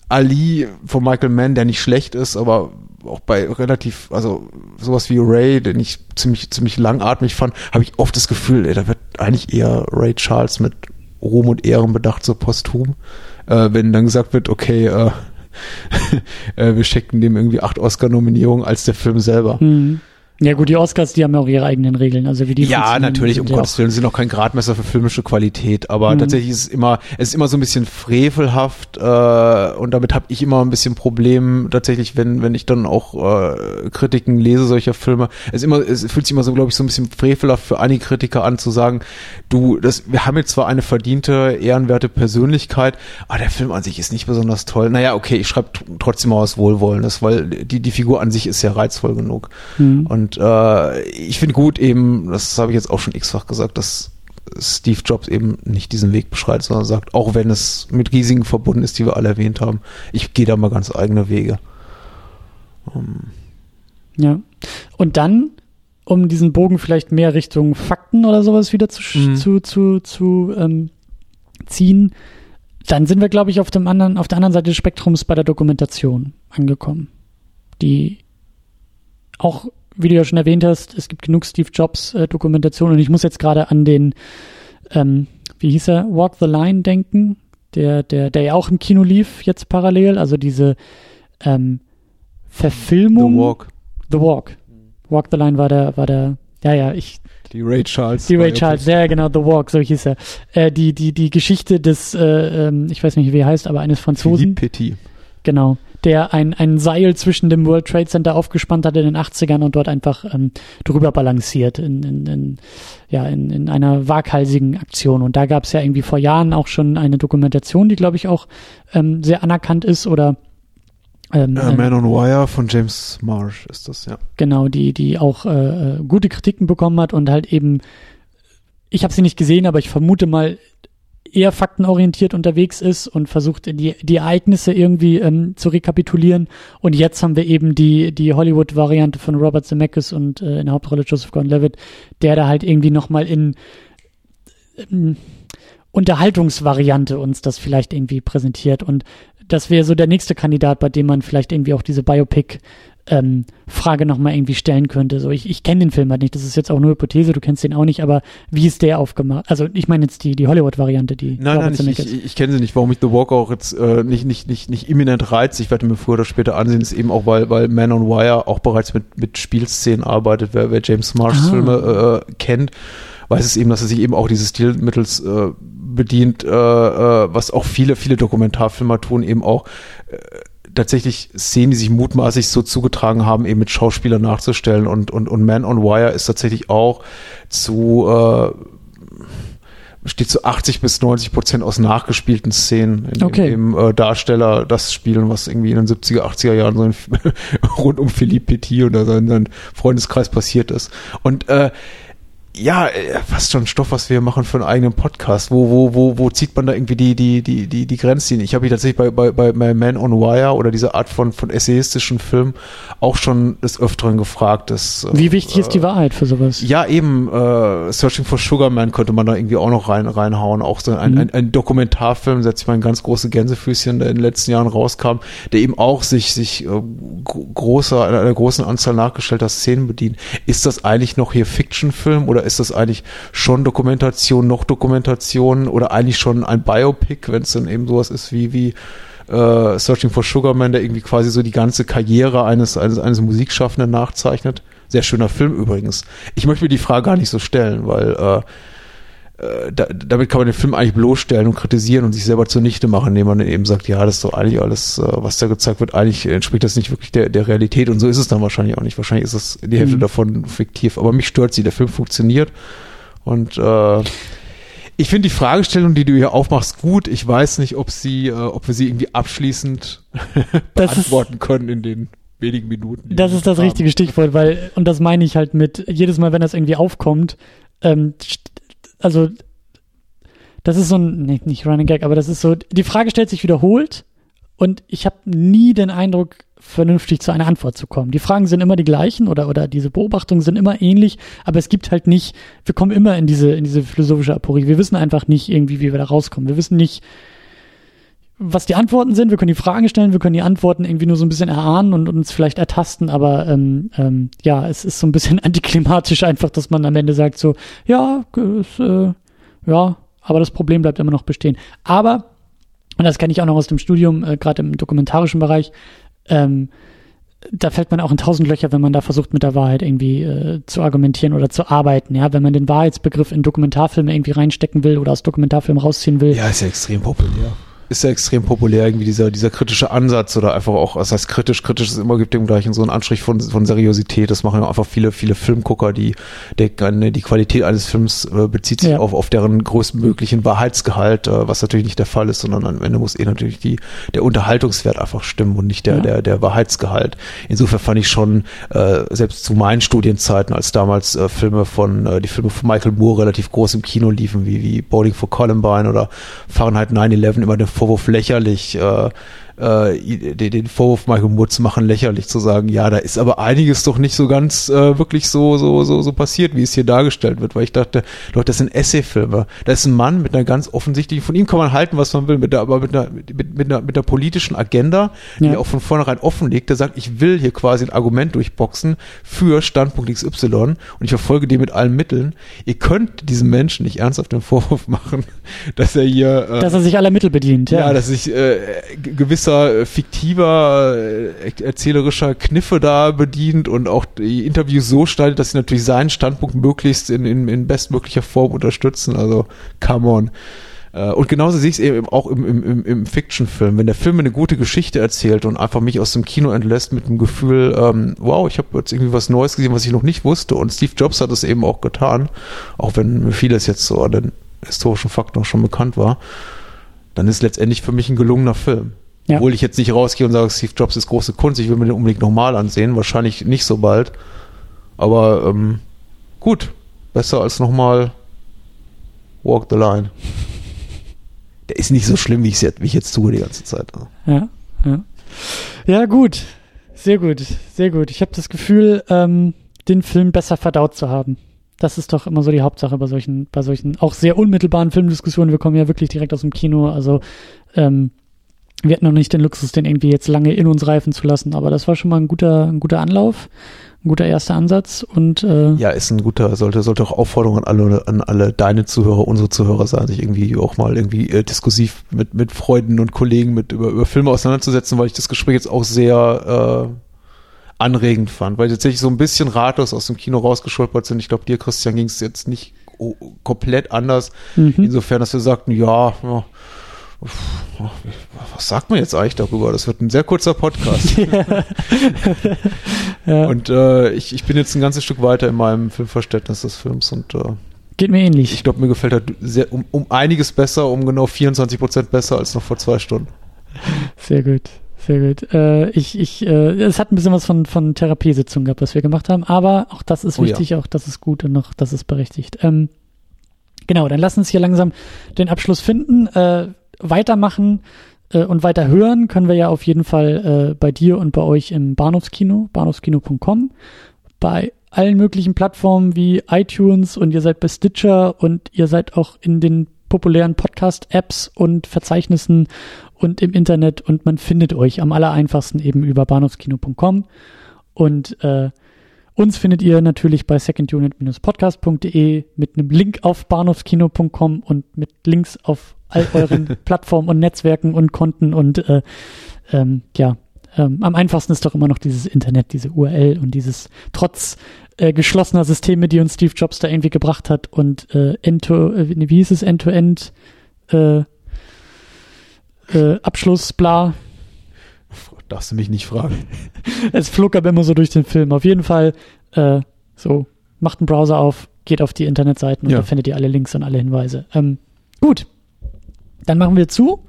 Ali von Michael Mann, der nicht schlecht ist, aber auch bei relativ, also sowas wie Ray, den ich ziemlich, ziemlich langatmig fand, habe ich oft das Gefühl, ey, da wird eigentlich eher Ray Charles mit Ruhm und Ehren bedacht, so posthum. Äh, wenn dann gesagt wird, okay, äh, äh, wir schicken dem irgendwie acht Oscar-Nominierungen als der Film selber. Hm. Ja gut, die Oscars, die haben ja auch ihre eigenen Regeln, also wie die ja, natürlich, um Gottes Willen, sind auch kein Gradmesser für filmische Qualität, aber Mhm. tatsächlich ist es immer, es ist immer so ein bisschen frevelhaft äh, und damit habe ich immer ein bisschen Problem, tatsächlich, wenn, wenn ich dann auch äh, Kritiken lese solcher Filme. Es ist immer, es fühlt sich immer so, glaube ich, so ein bisschen frevelhaft für einige Kritiker an, zu sagen, du, das, wir haben jetzt zwar eine verdiente, ehrenwerte Persönlichkeit, aber der Film an sich ist nicht besonders toll. Naja, okay, ich schreibe trotzdem mal was Wohlwollendes, weil die, die Figur an sich ist ja reizvoll genug. Mhm. Und äh, ich finde gut eben, das habe ich jetzt auch schon x-fach gesagt, dass Steve Jobs eben nicht diesen Weg beschreitet, sondern sagt, auch wenn es mit Risiken verbunden ist, die wir alle erwähnt haben, ich gehe da mal ganz eigene Wege. Ähm, Ja. Und dann, um diesen Bogen vielleicht mehr Richtung Fakten oder sowas wieder zu, Mhm. zu, zu, zu ähm, ziehen, dann sind wir, glaube ich, auf dem anderen, auf der anderen Seite des Spektrums bei der Dokumentation angekommen. Die auch, wie du ja schon erwähnt hast, es gibt genug Steve Jobs äh, Dokumentation und ich muss jetzt gerade an den, ähm, wie hieß er, Walk the Line denken, der, der, der ja auch im Kino lief jetzt parallel, also diese ähm, Verfilmung. The Walk. The Walk. Walk the Line war der, war der, ja, ja, ich, Die Ray Charles. die Ray. Charles, ja, genau, The Walk, so hieß er. Äh, die, die, die Geschichte des, äh, ähm, ich weiß nicht, wie er heißt, aber eines Franzosen, Philippe Petit. genau, der ein, ein Seil zwischen dem World Trade Center aufgespannt hat in den 80ern und dort einfach ähm, drüber balanciert in, in, in, ja, in, in einer waghalsigen Aktion. Und da gab es ja irgendwie vor Jahren auch schon eine Dokumentation, die, glaube ich, auch ähm, sehr anerkannt ist oder ähm, Äh, Man on Wire von James Marsh ist das, ja. Genau, die, die auch äh, äh, gute Kritiken bekommen hat und halt eben, ich habe sie nicht gesehen, aber ich vermute mal, eher faktenorientiert unterwegs ist und versucht, die, die Ereignisse irgendwie ähm, zu rekapitulieren. Und jetzt haben wir eben die, die Hollywood-Variante von Robert Zemeckis und äh, in der Hauptrolle Joseph Gordon-Levitt, der da halt irgendwie nochmal in ähm, Unterhaltungsvariante uns das vielleicht irgendwie präsentiert. Und das wäre so der nächste Kandidat, bei dem man vielleicht irgendwie auch diese Biopic ähm, Frage nochmal irgendwie stellen könnte. So, ich, ich kenne den Film halt nicht, das ist jetzt auch nur Hypothese, du kennst den auch nicht, aber wie ist der aufgemacht? Also ich meine jetzt die, die Hollywood-Variante, die Nein, nein, ich, ich, ich kenne sie nicht. Warum mich The Walk auch jetzt äh, nicht, nicht, nicht, nicht imminent reizt, ich werde mir früher oder später ansehen, ist eben auch, weil, weil Man on Wire auch bereits mit, mit Spielszenen arbeitet. Wer, wer James Marshs Ah. Filme äh, kennt, weiß es eben, dass er sich eben auch dieses Stilmittels äh, bedient, äh, äh, was auch viele, viele Dokumentarfilmer tun, eben auch äh, tatsächlich Szenen, die sich mutmaßlich so zugetragen haben, eben mit Schauspielern nachzustellen. Und, und, und Man on Wire ist tatsächlich auch zu äh, besteht zu 80 bis 90 Prozent aus nachgespielten Szenen, in Okay. dem äh, Darsteller das spielen, was irgendwie in den 70er, 80er Jahren so in, rund um Philippe Petit oder seinen, seinen Freundeskreis passiert ist. Und äh, ja, äh, fast schon Stoff, was wir machen für einen eigenen Podcast. Wo, wo, wo, wo zieht man da irgendwie die, die, die, die, die Grenzlinie? Ich habe mich tatsächlich bei, bei, bei, bei Man on Wire oder dieser Art von, von essayistischen Film auch schon des Öfteren gefragt. Dass, äh, Wie wichtig ist die Wahrheit für sowas? ja, eben, äh, Searching for Sugar Man könnte man da irgendwie auch noch rein, reinhauen. Auch so ein, Mhm. ein, ein Dokumentarfilm, setze ich mal ein ganz große Gänsefüßchen, der in den letzten Jahren rauskam, der eben auch sich, sich äh, gro- großer, einer, einer großen Anzahl nachgestellter Szenen bedient. Ist das eigentlich noch hier Fiction-Film oder ist das eigentlich schon Dokumentation, noch Dokumentation oder eigentlich schon ein Biopic, wenn es dann eben sowas ist wie, wie äh, Searching for Sugar Man, der irgendwie quasi so die ganze Karriere eines, eines, eines Musikschaffenden nachzeichnet. Sehr schöner Film übrigens. Ich möchte mir die Frage gar nicht so stellen, weil äh, äh, da, damit kann man den Film eigentlich bloßstellen und kritisieren und sich selber zunichte machen, indem man eben sagt, ja, das ist doch eigentlich alles, äh, was da gezeigt wird, eigentlich entspricht das nicht wirklich der, der Realität und so ist es dann wahrscheinlich auch nicht. Wahrscheinlich ist es die Hälfte Mhm. davon fiktiv, aber mich stört sie, der Film funktioniert und äh, ich finde die Fragestellung, die du hier aufmachst, gut. Ich weiß nicht, ob sie, äh, ob wir sie irgendwie abschließend Das ist- beantworten können in den wenigen Minuten. Das ist das haben. richtige Stichwort, weil, und das meine ich halt mit, jedes Mal, wenn das irgendwie aufkommt, ähm, also, das ist so ein, nee, nicht Running Gag, aber das ist so, die Frage stellt sich wiederholt und ich habe nie den Eindruck, vernünftig zu einer Antwort zu kommen. Die Fragen sind immer die gleichen oder, oder diese Beobachtungen sind immer ähnlich, aber es gibt halt nicht, wir kommen immer in diese, in diese philosophische Aporie. Wir wissen einfach nicht irgendwie, wie wir da rauskommen. Wir wissen nicht, was die Antworten sind. Wir können die Fragen stellen, wir können die Antworten irgendwie nur so ein bisschen erahnen und uns vielleicht ertasten, aber ähm, ähm, ja, es ist so ein bisschen antiklimatisch einfach, dass man am Ende sagt so, ja, es, äh, ja, aber das Problem bleibt immer noch bestehen. Aber, und das kenne ich auch noch aus dem Studium, äh, gerade im dokumentarischen Bereich, ähm, da fällt man auch in tausend Löcher, wenn man da versucht, mit der Wahrheit irgendwie äh, zu argumentieren oder zu arbeiten. Ja, wenn man den Wahrheitsbegriff in Dokumentarfilme irgendwie reinstecken will oder aus Dokumentarfilmen rausziehen will. Ja, ist ja extrem populär. Ist ja extrem populär, irgendwie dieser, dieser kritische Ansatz oder einfach auch, was heißt kritisch, kritisch ist immer, gibt dem gleichen so einen Anstrich von, von Seriosität. Das machen ja einfach viele, viele Filmgucker, die, denken, die Qualität eines Films äh, bezieht sich Ja. auf, auf deren größtmöglichen Wahrheitsgehalt, äh, was natürlich nicht der Fall ist, sondern am Ende muss eh natürlich die, der Unterhaltungswert einfach stimmen und nicht der, Ja. der, der Wahrheitsgehalt. Insofern fand ich schon, äh, selbst zu meinen Studienzeiten, als damals äh, Filme von, äh, die Filme von Michael Moore relativ groß im Kino liefen, wie, wie Bowling for Columbine oder Fahrenheit 9-11, immer den Vorwurf lächerlich, äh, äh, den, Vorwurf Michael zu machen, lächerlich zu sagen, ja, da ist aber einiges doch nicht so ganz äh, wirklich so, so, so, so passiert, wie es hier dargestellt wird, weil ich dachte, Leute, das sind Essayfilme. Da ist ein Mann mit einer ganz offensichtlichen, von ihm kann man halten, was man will, mit der, aber mit einer, mit, mit einer, mit einer politischen Agenda, die Ja. auch von vornherein offenlegt, der sagt, ich will hier quasi ein Argument durchboxen für Standpunkt XY und ich verfolge den mit allen Mitteln. Ihr könnt diesem Menschen nicht ernsthaft den Vorwurf machen, dass er hier äh, Dass er sich aller Mittel bedient, ja. ja, dass sich äh, gewisser äh, fiktiver, äh, erzählerischer Kniffe da bedient und auch die Interviews so schneidet, dass sie natürlich seinen Standpunkt möglichst in, in, in bestmöglicher Form unterstützen. Also, come on. Äh, Und genauso sehe ich es eben auch im, im, im, Fiction-Film. Wenn der Film eine gute Geschichte erzählt und einfach mich aus dem Kino entlässt mit dem Gefühl, ähm, wow, ich habe jetzt irgendwie was Neues gesehen, was ich noch nicht wusste. Und Steve Jobs hat es eben auch getan, auch wenn vieles jetzt so an den historischen Fakten auch schon bekannt war dann ist letztendlich für mich ein gelungener Film. Ja. Obwohl ich jetzt nicht rausgehe und sage, Steve Jobs ist große Kunst, ich will mir den unbedingt nochmal ansehen, wahrscheinlich nicht so bald. Aber ähm, gut, besser als nochmal Walk the Line. Der ist nicht so schlimm, wie, ich's jetzt, wie ich jetzt tue die ganze Zeit. Ja, ja. Ja, gut. Sehr gut, sehr gut. Ich habe das Gefühl, ähm, den Film besser verdaut zu haben. Das ist doch immer so die Hauptsache bei solchen, bei solchen auch sehr unmittelbaren Filmdiskussionen. Wir kommen ja wirklich direkt aus dem Kino. Also ähm, wir hatten noch nicht den Luxus, den irgendwie jetzt lange in uns reifen zu lassen. Aber das war schon mal ein guter, ein guter Anlauf, ein guter erster Ansatz. Und äh, Ja, ist ein guter, sollte, sollte auch Aufforderung an alle, an alle deine Zuhörer, unsere Zuhörer sein, sich irgendwie auch mal irgendwie äh, diskursiv mit, mit Freunden und Kollegen mit über, über Filme auseinanderzusetzen, weil ich das Gespräch jetzt auch sehr äh, anregend fand, weil tatsächlich so ein bisschen ratlos aus dem Kino rausgeschulpert sind. Ich glaube, dir, Christian, ging es jetzt nicht komplett anders. mhm. Insofern, dass wir sagten, ja, ja, was sagt man jetzt eigentlich darüber? Das wird ein sehr kurzer Podcast. ja, Und äh, ich, ich bin jetzt ein ganzes Stück weiter in meinem Filmverständnis des Films und äh, geht mir ähnlich. ich glaube, mir gefällt er sehr, um, um einiges besser, um genau 24 Prozent besser als noch vor zwei Stunden. Sehr gut, sehr gut. Äh, ich, ich, äh, es hat ein bisschen was von, von Therapiesitzungen gehabt, was wir gemacht haben, aber auch das ist Oh ja. wichtig, auch das ist gut und noch, das ist berechtigt. Ähm, genau, dann lass uns hier langsam den Abschluss finden. Äh, weitermachen äh, und weiter hören können wir ja auf jeden Fall äh, bei dir und bei euch im Bahnhofskino, bahnhofskino.com, bei allen möglichen Plattformen wie iTunes und ihr seid bei Stitcher und ihr seid auch in den populären Podcast-Apps und Verzeichnissen und im Internet und man findet euch am aller einfachsten eben über bahnhofskino.com und äh, uns findet ihr natürlich bei secondunit-podcast.de mit einem Link auf bahnhofskino.com und mit Links auf all euren Plattformen und Netzwerken und Konten und äh, ähm, ja, ähm, am einfachsten ist doch immer noch dieses Internet, diese URL und dieses trotz äh, geschlossener Systeme, die uns Steve Jobs da irgendwie gebracht hat und äh, End-to, äh, wie hieß es, End-to-End äh, äh, Abschluss, bla. Darfst du mich nicht fragen. Es flog aber immer so durch den Film. Auf jeden Fall, äh, so, macht einen Browser auf, geht auf die Internetseiten und Ja. da findet ihr alle Links und alle Hinweise. Ähm, gut, dann machen wir zu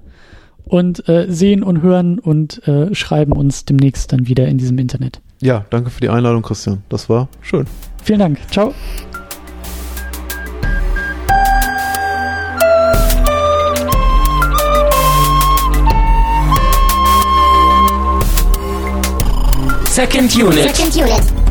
und äh, sehen und hören und äh, schreiben uns demnächst dann wieder in diesem Internet. Ja, danke für die Einladung, Christian. Das war schön. Vielen Dank. Ciao. Second Unit. Second unit.